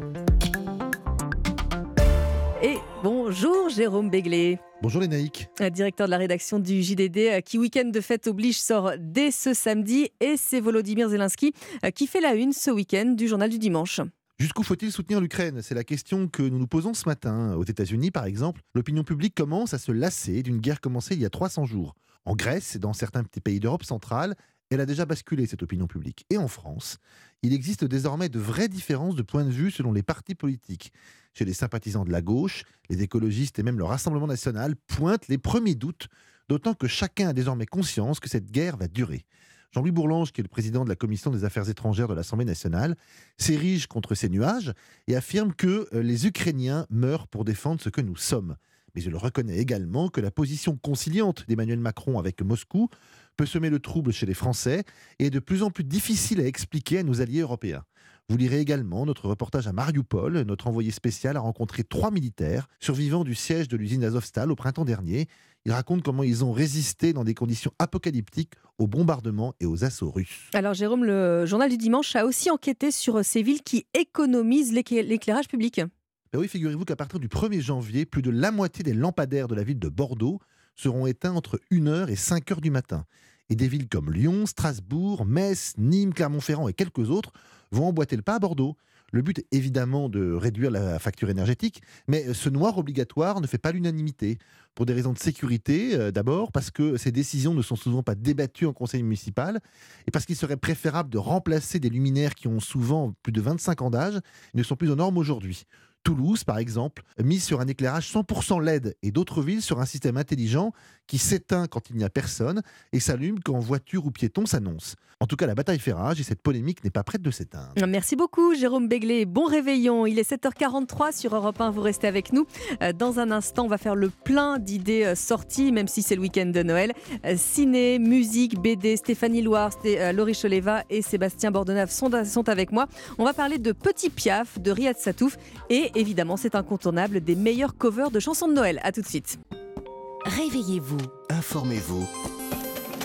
Et bonjour, Jérôme Béglé. Bonjour les naïcs. Euh, Directeur de la rédaction du JDD, euh, qui Week-end de fête oblige sort dès ce samedi. Et c'est Volodymyr Zelensky qui fait la une ce week-end du journal du dimanche. Jusqu'où faut-il soutenir l'Ukraine? C'est la question que nous nous posons ce matin. Aux États-Unis, par exemple, l'opinion publique commence à se lasser d'une guerre commencée il y a 300 jours. En Grèce et dans certains petits pays d'Europe centrale, elle a déjà basculé, cette opinion publique. Et en France, il existe désormais de vraies différences de point de vue selon les partis politiques. Chez les sympathisants de la gauche, les écologistes et même le Rassemblement national pointent les premiers doutes, d'autant que chacun a désormais conscience que cette guerre va durer. Jean-Louis Bourlange, qui est le président de la Commission des Affaires étrangères de l'Assemblée nationale, s'érige contre ces nuages et affirme que euh, les Ukrainiens meurent pour défendre ce que nous sommes. Mais il reconnaît également que la position conciliante d'Emmanuel Macron avec Moscou peut semer le trouble chez les Français et est de plus en plus difficile à expliquer à nos alliés européens. Vous lirez également notre reportage à Mariupol. Notre envoyé spécial a rencontré trois militaires survivants du siège de l'usine Azovstal au printemps dernier. Ils racontent comment ils ont résisté dans des conditions apocalyptiques aux bombardements et aux assauts russes. Alors Jérôme, le journal du dimanche a aussi enquêté sur ces villes qui économisent l'éclair- l'éclairage public. Ben oui, figurez-vous qu'à partir du 1er janvier, plus de la moitié des lampadaires de la ville de Bordeaux seront éteints entre 1h et 5h du matin. Et des villes comme Lyon, Strasbourg, Metz, Nîmes, Clermont-Ferrand et quelques autres vont emboîter le pas à Bordeaux. Le but est évidemment de réduire la facture énergétique, mais ce noir obligatoire ne fait pas l'unanimité. Pour des raisons de sécurité, euh, d'abord, parce que ces décisions ne sont souvent pas débattues en conseil municipal, et parce qu'il serait préférable de remplacer des luminaires qui ont souvent plus de 25 ans d'âge et ne sont plus aux normes aujourd'hui. Toulouse, par exemple, mise sur un éclairage 100% LED et d'autres villes sur un système intelligent qui s'éteint quand il n'y a personne et s'allume quand voiture ou piéton s'annonce. En tout cas, la bataille fait rage et cette polémique n'est pas prête de s'éteindre. Merci beaucoup Jérôme Béglé. Bon réveillon. Il est 7h43 sur Europe 1. Vous restez avec nous. Euh, Dans un instant, on va faire le plein d'idées euh, sorties, même si c'est le week-end de Noël. Euh, Ciné, musique, BD. Stéphanie Loire, euh, Laurie Choleva et Sébastien Bordenave sont, sont avec moi. On va parler de Petit Piaf, de Riyad Satouf et évidemment, c'est incontournable, des meilleurs covers de chansons de Noël. À tout de suite. Réveillez-vous. Informez-vous.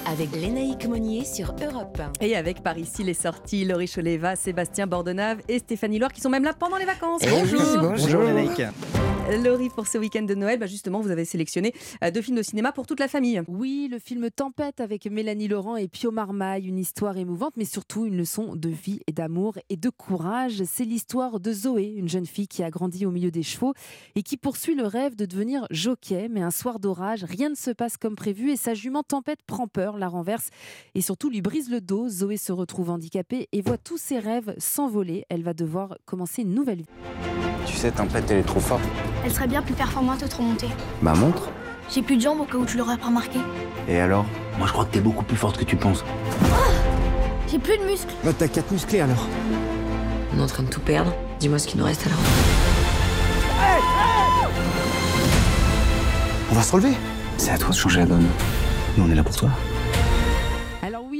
Avec Lénaïque Monnier sur Europe 1. Et avec par ici les sorties, Laurie Choleva, Sébastien Bordenave et Stéphanie Loire qui sont même là pendant les vacances. Eh oui, bonjour. Lénaïque. Laurie, pour ce week-end de Noël, bah justement, vous avez sélectionné euh, deux films de cinéma pour toute la famille. Oui, le film Tempête avec Mélanie Laurent et Pio Marmaille, une histoire émouvante, mais surtout une leçon de vie et d'amour et de courage. C'est l'histoire de Zoé, une jeune fille qui a grandi au milieu des chevaux et qui poursuit le rêve de devenir jockey. Mais un soir d'orage, rien ne se passe comme prévu et sa jument Tempête prend peur, la renverse et surtout lui brise le dos. Zoé se retrouve handicapée et voit tous ses rêves s'envoler. Elle va devoir commencer une nouvelle vie. Tu sais, Tempête, elle est trop forte. Elle serait bien plus performante au montée. Ma montre J'ai plus de jambes au cas où tu l'aurais pas remarqué. Et alors? Moi, je crois que t'es beaucoup plus forte que tu penses. J'ai plus de muscles. Bah, t'as quatre musclés alors. On est en train de tout perdre. Dis-moi ce qu'il nous reste alors. On va se relever. C'est à toi de changer la donne. Nous, on est là pour toi.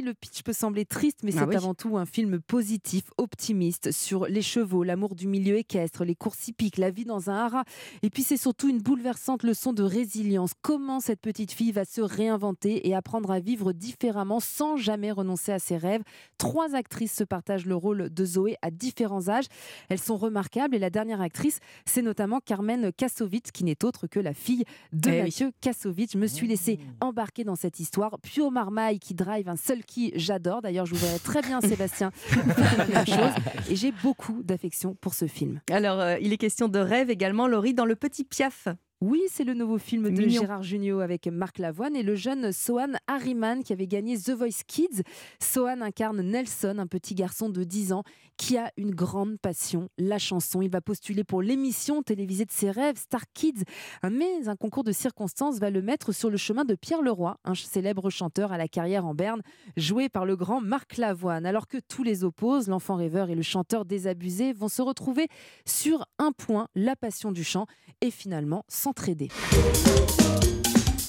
Le pitch peut sembler triste, mais Ah c'est oui. avant tout un film positif, optimiste, sur les chevaux, l'amour du milieu équestre, les courses hippiques, la vie dans un haras. Et puis c'est surtout une bouleversante leçon de résilience. Comment cette petite fille va se réinventer et apprendre à vivre différemment sans jamais renoncer à ses rêves? Trois actrices se partagent le rôle de Zoé à différents âges. Elles sont remarquables et la dernière actrice, c'est notamment Carmen Kassovitz, qui n'est autre que la fille de Eh oui. Mathieu Kassovitz. Je me suis laissée embarquer dans cette histoire. Pio Marmaille qui drive un seul qui j'adore. D'ailleurs, je vous verrai très bien Sébastien faire la même chose. Et j'ai beaucoup d'affection pour ce film. Alors, euh, il est question de rêve également, Laurie, dans Le Petit Piaf. Oui, c'est le nouveau film de Mignon. Gérard Jugnot avec Marc Lavoine et le jeune Sohan Harriman qui avait gagné The Voice Kids. Sohan incarne Nelson, un petit garçon de 10 ans qui a une grande passion, la chanson. Il va postuler pour l'émission télévisée de ses rêves, Star Kids. Mais un concours de circonstances va le mettre sur le chemin de Pierre Leroy, un célèbre chanteur à la carrière en berne, joué par le grand Marc Lavoine. Alors que tous les opposent, l'enfant rêveur et le chanteur désabusé vont se retrouver sur un point, la passion du chant, et finalement s'entraider.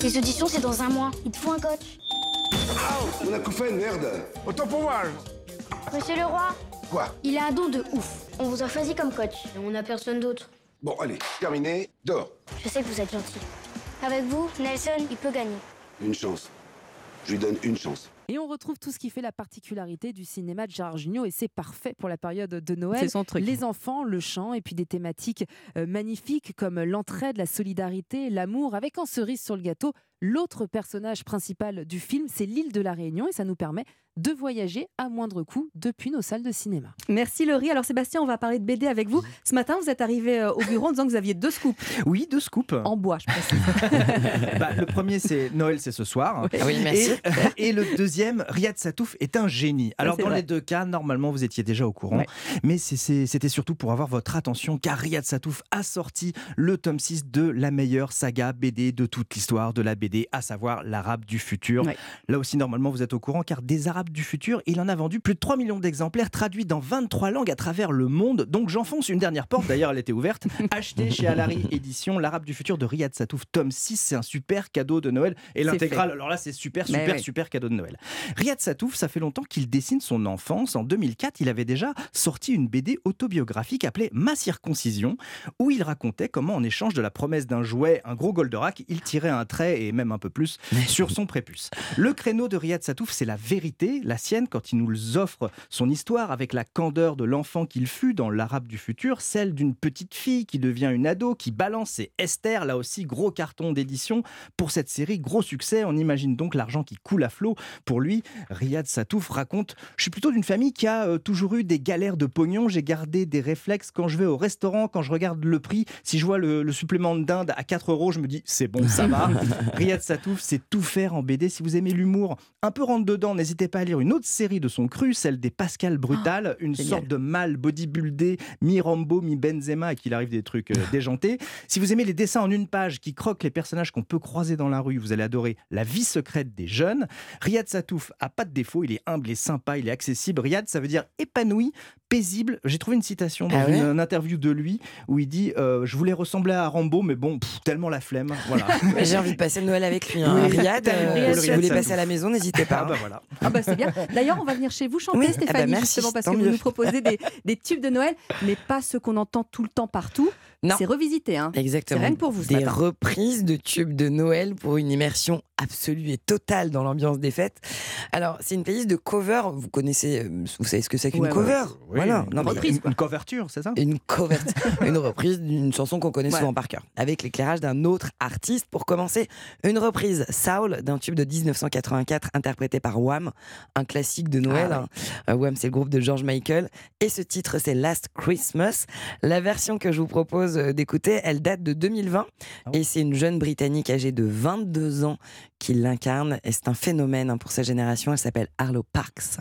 Les auditions, c'est dans un mois. Il te faut un coach. On a fait merde Autant pour moi Monsieur le roi, Quoi? Il a un don de ouf. On vous a choisi comme coach. Et on n'a personne d'autre. Bon, allez, terminé, dors. Je sais que vous êtes gentil. Avec vous, Nelson, il peut gagner. Une chance. Je lui donne une chance. Et on retrouve tout ce qui fait la particularité du cinéma de Gérard Jugnot et c'est parfait pour la période de Noël. C'est son truc. Les enfants, le chant et puis des thématiques euh, magnifiques comme l'entraide, la solidarité, l'amour avec en cerise sur le gâteau. L'autre personnage principal du film, c'est l'île de la Réunion et ça nous permet de voyager à moindre coût depuis nos salles de cinéma. Merci Laurie. Alors Sébastien, on va parler de BD avec vous. Ce matin, vous êtes arrivé euh, au bureau en disant que vous aviez deux scoops. Oui, deux scoops. En bois, je précise. Bah, le premier, c'est Noël, c'est ce soir. Oui. Ah oui, merci. Et, et le deuxième, Riyad Satouf est un génie. Alors, c'est dans vrai. les deux cas, normalement, vous étiez déjà au courant. Ouais. Mais c'était surtout pour avoir votre attention, car Riyad Satouf a sorti le tome 6 de la meilleure saga BD de toute l'histoire de la BD, à savoir l'Arabe du futur. Ouais. Là aussi, normalement, vous êtes au courant, car des Arabes du futur, il en a vendu plus de 3 millions d'exemplaires, traduits dans 23 langues à travers le monde. Donc, j'enfonce une dernière porte, d'ailleurs, elle était ouverte. Achetez chez Alary Édition l'Arabe du futur de Riyad Satouf, tome 6. C'est un super cadeau de Noël. Et l'intégrale, alors là, c'est super, super, ouais. super cadeau de Noël. Riyad Satouf, ça fait longtemps qu'il dessine son enfance. En 2004, il avait déjà sorti une BD autobiographique appelée Ma circoncision, où il racontait comment, en échange de la promesse d'un jouet, un gros Goldorak, il tirait un trait et même un peu plus sur son prépuce. Le créneau de Riyad Satouf, c'est la vérité, la sienne, quand il nous offre son histoire avec la candeur de l'enfant qu'il fut dans l'Arabe du futur, celle d'une petite fille qui devient une ado, qui balance ses Esther, là aussi gros carton d'édition pour cette série, gros succès. On imagine donc l'argent qui coule à flot pour lui. Riyad Satouf raconte Je suis plutôt d'une famille qui a euh, toujours eu des galères de pognon. J'ai gardé des réflexes quand je vais au restaurant, quand je regarde le prix. Si je vois le, le supplément de dinde à 4 euros, je me dis C'est bon, ça va. Riyad Satouf, c'est tout faire en BD. Si vous aimez l'humour un peu rentre dedans, n'hésitez pas à à lire une autre série de son cru, celle des Pascal Brutal, une génial. sorte de mâle bodybuildé, mi-Rambo, mi-Benzema, et qu'il arrive des trucs euh, déjantés. Si vous aimez les dessins en une page qui croquent les personnages qu'on peut croiser dans la rue, vous allez adorer La vie secrète des jeunes. Riyad Satouf a pas de défaut, il est humble et sympa, il est accessible. Riyad, ça veut dire épanoui, paisible. J'ai trouvé une citation dans Ah ouais une, une interview de lui où il dit euh, Je voulais ressembler à Rambo, mais bon, pff, tellement la flemme. Voilà. J'ai envie de passer le Noël avec lui. Hein. Oui, Riyad, tellement. euh, Riyad si vous voulez passer à la maison, n'hésitez pas. Ah bah voilà. Ah bah c'est bien. D'ailleurs, on va venir chez vous chanter, Oui, ah bah Stéphanie, merci, justement, parce que vous nous proposez des, des tubes de Noël, mais pas ceux qu'on entend tout le temps partout. Non. C'est revisité. Hein. Exactement. C'est rien que pour vous ce Des matin. reprises de tubes de Noël pour une immersion absolue et totale dans l'ambiance des fêtes. Alors, c'est une playlist de cover. Vous connaissez, euh, vous savez ce que c'est qu'une Ouais, ouais. cover? Oui, Voilà. une Non, reprise, une, une couverture, c'est ça? Une cover, une reprise d'une chanson qu'on connaît Ouais. souvent par cœur, avec l'éclairage d'un autre artiste. Pour commencer, une reprise Saul d'un tube de 1984 interprété par Wham, un classique de Noël. Ah hein. Euh, Wham, c'est le groupe de George Michael, et ce titre, c'est Last Christmas. La version que je vous propose euh, d'écouter, elle date de 2020, Ah et c'est une jeune britannique âgée de 22 ans qui l'incarne, et c'est un phénomène hein, pour sa génération. Elle s'appelle Arlo Parks.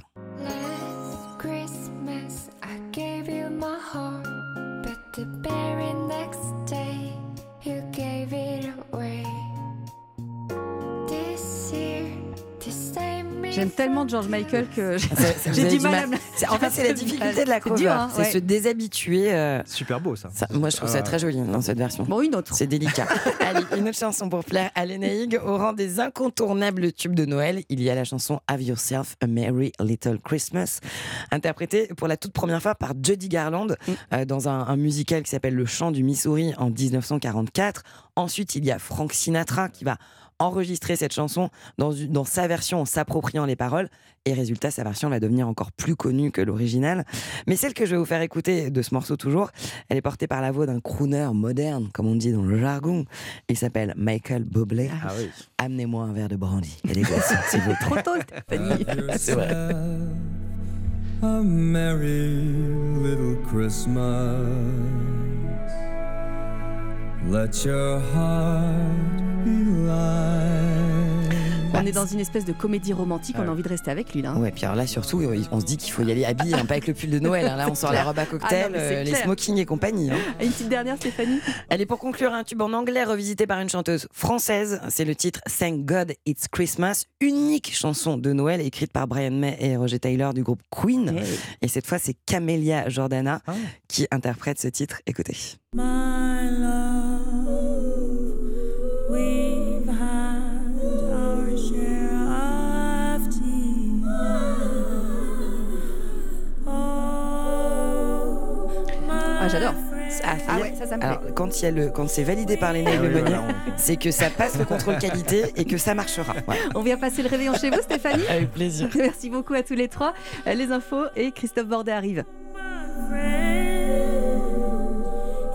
J'aime tellement George Michael que j'ai Ah, j'ai avez du du mal mal. à me... C'est- En fait, c'est la difficulté de la cover. hein, c'est ouais. se déshabituer. euh, Super beau ça. ça- moi, je trouve ça Ah. très joli dans cette version. Bon, une autre. C'est délicat. Allez, une autre chanson pour plaire à Lénaïgue. Au rang des incontournables tubes de Noël, il y a la chanson Have Yourself a Merry Little Christmas, interprétée pour la toute première fois par Judy Garland Mm. euh, dans un, un musical qui s'appelle Le Chant du Missouri en 1944. Ensuite, il y a Frank Sinatra qui va enregistrer cette chanson dans, sa version en s'appropriant les paroles. Et résultat, sa version va devenir encore plus connue que l'original. Mais celle que je vais vous faire écouter de ce morceau toujours, elle est portée par la voix d'un crooner moderne, comme on dit dans le jargon. Il s'appelle Michael Bublé. Ah oui. Amenez-moi un verre de brandy et des glaçons, s'il vous plaît. Trop tôt, Stéphanie. C'est vrai. A merry little Christmas. Let your heart. On est dans une espèce de comédie romantique, on a envie de rester avec lui là. hein. Ouais, puis alors là, surtout, on se dit qu'il faut y aller habillé, hein, pas avec le pull de Noël. hein. Là, on sort clair. la robe à Ah cocktail, non, c'est euh, les clair. smokings et compagnie. hein. Et Une petite dernière, Stéphanie Allez, pour conclure, un tube en anglais revisité par une chanteuse française. C'est le titre Thank God It's Christmas, unique chanson de Noël écrite par Brian May et Roger Taylor du groupe Queen. Et cette fois, c'est Camélia Jordana qui interprète ce titre. Écoutez. My love, Ah, j'adore. Ah, Ah ouais, ça, ça me plaît. Alors, quand, il y a le, quand c'est validé par les nails Ah oui, c'est que ça passe le contrôle qualité et que ça marchera. Voilà. On vient passer le réveillon chez vous, Stéphanie Avec plaisir. Merci beaucoup à tous les trois. Euh, Les infos et Christophe Bordet arrive.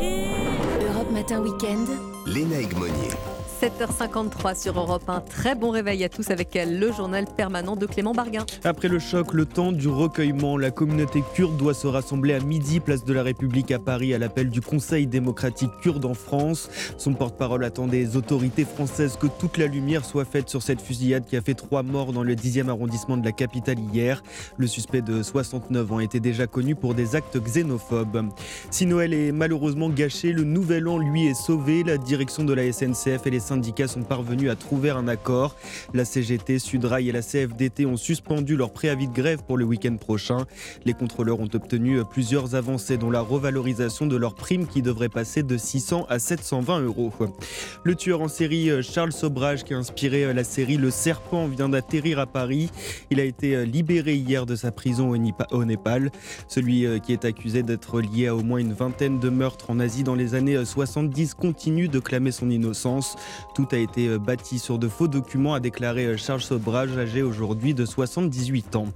Europe Matin Weekend. Lénaïque Monnier. 7h53 sur Europe 1. Très bon réveil à tous avec le journal permanent de Clément Barguin. Après le choc, le temps du recueillement, la communauté kurde doit se rassembler à midi, place de la République à Paris, à l'appel du Conseil démocratique kurde en France. Son porte-parole attend des autorités françaises que toute la lumière soit faite sur cette fusillade qui a fait trois morts dans le 10e arrondissement de la capitale hier. Le suspect de 69 ans était déjà connu pour des actes xénophobes. Si Noël est malheureusement gâché, le nouvel an, lui, est sauvé. La direction de la SNCF et les syndicats sont parvenus à trouver un accord. La CGT, Sudrail et la CFDT ont suspendu leur préavis de grève pour le week-end prochain. Les contrôleurs ont obtenu plusieurs avancées, dont la revalorisation de leur prime qui devrait passer de 600 à 720 euros. Le tueur en série euh, Charles Sobrage, qui a inspiré euh, la série Le Serpent, vient d'atterrir à Paris. Il a été euh, libéré hier de sa prison au Népal. Celui qui est accusé d'être lié à au moins une vingtaine de meurtres en Asie dans les années euh, 70 continue de clamer son innocence. Tout a été euh, bâti sur de faux documents, a déclaré euh, Charles Sobrage, âgé aujourd'hui de 78 ans.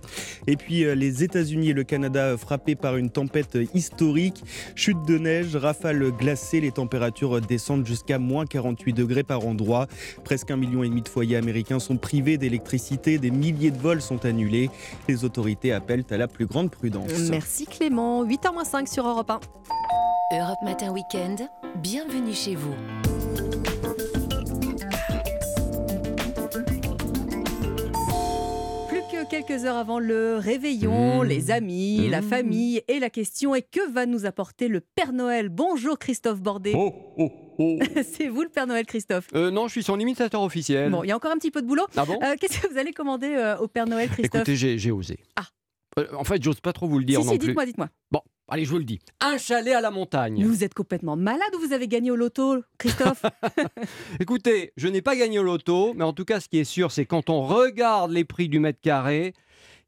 Et puis euh, les États-Unis et le Canada frappés par une tempête historique. Chute de neige, rafales glacées, les températures descendent jusqu'à moins 48 degrés par endroit. Presque un million et demi de foyers américains sont privés d'électricité, des milliers de vols sont annulés. Les autorités appellent à la plus grande prudence. Merci Clément. 8h05 sur Europe 1. Europe Matin Weekend. Bienvenue chez vous. Que quelques heures avant le réveillon, Mmh. les amis, la Mmh. famille et la question est que va nous apporter le Père Noël? Bonjour Christophe Bordet. Oh, oh, oh. C'est vous le Père Noël Christophe? Euh, non, je suis son imitateur officiel. Bon, il y a encore un petit peu de boulot. Ah bon? Euh, Qu'est-ce que vous allez commander euh, au Père Noël Christophe? Écoutez, j'ai osé. Ah. En fait, j'ose pas trop vous le dire Si, non si, plus. dites-moi, dites-moi. Bon, allez, je vous le dis. Un chalet à la montagne. Vous êtes complètement malade ou vous avez gagné au loto, Christophe Écoutez, je n'ai pas gagné au loto, mais en tout cas, ce qui est sûr, c'est quand on regarde les prix du mètre carré,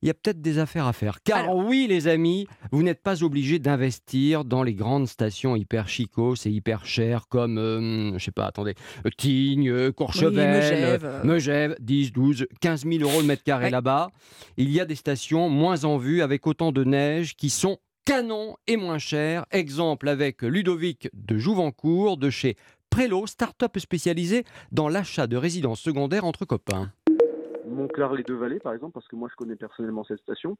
il y a peut-être des affaires à faire. Car oui, les amis, vous n'êtes pas obligés d'investir dans les grandes stations hyper chicos et hyper chères comme, euh, je sais pas, attendez, euh, Tignes, euh, Courchevel, Megève, euh. Megève, 10, 12, 15 000 euros le mètre carré Ouais. là-bas. Il y a des stations moins en vue avec autant de neige qui sont canon et moins chères. Exemple avec Ludovic de Jouvencourt de chez Prélo, start-up spécialisée dans l'achat de résidences secondaires entre copains. Montclar les deux vallées par exemple parce que moi je connais personnellement cette station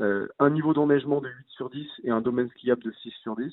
Euh, un niveau d'enneigement de 8 sur 10 et un domaine skiable de 6 sur 10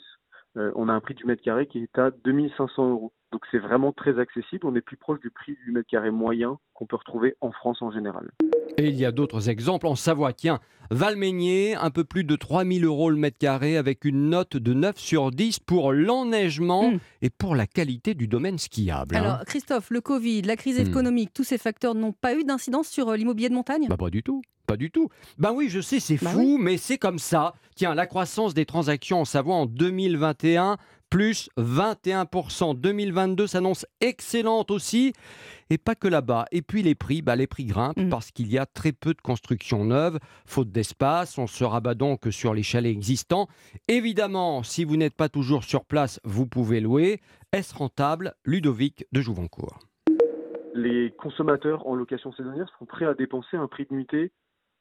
Euh, on a un prix du mètre carré qui est à 2500 euros donc c'est vraiment très accessible on est plus proche du prix du mètre carré moyen qu'on peut retrouver en France en général Et il y a d'autres exemples en Savoie. Tiens, Valmeignier, un peu plus de 3000 euros le mètre carré avec une note de 9 sur 10 pour l'enneigement et pour la qualité du domaine skiable. hein. Alors, Christophe, le Covid, la crise Hmm. économique, tous ces facteurs n'ont pas eu d'incidence sur euh, l'immobilier de montagne? Bah pas du tout, pas du tout. Ben oui, je sais, c'est Bah fou, mais c'est comme ça. Tiens, la croissance des transactions en Savoie en 2021, plus 21%. 2022 s'annonce excellente aussi. Et pas que là-bas. Et puis les prix, bah les prix grimpent Mm. parce qu'il y a très peu de constructions neuves, faute d'espace. On se rabat donc sur les chalets existants. Évidemment, si vous n'êtes pas toujours sur place, vous pouvez louer. Est-ce rentable? Ludovic de Jouvencourt. les consommateurs en location saisonnière sont prêts à dépenser un prix de nuitée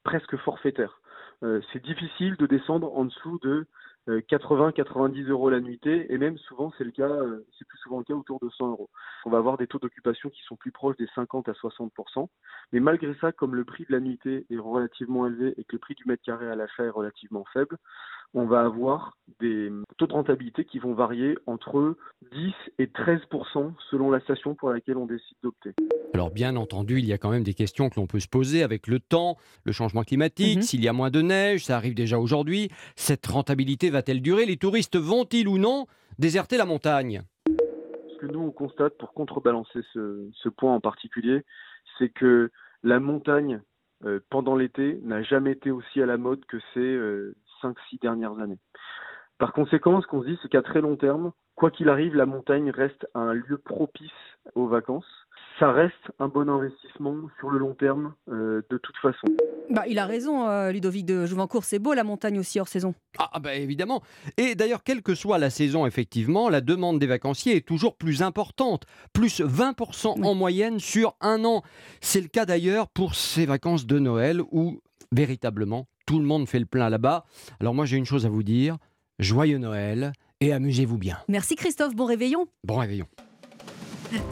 presque forfaitaire. Euh, c'est difficile de descendre en dessous de 80-90 euros la nuitée et même souvent c'est le cas, euh, c'est plus souvent le cas autour de 100 euros. On va avoir des taux d'occupation qui sont plus proches des 50 à 60% mais malgré ça, comme le prix de la nuitée est relativement élevé et que le prix du mètre carré à l'achat est relativement faible, on va avoir des taux de rentabilité qui vont varier entre 10 et 13% selon la station pour laquelle on décide d'opter. Alors bien entendu, il y a quand même des questions que l'on peut se poser avec le temps, le changement climatique, Mhm. s'il y a moins de neige, ça arrive déjà aujourd'hui. Cette rentabilité va-t-elle durer? Les touristes vont-ils ou non déserter la montagne? Ce que nous on constate pour contrebalancer ce, ce point en particulier, c'est que la montagne euh, pendant l'été n'a jamais été aussi à la mode que ces 5-6 dernières années. Par conséquent, ce qu'on se dit, c'est qu'à très long terme, quoi qu'il arrive, la montagne reste un lieu propice aux vacances. Ça reste un bon investissement sur le long terme euh, de toute façon. Bah, il a raison, euh, Ludovic de Jouvencourt. C'est beau la montagne aussi hors saison. Ah bah évidemment. Et d'ailleurs, quelle que soit la saison, effectivement, la demande des vacanciers est toujours plus importante, plus 20% en moyenne sur un an. C'est le cas d'ailleurs pour ces vacances de Noël où véritablement tout le monde fait le plein là-bas. Alors moi j'ai une chose à vous dire, joyeux Noël et amusez-vous bien. Merci Christophe, bon réveillon. Bon réveillon.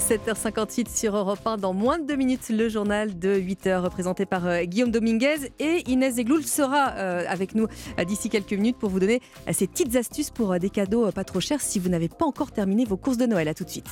7h58 sur Europe 1. Dans moins de deux minutes, le journal de 8h présenté par euh, Guillaume Dominguez. Et Inès Zegloul sera euh, avec nous euh, d'ici quelques minutes pour vous donner ces petites astuces pour des cadeaux pas trop chers si vous n'avez pas encore terminé vos courses de Noël. À tout de suite.